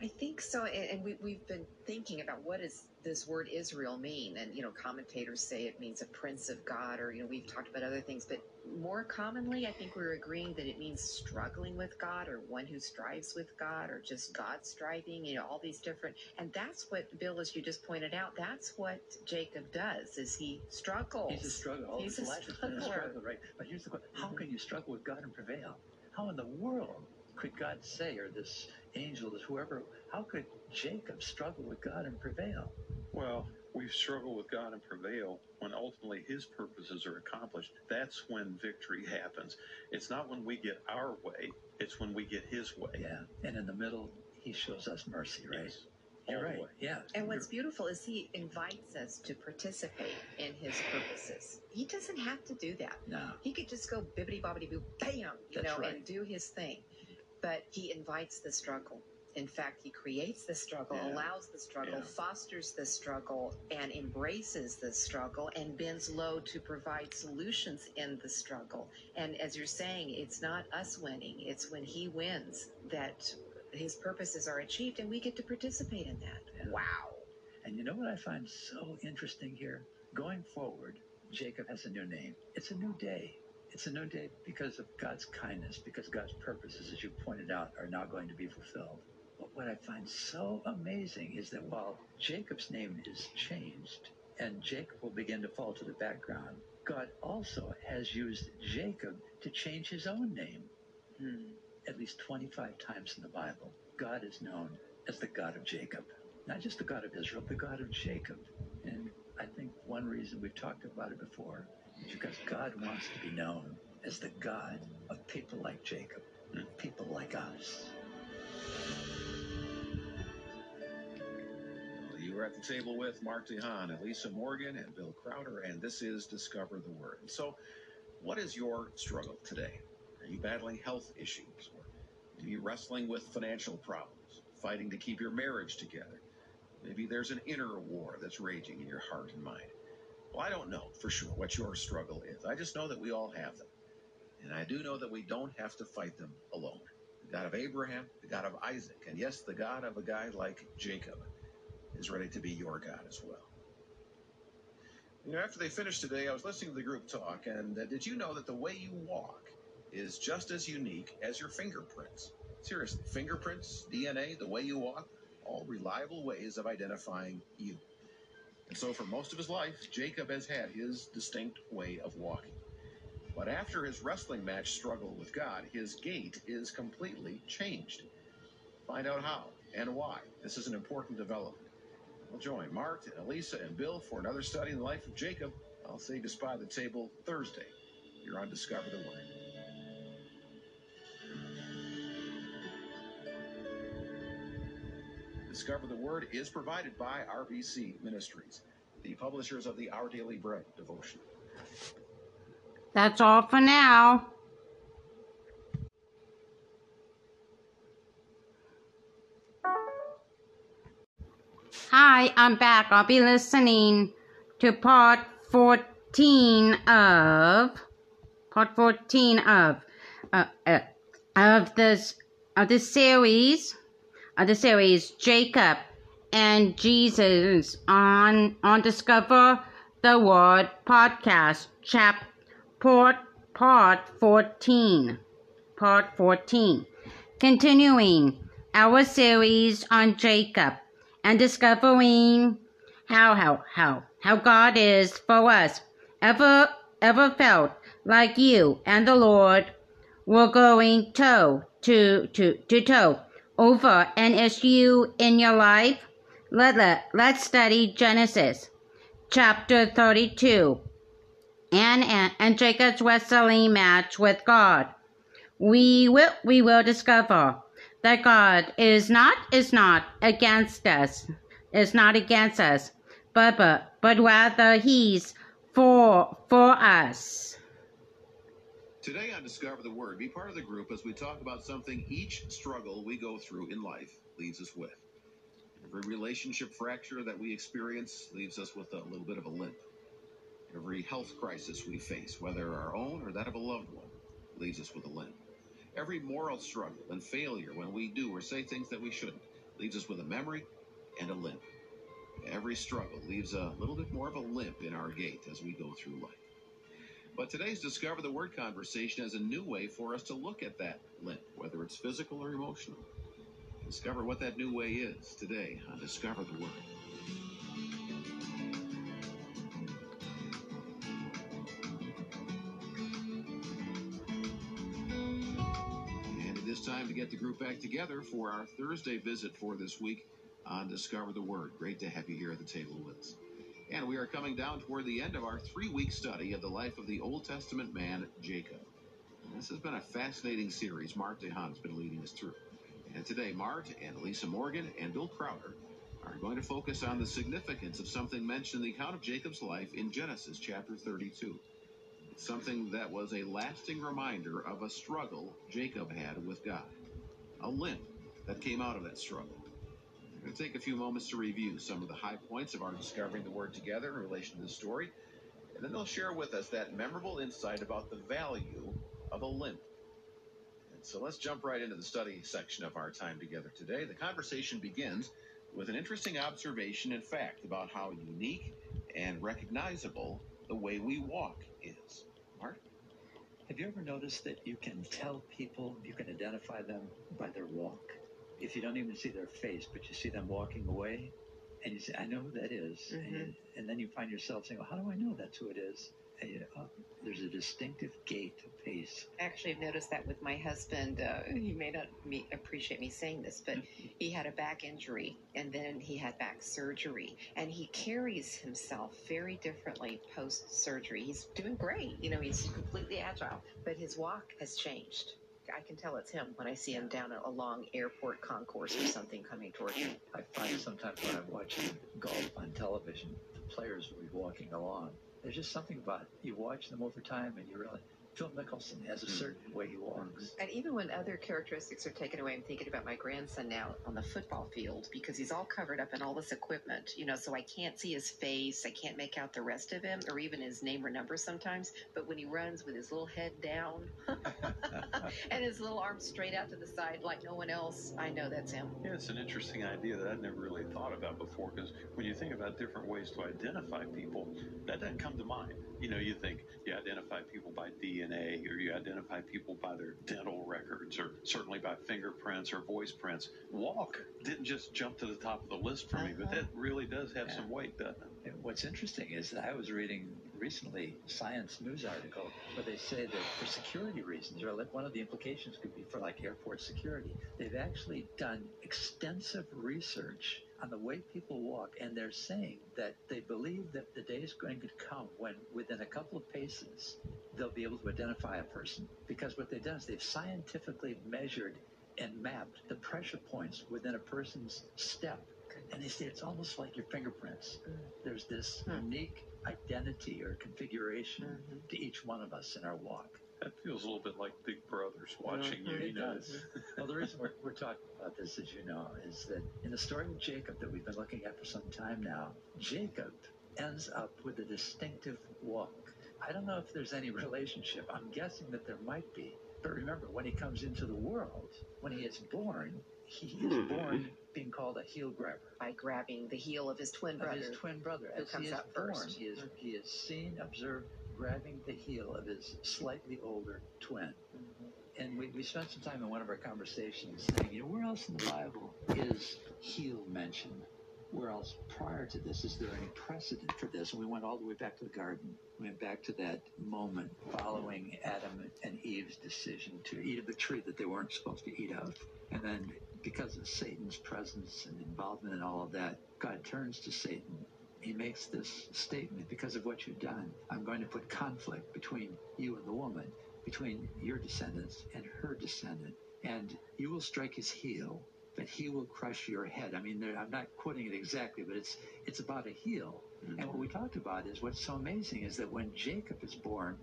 I think so, and, we, we've been thinking about what does this word Israel mean, and you know, commentators say it means a prince of God, or you know, we've talked about other things, but more commonly, I think we're agreeing that it means struggling with God, or one who strives with God, or just God striving. You know, all these different, and that's what Bill, as you just pointed out, that's what Jacob does, is he struggles. He's a struggle. All He's his a life has been a struggle, right? But here's the question: How can you struggle with God and prevail? How in the world could God say, or this angel, this whoever, how could Jacob struggle with God and prevail? Well, we struggle with God and prevail when ultimately His purposes are accomplished. That's when victory happens. It's not when we get our way, it's when we get His way. Yeah, and in the middle, He shows us mercy, right? Yes. You're right. way. Yeah. And what's beautiful is he invites us to participate in his purposes. He doesn't have to do that. no, He could just go bibbity bobbity boo, bam, you That's know, right. and do his thing. But he invites the struggle. In fact, he creates the struggle, Yeah. allows the struggle, Yeah. fosters the struggle, and embraces the struggle, and bends low to provide solutions in the struggle. And as you're saying, it's not us winning, it's when he wins that his purposes are achieved, and we get to participate in that. Yeah. Wow. And you know what I find so interesting here? Going forward, Jacob has a new name. It's a new day. It's a new day because of God's kindness, because God's purposes, as you pointed out, are now going to be fulfilled. But what I find so amazing is that while Jacob's name is changed and Jacob will begin to fall to the background, God also has used Jacob to change his own name. Hmm. At least 25 times in the Bible, God is known as the God of Jacob. Not just the God of Israel, the God of Jacob. And I think one reason we've talked about it before is because God wants to be known as the God of people like Jacob, people like us. You are at the table with Mart DeHaan, Elisa Morgan, and Bill Crowder, and this is Discover the Word. So, What is your struggle today? Are you battling health issues? Or are you wrestling with financial problems, fighting to keep your marriage together? Maybe there's an inner war that's raging in your heart and mind. Well, I don't know for sure what your struggle is. I just know that we all have them. And I do know that we don't have to fight them alone. The God of Abraham, the God of Isaac, and yes, the God of a guy like Jacob is ready to be your God as well. You know, after they finished today, I was listening to the group talk, and uh, did you know that the way you walk is just as unique as your fingerprints? Seriously, fingerprints, DNA, the way you walk, all reliable ways of identifying you. And so, for most of his life, Jacob has had his distinct way of walking. But after his wrestling match struggle with God, his gait is completely changed. Find out how and why. This is an important development. We'll join Mart and Elisa and Bill for another study in the life of Jacob. I'll see you by the table Thursday. You're on Discover the Word. Discover the Word is provided by RBC Ministries, the publishers of the Our Daily Bread devotion. That's all for now. Hi, I'm back. I'll be listening to part 14 of part 14 of uh, uh, of this of the series of the series Jacob and Jesus on on Discover the Word podcast chap part part 14 part 14 continuing our series on Jacob and discovering how how how how God is for us. Ever ever felt like you and the Lord were going toe to to to toe over an issue in your life? Let, let let's study Genesis chapter 32 and, and and Jacob's wrestling match with God. We will we will discover that God is not is not against us, is not against us, but but but rather He's for for us. Today on Discover the Word, be part of the group as we talk about something each struggle we go through in life leaves us with. Every relationship fracture that we experience leaves us with a little bit of a limp. Every health crisis we face, whether our own or that of a loved one, leaves us with a limp. Every moral struggle and failure when we do or say things that we shouldn't leaves us with a memory and a limp. Every struggle leaves a little bit more of a limp in our gait as we go through life. But today's Discover the Word conversation is a new way for us to look at that limp, whether it's physical or emotional. Discover what that new way is today on Discover the Word. Time to get the group back together for our Thursday visit for this week on Discover the Word. Great to have you here at the table with us. And we are coming down toward the end of our three week study of the life of the Old Testament man, Jacob. And this has been a fascinating series Mart DeHaan has been leading us through. And today, Mart and Elisa Morgan and Bill Crowder are going to focus on the significance of something mentioned in the account of Jacob's life in Genesis chapter 32 something that was a lasting reminder of a struggle Jacob had with God, a limp that came out of that struggle. We're going to take a few moments to review some of the high points of our discovering the word together in relation to this story, and then they'll share with us that memorable insight about the value of a limp. And so let's jump right into the study section of our time together today. The conversation begins with an interesting observation and fact about how unique and recognizable the way we walk is. Mart? Have you ever noticed that you can tell people, you can identify them by their walk? If you don't even see their face, but you see them walking away, and you say, I know who that is. Mm-hmm. And, and, then you find yourself saying, well, how do I know that's who it is? Uh, there's a distinctive gait, a pace. Actually, I've noticed that with my husband. Uh, you may not me, appreciate me saying this, but he had a back injury and then he had back surgery, and he carries himself very differently post surgery. He's doing great. You know, he's completely agile, but his walk has changed. I can tell it's him when I see him down a, long airport concourse or something coming towards me. I find sometimes when I'm watching golf on television, the players will be walking along there's just something about it. You watch them over time and you realize Phil Mickelson has a hmm. certain way he walks. And even when other characteristics are taken away, I'm thinking about my grandson now on the football field because he's all covered up in all this equipment, you know, so I can't see his face. I can't make out the rest of him or even his name or number sometimes. But when he runs with his little head down and his little arms straight out to the side like no one else, I know that's him. Yeah, it's an interesting idea that I'd never really thought about before because when you think about different ways to identify people, that doesn't come to mind. You know, you think you identify people by DNA or you identify people by their dental records or certainly by fingerprints or voice prints. Walk didn't just jump to the top of the list for me, but that uh-huh. really does have Yeah. some weight, doesn't it? What's interesting is that I was reading recently a Science News article where they say that for security reasons, or like one of the implications could be for like airport security, they've actually done extensive research on the way people walk, and they're saying that they believe that the day is going to come when, within a couple of paces, they'll be able to identify a person. Because what they've done is they've scientifically measured and mapped the pressure points within a person's step. And they say it's almost like your fingerprints. There's this hmm. unique identity or configuration mm-hmm. to each one of us in our walk. That feels a little bit like Big Brother's watching you. It You know, does. well, the reason we're, we're talking about this, as you know, is that in the story of Jacob that we've been looking at for some time now, Jacob ends up with a distinctive walk. I don't know if there's any relationship. I'm guessing that there might be. But remember, when he comes into the world, when he is born, he is hmm. born being called a heel grabber By grabbing the heel of his twin of brother. his twin brother. who As comes he is out born, first. he is he is seen, observed, grabbing the heel of his slightly older twin. Mm-hmm. And we, we spent some time in one of our conversations saying, you know, where else in the Bible is heel mentioned? Where else prior to this is there any precedent for this? And we went all the way back to the garden. We went back to that moment following Adam and Eve's decision to eat of the tree that they weren't supposed to eat of. And then because of Satan's presence and involvement in all of that, God turns to Satan he makes this statement because of what you've done i'm going to put conflict between you and the woman between your descendants and her descendant and you will strike his heel but he will crush your head. I mean i'm not quoting it exactly but it's it's about a heel. Mm-hmm. And what we talked about is what's so amazing is that when jacob is born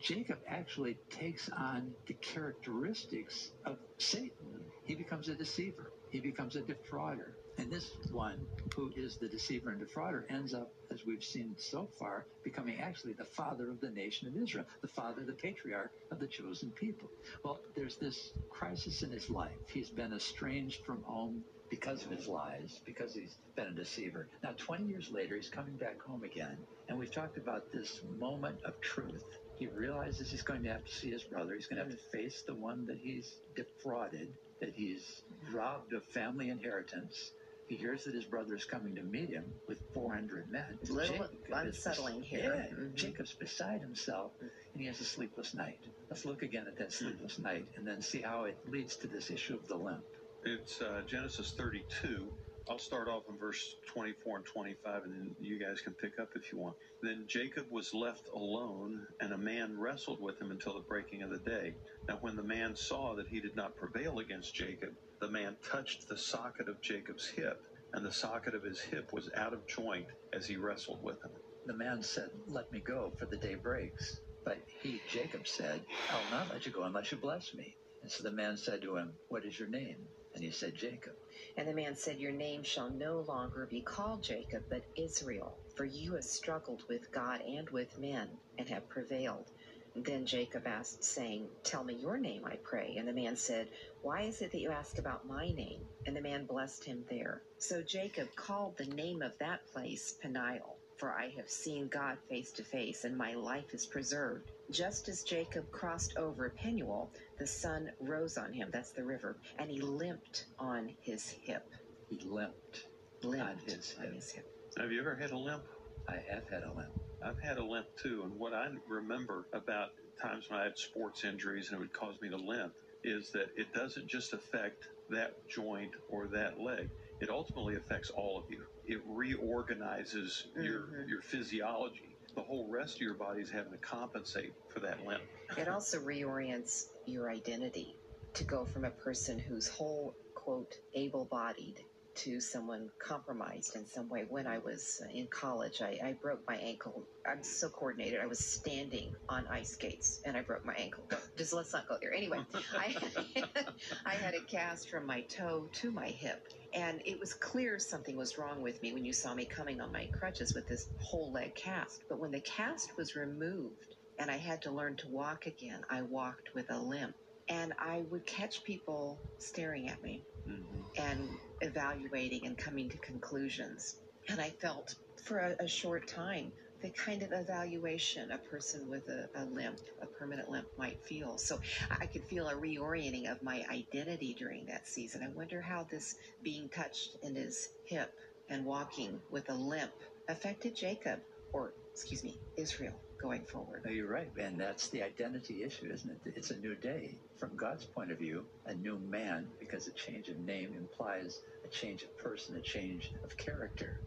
jacob actually takes on the characteristics of satan. Mm-hmm. He becomes a deceiver. He becomes a defrauder and this one, who is the deceiver and defrauder, ends up, as we've seen so far, becoming actually the father of the nation of Israel, the father, the patriarch of the chosen people. Well, there's this crisis in his life. He's been estranged from home because of his lies, because he's been a deceiver. Now, 20 years later, he's coming back home again, and we've talked about this moment of truth. He realizes he's going to have to see his brother. He's going to have to face the one that he's defrauded, that he's robbed of family inheritance. He hears that his brother is coming to meet him with 400 men. It's a little Jacob unsettling bes- here. Yeah, Mhm. Jacob's beside himself, and he has a sleepless night. Let's look again at that sleepless night and then see how it leads to this issue of the limp. It's uh, Genesis 32. I'll start off in verse 24 and 25, and then you guys can pick up if you want. Then Jacob was left alone, and a man wrestled with him until the breaking of the day. Now, when the man saw that he did not prevail against Jacob, the man touched the socket of Jacob's hip, and the socket of his hip was out of joint as he wrestled with him. The man said, Let me go, for the day breaks. But he, Jacob, said, I'll not let you go unless you bless me. And so the man said to him, What is your name? And he said, Jacob. And the man said, Your name shall no longer be called Jacob, but Israel, for you have struggled with God and with men, and have prevailed. Then Jacob asked, saying, Tell me your name, I pray. And the man said, Why is it that you ask about my name? And the man blessed him there. So Jacob called the name of that place Peniel, for I have seen God face to face, and my life is preserved. Just as Jacob crossed over Penuel, the sun rose on him, that's the river, and he limped on his hip. He limped. Limped his on hip. his hip. Have you ever had a limp? I have had a limp. I've had a limp too, and what I remember about times when I had sports injuries and it would cause me to limp is that it doesn't just affect that joint or that leg. It ultimately affects all of you. It reorganizes your mm-hmm. your physiology. The whole rest of your body is having to compensate for that limp. It also reorients your identity to go from a person who's whole, quote, able bodied to someone compromised in some way. When I was in college, I, I broke my ankle. I'm so coordinated. I was standing on ice skates and I broke my ankle. Just let's not go there. Anyway, I, I had a cast from my toe to my hip. And it was clear something was wrong with me when you saw me coming on my crutches with this whole leg cast. But when the cast was removed and I had to learn to walk again, I walked with a limp. And I would catch people staring at me mm-hmm. and evaluating and coming to conclusions. And I felt for a, a short time the kind of evaluation a person with a, a, limp, a permanent limp, might feel. So I could feel a reorienting of my identity during that season. I wonder how this being touched in his hip and walking with a limp affected Jacob, or excuse me, Israel going forward. No, you're right, and that's the identity issue, isn't it? It's a new day. From God's point of view, a new man, because a change of name implies a change of person, a change of character.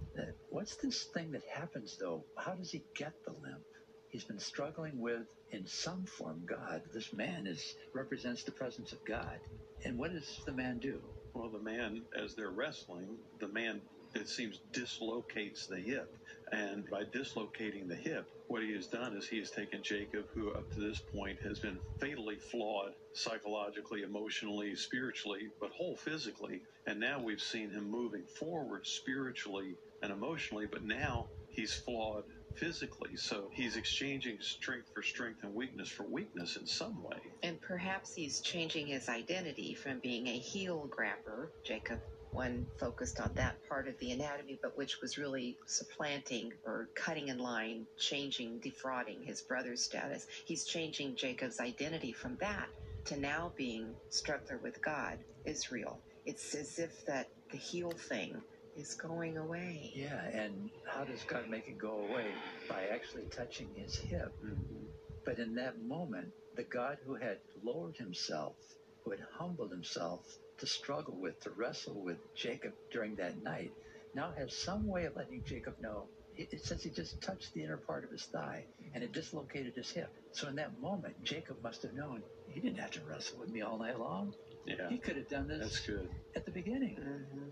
What's this thing that happens, though? How does he get the limp? He's been struggling with, in some form, God. This man is represents the presence of God. And what does the man do? Well, the man, as they're wrestling, the man, it seems, dislocates the hip. And by dislocating the hip, what he has done is he has taken Jacob, who up to this point has been fatally flawed psychologically, emotionally, spiritually, but whole physically. And now we've seen him moving forward spiritually and emotionally, but now he's flawed physically. So he's exchanging strength for strength and weakness for weakness in some way. And perhaps he's changing his identity from being a heel grabber, Jacob, one focused on that part of the anatomy, but which was really supplanting or cutting in line, changing, defrauding his brother's status. He's changing Jacob's identity from that to now being struggler with God, Israel. It's as if that the heel thing is going away. Yeah, and how does God make it go away? By actually touching his hip. Mm-hmm. But in that moment, the God who had lowered himself, who had humbled himself, to struggle with, to wrestle with Jacob during that night, now has some way of letting Jacob know. It, says he just touched the inner part of his thigh and it dislocated his hip. So in that moment, Jacob must have known he didn't have to wrestle with me all night long. Yeah, he could have done this. That's good. At the beginning. Mm-hmm.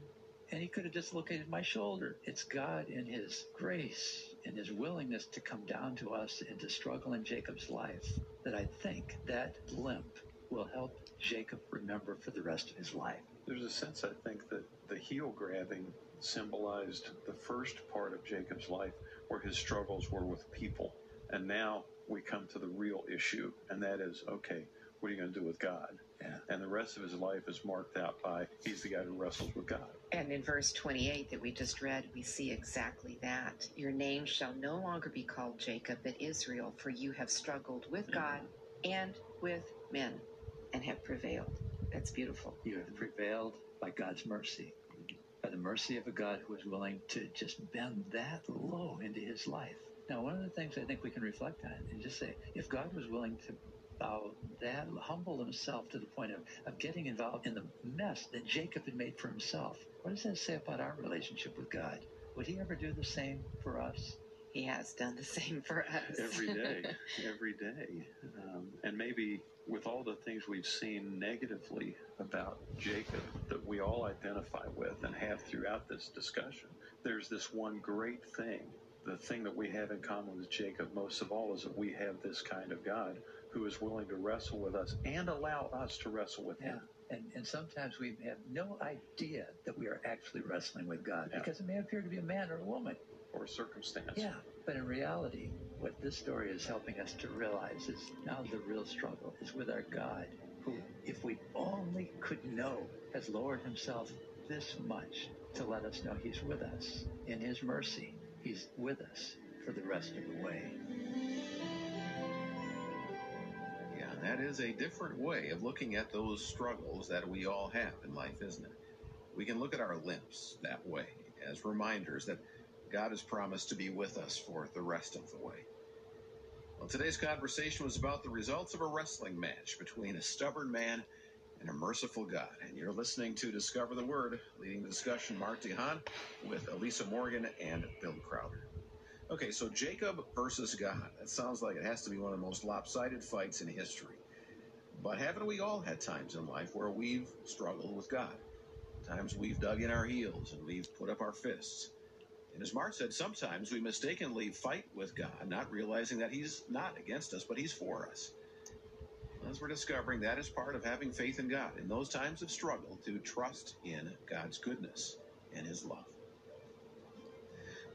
And he could have dislocated my shoulder. It's God in his grace, and his willingness to come down to us and to struggle in Jacob's life that I think that limp will help Jacob remember for the rest of his life. There's a sense, I think, that the heel grabbing symbolized the first part of Jacob's life where his struggles were with people. And now we come to the real issue, and that is okay, what are you going to do with God? Yeah. And the rest of his life is marked out by he's the guy who wrestles with God. And in verse 28 that we just read, we see exactly that. Your name shall no longer be called Jacob, but Israel, for you have struggled with mm-hmm. God and with men and have prevailed. That's beautiful. You have prevailed by God's mercy, by the mercy of a God who is willing to just bend that low into his life. Now, one of the things I think we can reflect on and just say, if God was willing to bow that, humble himself to the point of, of getting involved in the mess that Jacob had made for himself, what does that say about our relationship with God? Would he ever do the same for us? He has done the same for us. every day, every day. Um, and maybe with all the things we've seen negatively about Jacob that we all identify with and have throughout this discussion, there's this one great thing. The thing that we have in common with Jacob most of all is that we have this kind of God who is willing to wrestle with us and allow us to wrestle with him. And, and sometimes we have no idea that we are actually wrestling with God yeah. because it may appear to be a man or a woman. Or a circumstance. Yeah. But in reality, what this story is helping us to realize is now the real struggle is with our God, who, if we only could know, has lowered himself this much to let us know he's with us. In his mercy, he's with us for the rest of the way. Yeah, that is a different way of looking at those struggles that we all have in life, isn't it? We can look at our limps that way as reminders that God has promised to be with us for the rest of the way. Well, today's conversation was about the results of a wrestling match between a stubborn man and a merciful God. And you're listening to Discover the Word, leading the discussion, Mart DeHaan with Elisa Morgan and Bill Crowder. Okay, so Jacob versus God. That sounds like it has to be one of the most lopsided fights in history. But haven't we all had times in life where we've struggled with God? Times we've dug in our heels and we've put up our fists. And as Mart said, sometimes we mistakenly fight with God, not realizing that He's not against us, but He's for us. As we're discovering, that is part of having faith in God in those times of struggle to trust in God's goodness and His love.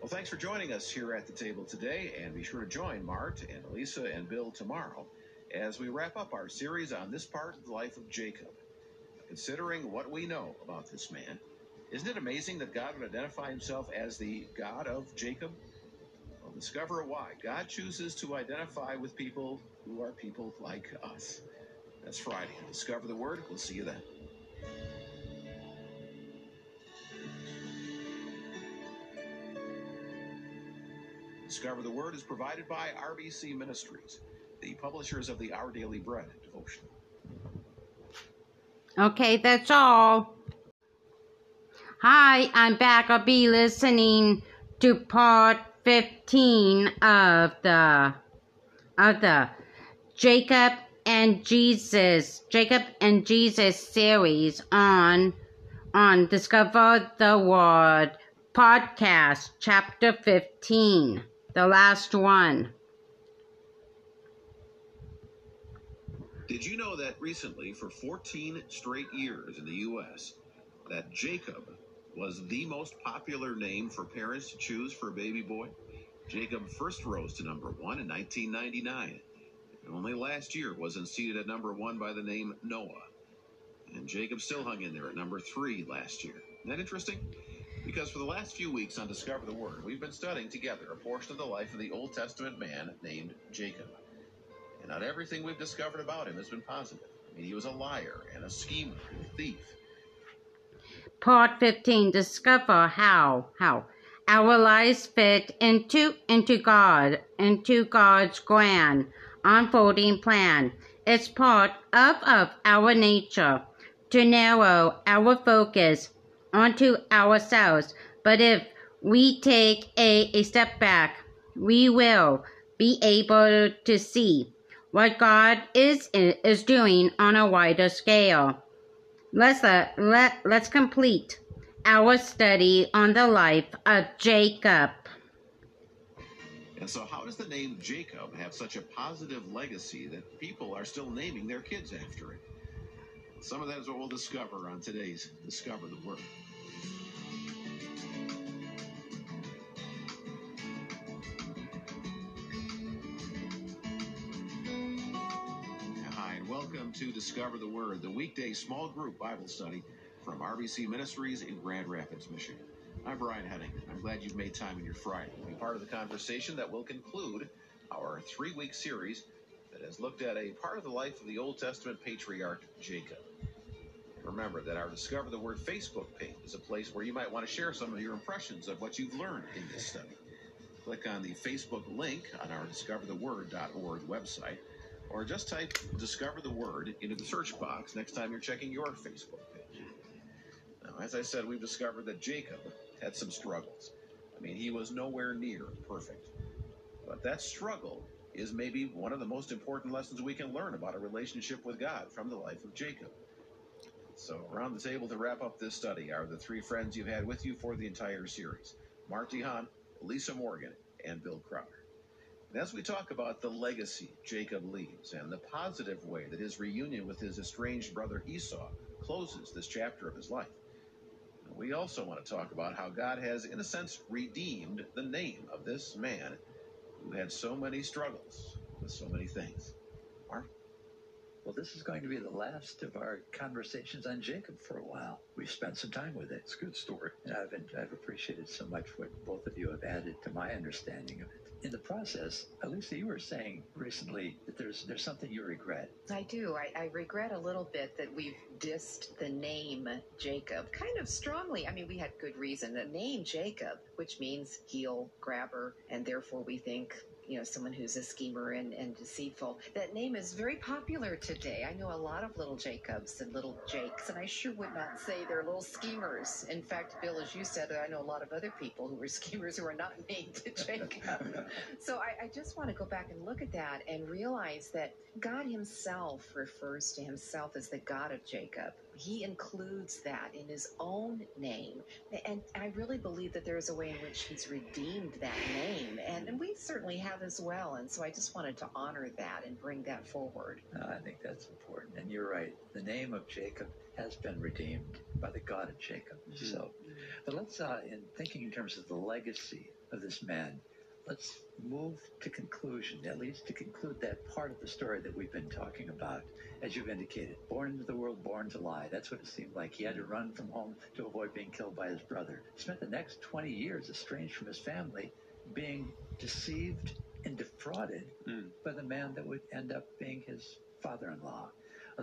Well, thanks for joining us here at the table today, and be sure to join Mart and Elisa and Bill tomorrow as we wrap up our series on this part of the life of Jacob. Considering what we know about this man, isn't it amazing that God would identify himself as the God of Jacob? Well, discover why. God chooses to identify with people who are people like us. That's Friday. Discover the Word. We'll see you then. Discover the Word is provided by RBC Ministries, the publishers of the Our Daily Bread devotional. Okay, that's all. Hi, I'm back. I'll be listening to part 15 of the of the Jacob and Jesus, Jacob and Jesus series on on Discover the Word podcast chapter 15, the last one. Did you know that recently, for 14 straight years in the U.S., that Jacob was the most popular name for parents to choose for a baby boy? Jacob first rose to number one in 1999. And only last year was unseated at number one by the name Noah. And Jacob still hung in there at number three last year. Isn't that interesting? Because for the last few weeks on Discover the Word, we've been studying together a portion of the life of the Old Testament man named Jacob. And not everything we've discovered about him has been positive. I mean, he was a liar and a schemer and a thief. Part 15 Discover how, how our lives fit into, into God, into God's grand unfolding plan. It's part of, of our nature to narrow our focus onto ourselves. But if we take a, a step back, we will be able to see what God is is doing on a wider scale. Let's uh, let let's complete our study on the life of Jacob. And so, how does the name Jacob have such a positive legacy that people are still naming their kids after it? Some of that is what we'll discover on today's Discover the Word. Welcome to Discover the Word, the weekday small group Bible study from RBC Ministries in Grand Rapids, Michigan. I'm Brian Hettinga. I'm glad you've made time in your Friday to be part of the conversation that will conclude our three week series that has looked at a part of the life of the Old Testament patriarch Jacob. Remember that our Discover the Word Facebook page is a place where you might want to share some of your impressions of what you've learned in this study. Click on the Facebook link on our discovertheword.org website, or just type Discover the Word into the search box next time you're checking your Facebook page. Now, as I said, we've discovered that Jacob had some struggles. I mean, he was nowhere near perfect. But that struggle is maybe one of the most important lessons we can learn about a relationship with God from the life of Jacob. So, around the table to wrap up this study are the three friends you've had with you for the entire series Mart DeHaan, Elisa Morgan, and Bill Crowder. And as we talk about the legacy Jacob leaves and the positive way that his reunion with his estranged brother Esau closes this chapter of his life, we also want to talk about how God has, in a sense, redeemed the name of this man who had so many struggles with so many things. Mart? Well, this is going to be the last of our conversations on Jacob for a while. We've spent some time with it. It's a good story. And I've, I've appreciated so much what both of you have added to my understanding of it. In the process, Elisa, you were saying recently that there's there's something you regret. I do. I, I regret a little bit that we've dissed the name Jacob kind of strongly. I mean, we had good reason. The name Jacob, which means heel grabber, and therefore we think you know, someone who's a schemer and, and deceitful. That name is very popular today. I know a lot of little Jacobs and little Jakes, and I sure would not say they're little schemers. In fact, Bill, as you said, I know a lot of other people who are schemers who are not named Jacob. so I, I just want to go back and look at that and realize that God Himself refers to Himself as the God of Jacob. He includes that in his own name. And I really believe that there is a way in which he's redeemed that name. And, and we certainly have as well. And so I just wanted to honor that and bring that forward. Uh, I think that's important. And you're right. The name of Jacob has been redeemed by the God of Jacob. Mm-hmm. So, but let's, uh, in thinking in terms of the legacy of this man, let's move to conclusion, at least to conclude that part of the story that we've been talking about. As you've indicated, born into the world, born to lie. That's what it seemed like. He had to run from home to avoid being killed by his brother. Spent the next 20 years estranged from his family, being deceived and defrauded mm. by the man that would end up being his father in law.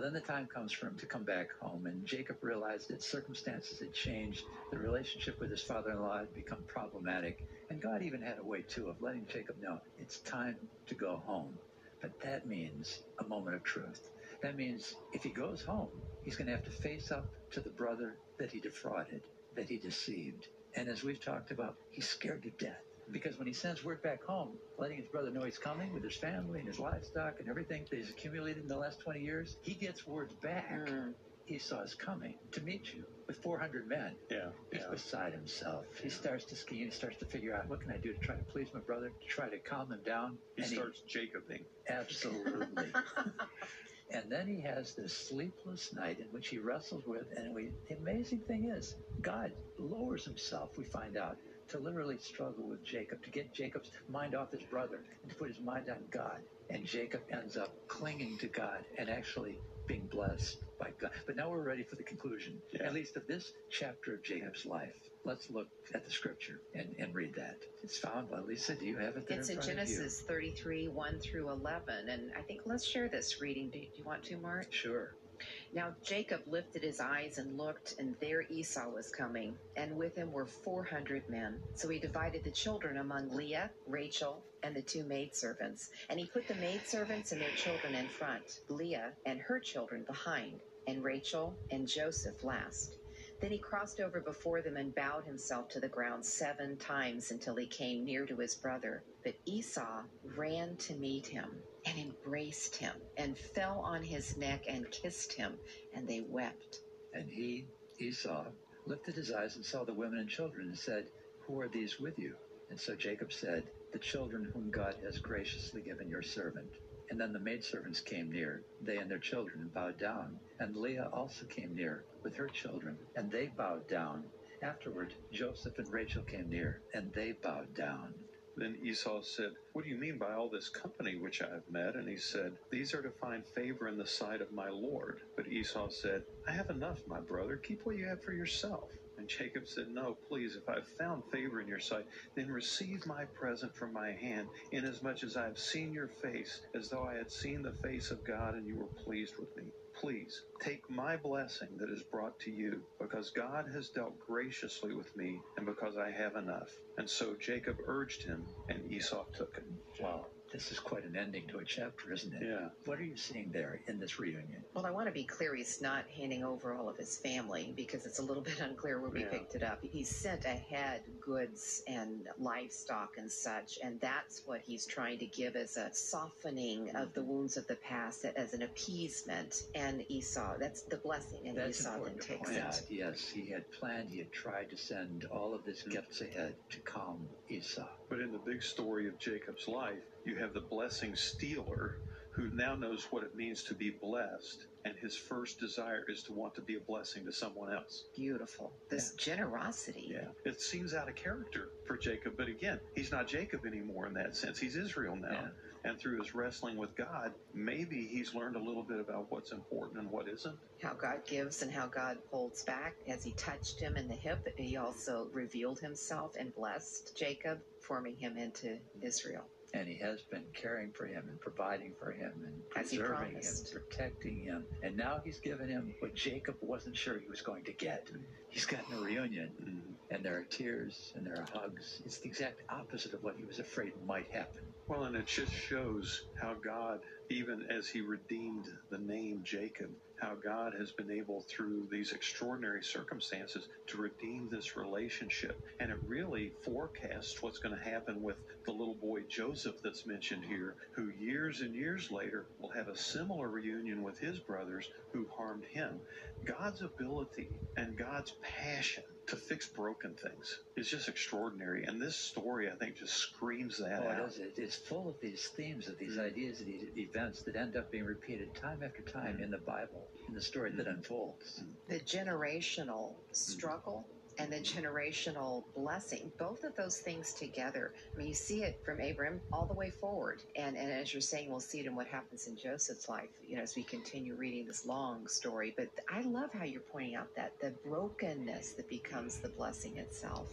Well, then the time comes for him to come back home, and Jacob realized that circumstances had changed. The relationship with his father in law had become problematic, and God even had a way, too, of letting Jacob know it's time to go home. But that means a moment of truth. That means if he goes home, he's going to have to face up to the brother that he defrauded, that he deceived. And as we've talked about, he's scared to death because when he sends word back home, letting his brother know he's coming with his family and his livestock and everything that he's accumulated in the last 20 years, he gets words back. Mm. Esau is coming to meet you with 400 men. Yeah. He's yeah. beside himself. Yeah. He starts to scheme. He starts to figure out what can I do to try to please my brother, to try to calm him down. He and starts he, Jacobing. Absolutely. and then he has this sleepless night in which he wrestles with, and we, the amazing thing is, God lowers himself, we find out, to literally struggle with Jacob, to get Jacob's mind off his brother and to put his mind on God. And Jacob ends up clinging to God and actually being blessed by God. But now we're ready for the conclusion, yeah. at least of this chapter of Jacob's life. Let's look at the scripture and, and read that. It's found by Lisa. Do you have it there? It's in, in Genesis 33, 1 through 11. And I think let's share this reading. Do you want to, Mart? Sure. Now Jacob lifted his eyes and looked, and there Esau was coming, and with him were four hundred men. So he divided the children among Leah, Rachel, and the two maidservants. And he put the maidservants and their children in front, Leah and her children behind, and Rachel and Joseph last. Then he crossed over before them and bowed himself to the ground seven times until he came near to his brother. But Esau ran to meet him and embraced him and fell on his neck and kissed him, and they wept. And he, Esau, lifted his eyes and saw the women and children and said, Who are these with you? And so Jacob said, The children whom God has graciously given your servant. And then the maidservants came near, they and their children, bowed down. And Leah also came near with her children, and they bowed down. Afterward, Joseph and Rachel came near, and they bowed down. Then Esau said, What do you mean by all this company which I have met? And he said, These are to find favor in the sight of my Lord. But Esau said, I have enough, my brother. Keep what you have for yourself. And Jacob said, No, please, if I have found favor in your sight, then receive my present from my hand, inasmuch as I have seen your face, as though I had seen the face of God, and you were pleased with me. Please take my blessing that is brought to you, because God has dealt graciously with me, and because I have enough. And so Jacob urged him, and Esau took it. Wow. This is quite an ending to a chapter, isn't it? Yeah. What are you seeing there in this reunion? Well, I want to be clear. He's not handing over all of his family because it's a little bit unclear where we yeah. picked it up. He sent ahead goods and livestock and such, and that's what he's trying to give as a softening of the mm-hmm. wounds of the past, as an appeasement. And Esau, that's the blessing, and that's Esau then takes it. Out. Yes, he had planned, he had tried to send all of his mm-hmm. gifts ahead to calm Esau. But in the big story of Jacob's life, you have the blessing stealer who now knows what it means to be blessed and his first desire is to want to be a blessing to someone else. Beautiful. This yeah. generosity. Yeah. It seems out of character for Jacob, but again, he's not Jacob anymore in that sense. He's Israel now. Yeah. And through his wrestling with God, maybe he's learned a little bit about what's important and what isn't. How God gives and how God holds back. As he touched him in the hip, he also revealed himself and blessed Jacob, forming him into Israel and he has been caring for him and providing for him and preserving him, protecting him. And now he's given him what Jacob wasn't sure he was going to get. He's gotten a reunion, mm-hmm. and there are tears and there are hugs. It's the exact opposite of what he was afraid might happen. Well, and it just shows how God, even as he redeemed the name Jacob, how God has been able, through these extraordinary circumstances, to redeem this relationship. And it really forecasts what's going to happen with the little boy Joseph that's mentioned here, who years and years later will have a similar reunion with his brothers who harmed him. God's ability and God's passion to fix broken things is just extraordinary. And this story, I think, just screams that Oh, it out. It- It's full of these themes, of these mm-hmm. ideas, of these events that end up being repeated time after time mm-hmm. in the Bible, in the story that mm-hmm. unfolds. the generational struggle and the generational blessing. Both of those things together i mean you see it from abram all the way forward. And and as you're saying we'll see it in what happens in joseph's life you know as we continue reading this long story. But i love how you're pointing out that the brokenness that becomes the blessing itself.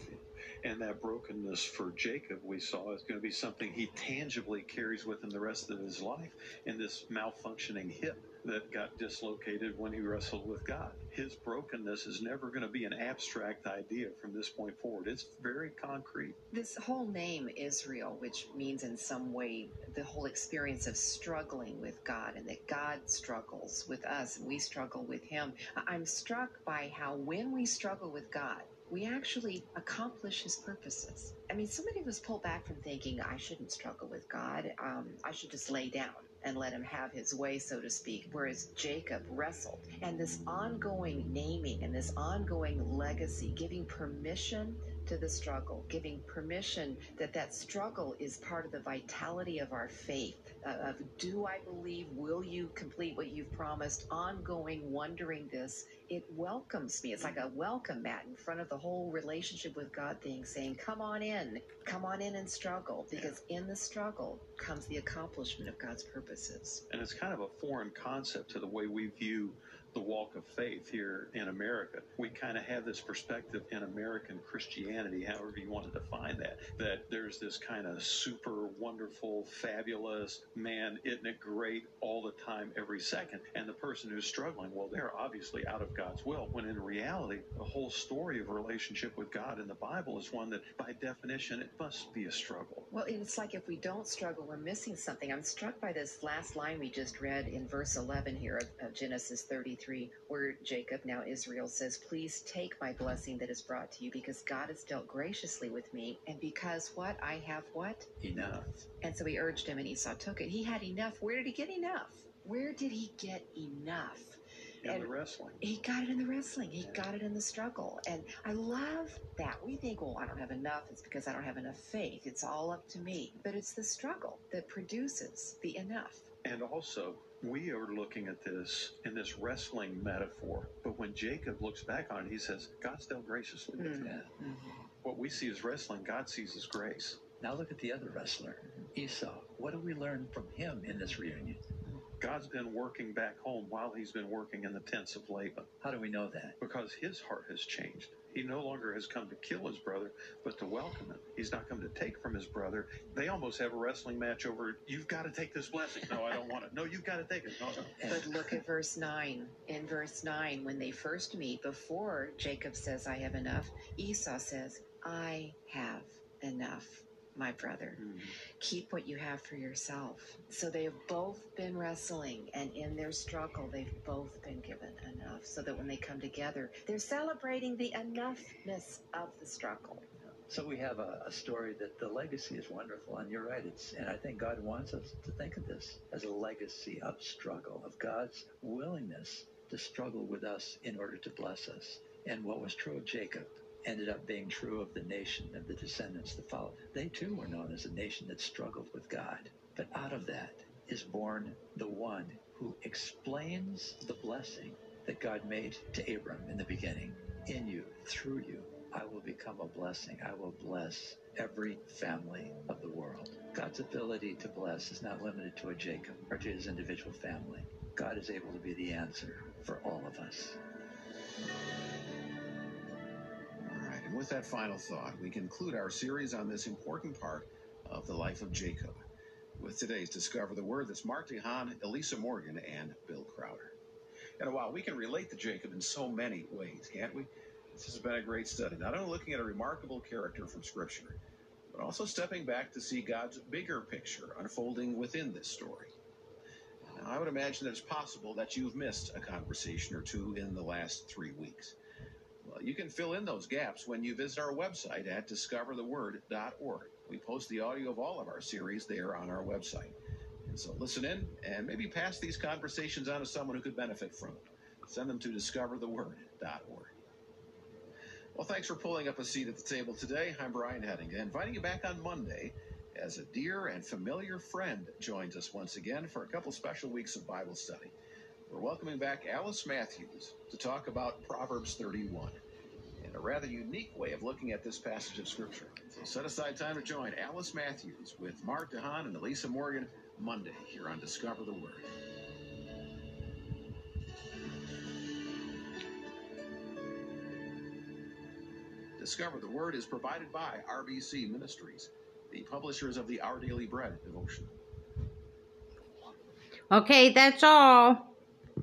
And that brokenness for Jacob, we saw, is going to be something he tangibly carries with him the rest of his life in this malfunctioning hip that got dislocated when he wrestled with God. His brokenness is never going to be an abstract idea from this point forward. It's very concrete. this whole name Israel, which means in some way the whole experience of struggling with God and that God struggles with us and we struggle with Him. I'm struck by how when we struggle with God, we actually accomplish His purposes. I mean, so many of us pull back from thinking, I shouldn't struggle with God. Um, I should just lay down and let him have his way, so to speak. Whereas Jacob wrestled. And this ongoing naming and this ongoing legacy, giving permission to the struggle, giving permission that that struggle is part of the vitality of our faith. Uh, of do I believe? Will you complete what you've promised? Ongoing wondering this. It welcomes me. It's like a welcome mat in front of the whole relationship with God thing, saying, "Come on in, come on in and struggle," because in the struggle comes the accomplishment of God's purposes. And it's kind of a foreign concept to the way we view the walk of faith here in America. We kind of have this perspective in American Christianity, however you want to define that, that there's this kind of super wonderful, fabulous man, isn't it great all the time, every second. And the person who's struggling, well, they're obviously out of God's will. When in reality, the whole story of relationship with God in the Bible is one that, by definition, it must be a struggle. Well, it's like if we don't struggle, we're missing something. I'm struck by this last line we just read in verse 11 here of, of Genesis 33, where Jacob, now Israel, says, Please take my blessing that is brought to you, because God has dealt graciously with me, and because what? I have what? Enough. And so he urged him, and Esau took it. He had enough. Where did he get enough? Where did he get enough? In And- the wrestling. He got it in the wrestling. He got it in the struggle. And I love that. We think, well, I don't have enough. It's because I don't have enough faith. It's all up to me. But it's the struggle that produces the enough. And also, we are looking at this in this wrestling metaphor. But when Jacob looks back on it, he says, God's dealt graciously with me. Yeah. What we see as wrestling, God sees as grace. Now look at the other wrestler, Esau. What do we learn from him in this reunion? God's been working back home while he's been working in the tents of Laban How do we know that? because his heart has changed. He no longer has come to kill his brother, but to welcome him. He's not come to take from his brother. They almost have a wrestling match over, you've got to take this blessing. No, I don't want it. No, you've got to take it. No, no. But look at verse 9. In verse 9, when they first meet, before Jacob says, I have enough, Esau says, I have enough, my brother. Mhm. Keep what you have for yourself. So they have both been wrestling, and in their struggle, they've both been given enough so that when they come together, they're celebrating the enoughness of the struggle. So we have a, a story that the legacy is wonderful, and you're right. It's and I think God wants us to think of this as a legacy of struggle, of God's willingness to struggle with us in order to bless us. And what was true of Jacob ended up being true of the nation of the descendants that followed. They too were known as a nation that struggled with God. But out of that is born the one who explains the blessing that God made to Abram in the beginning. In you, through you, I will become a blessing. I will bless every family of the world. God's ability to bless is not limited to a Jacob or to his individual family. God is able to be the answer for all of us. And with that final thought, we conclude our series on this important part of the life of Jacob with today's Discover the Word. That's Mart DeHaan, Elisa Morgan, and Bill Crowder. And while we can relate to Jacob in so many ways, can't we? This has been a great study, not only looking at a remarkable character from Scripture, but also stepping back to see God's bigger picture unfolding within this story. Now, I would imagine that it's possible that you've missed a conversation or two in the last three weeks. You can fill in those gaps when you visit our website at discovertheword.org. We post the audio of all of our series there on our website. And so listen in and maybe pass these conversations on to someone who could benefit from it. Send them to discovertheword.org. Well, thanks for pulling up a seat at the table today. I'm Brian Hettinga, inviting you back on Monday as a dear and familiar friend joins us once again for a couple special weeks of Bible study. We're welcoming back Alice Matthews to talk about Proverbs 31 and a rather unique way of looking at this passage of Scripture. So set aside time to join Alice Matthews with Mart DeHaan and Elisa Morgan Monday here on Discover the Word. Discover the Word is provided by RBC Ministries, the publishers of the Our Daily Bread devotion. Okay, that's all.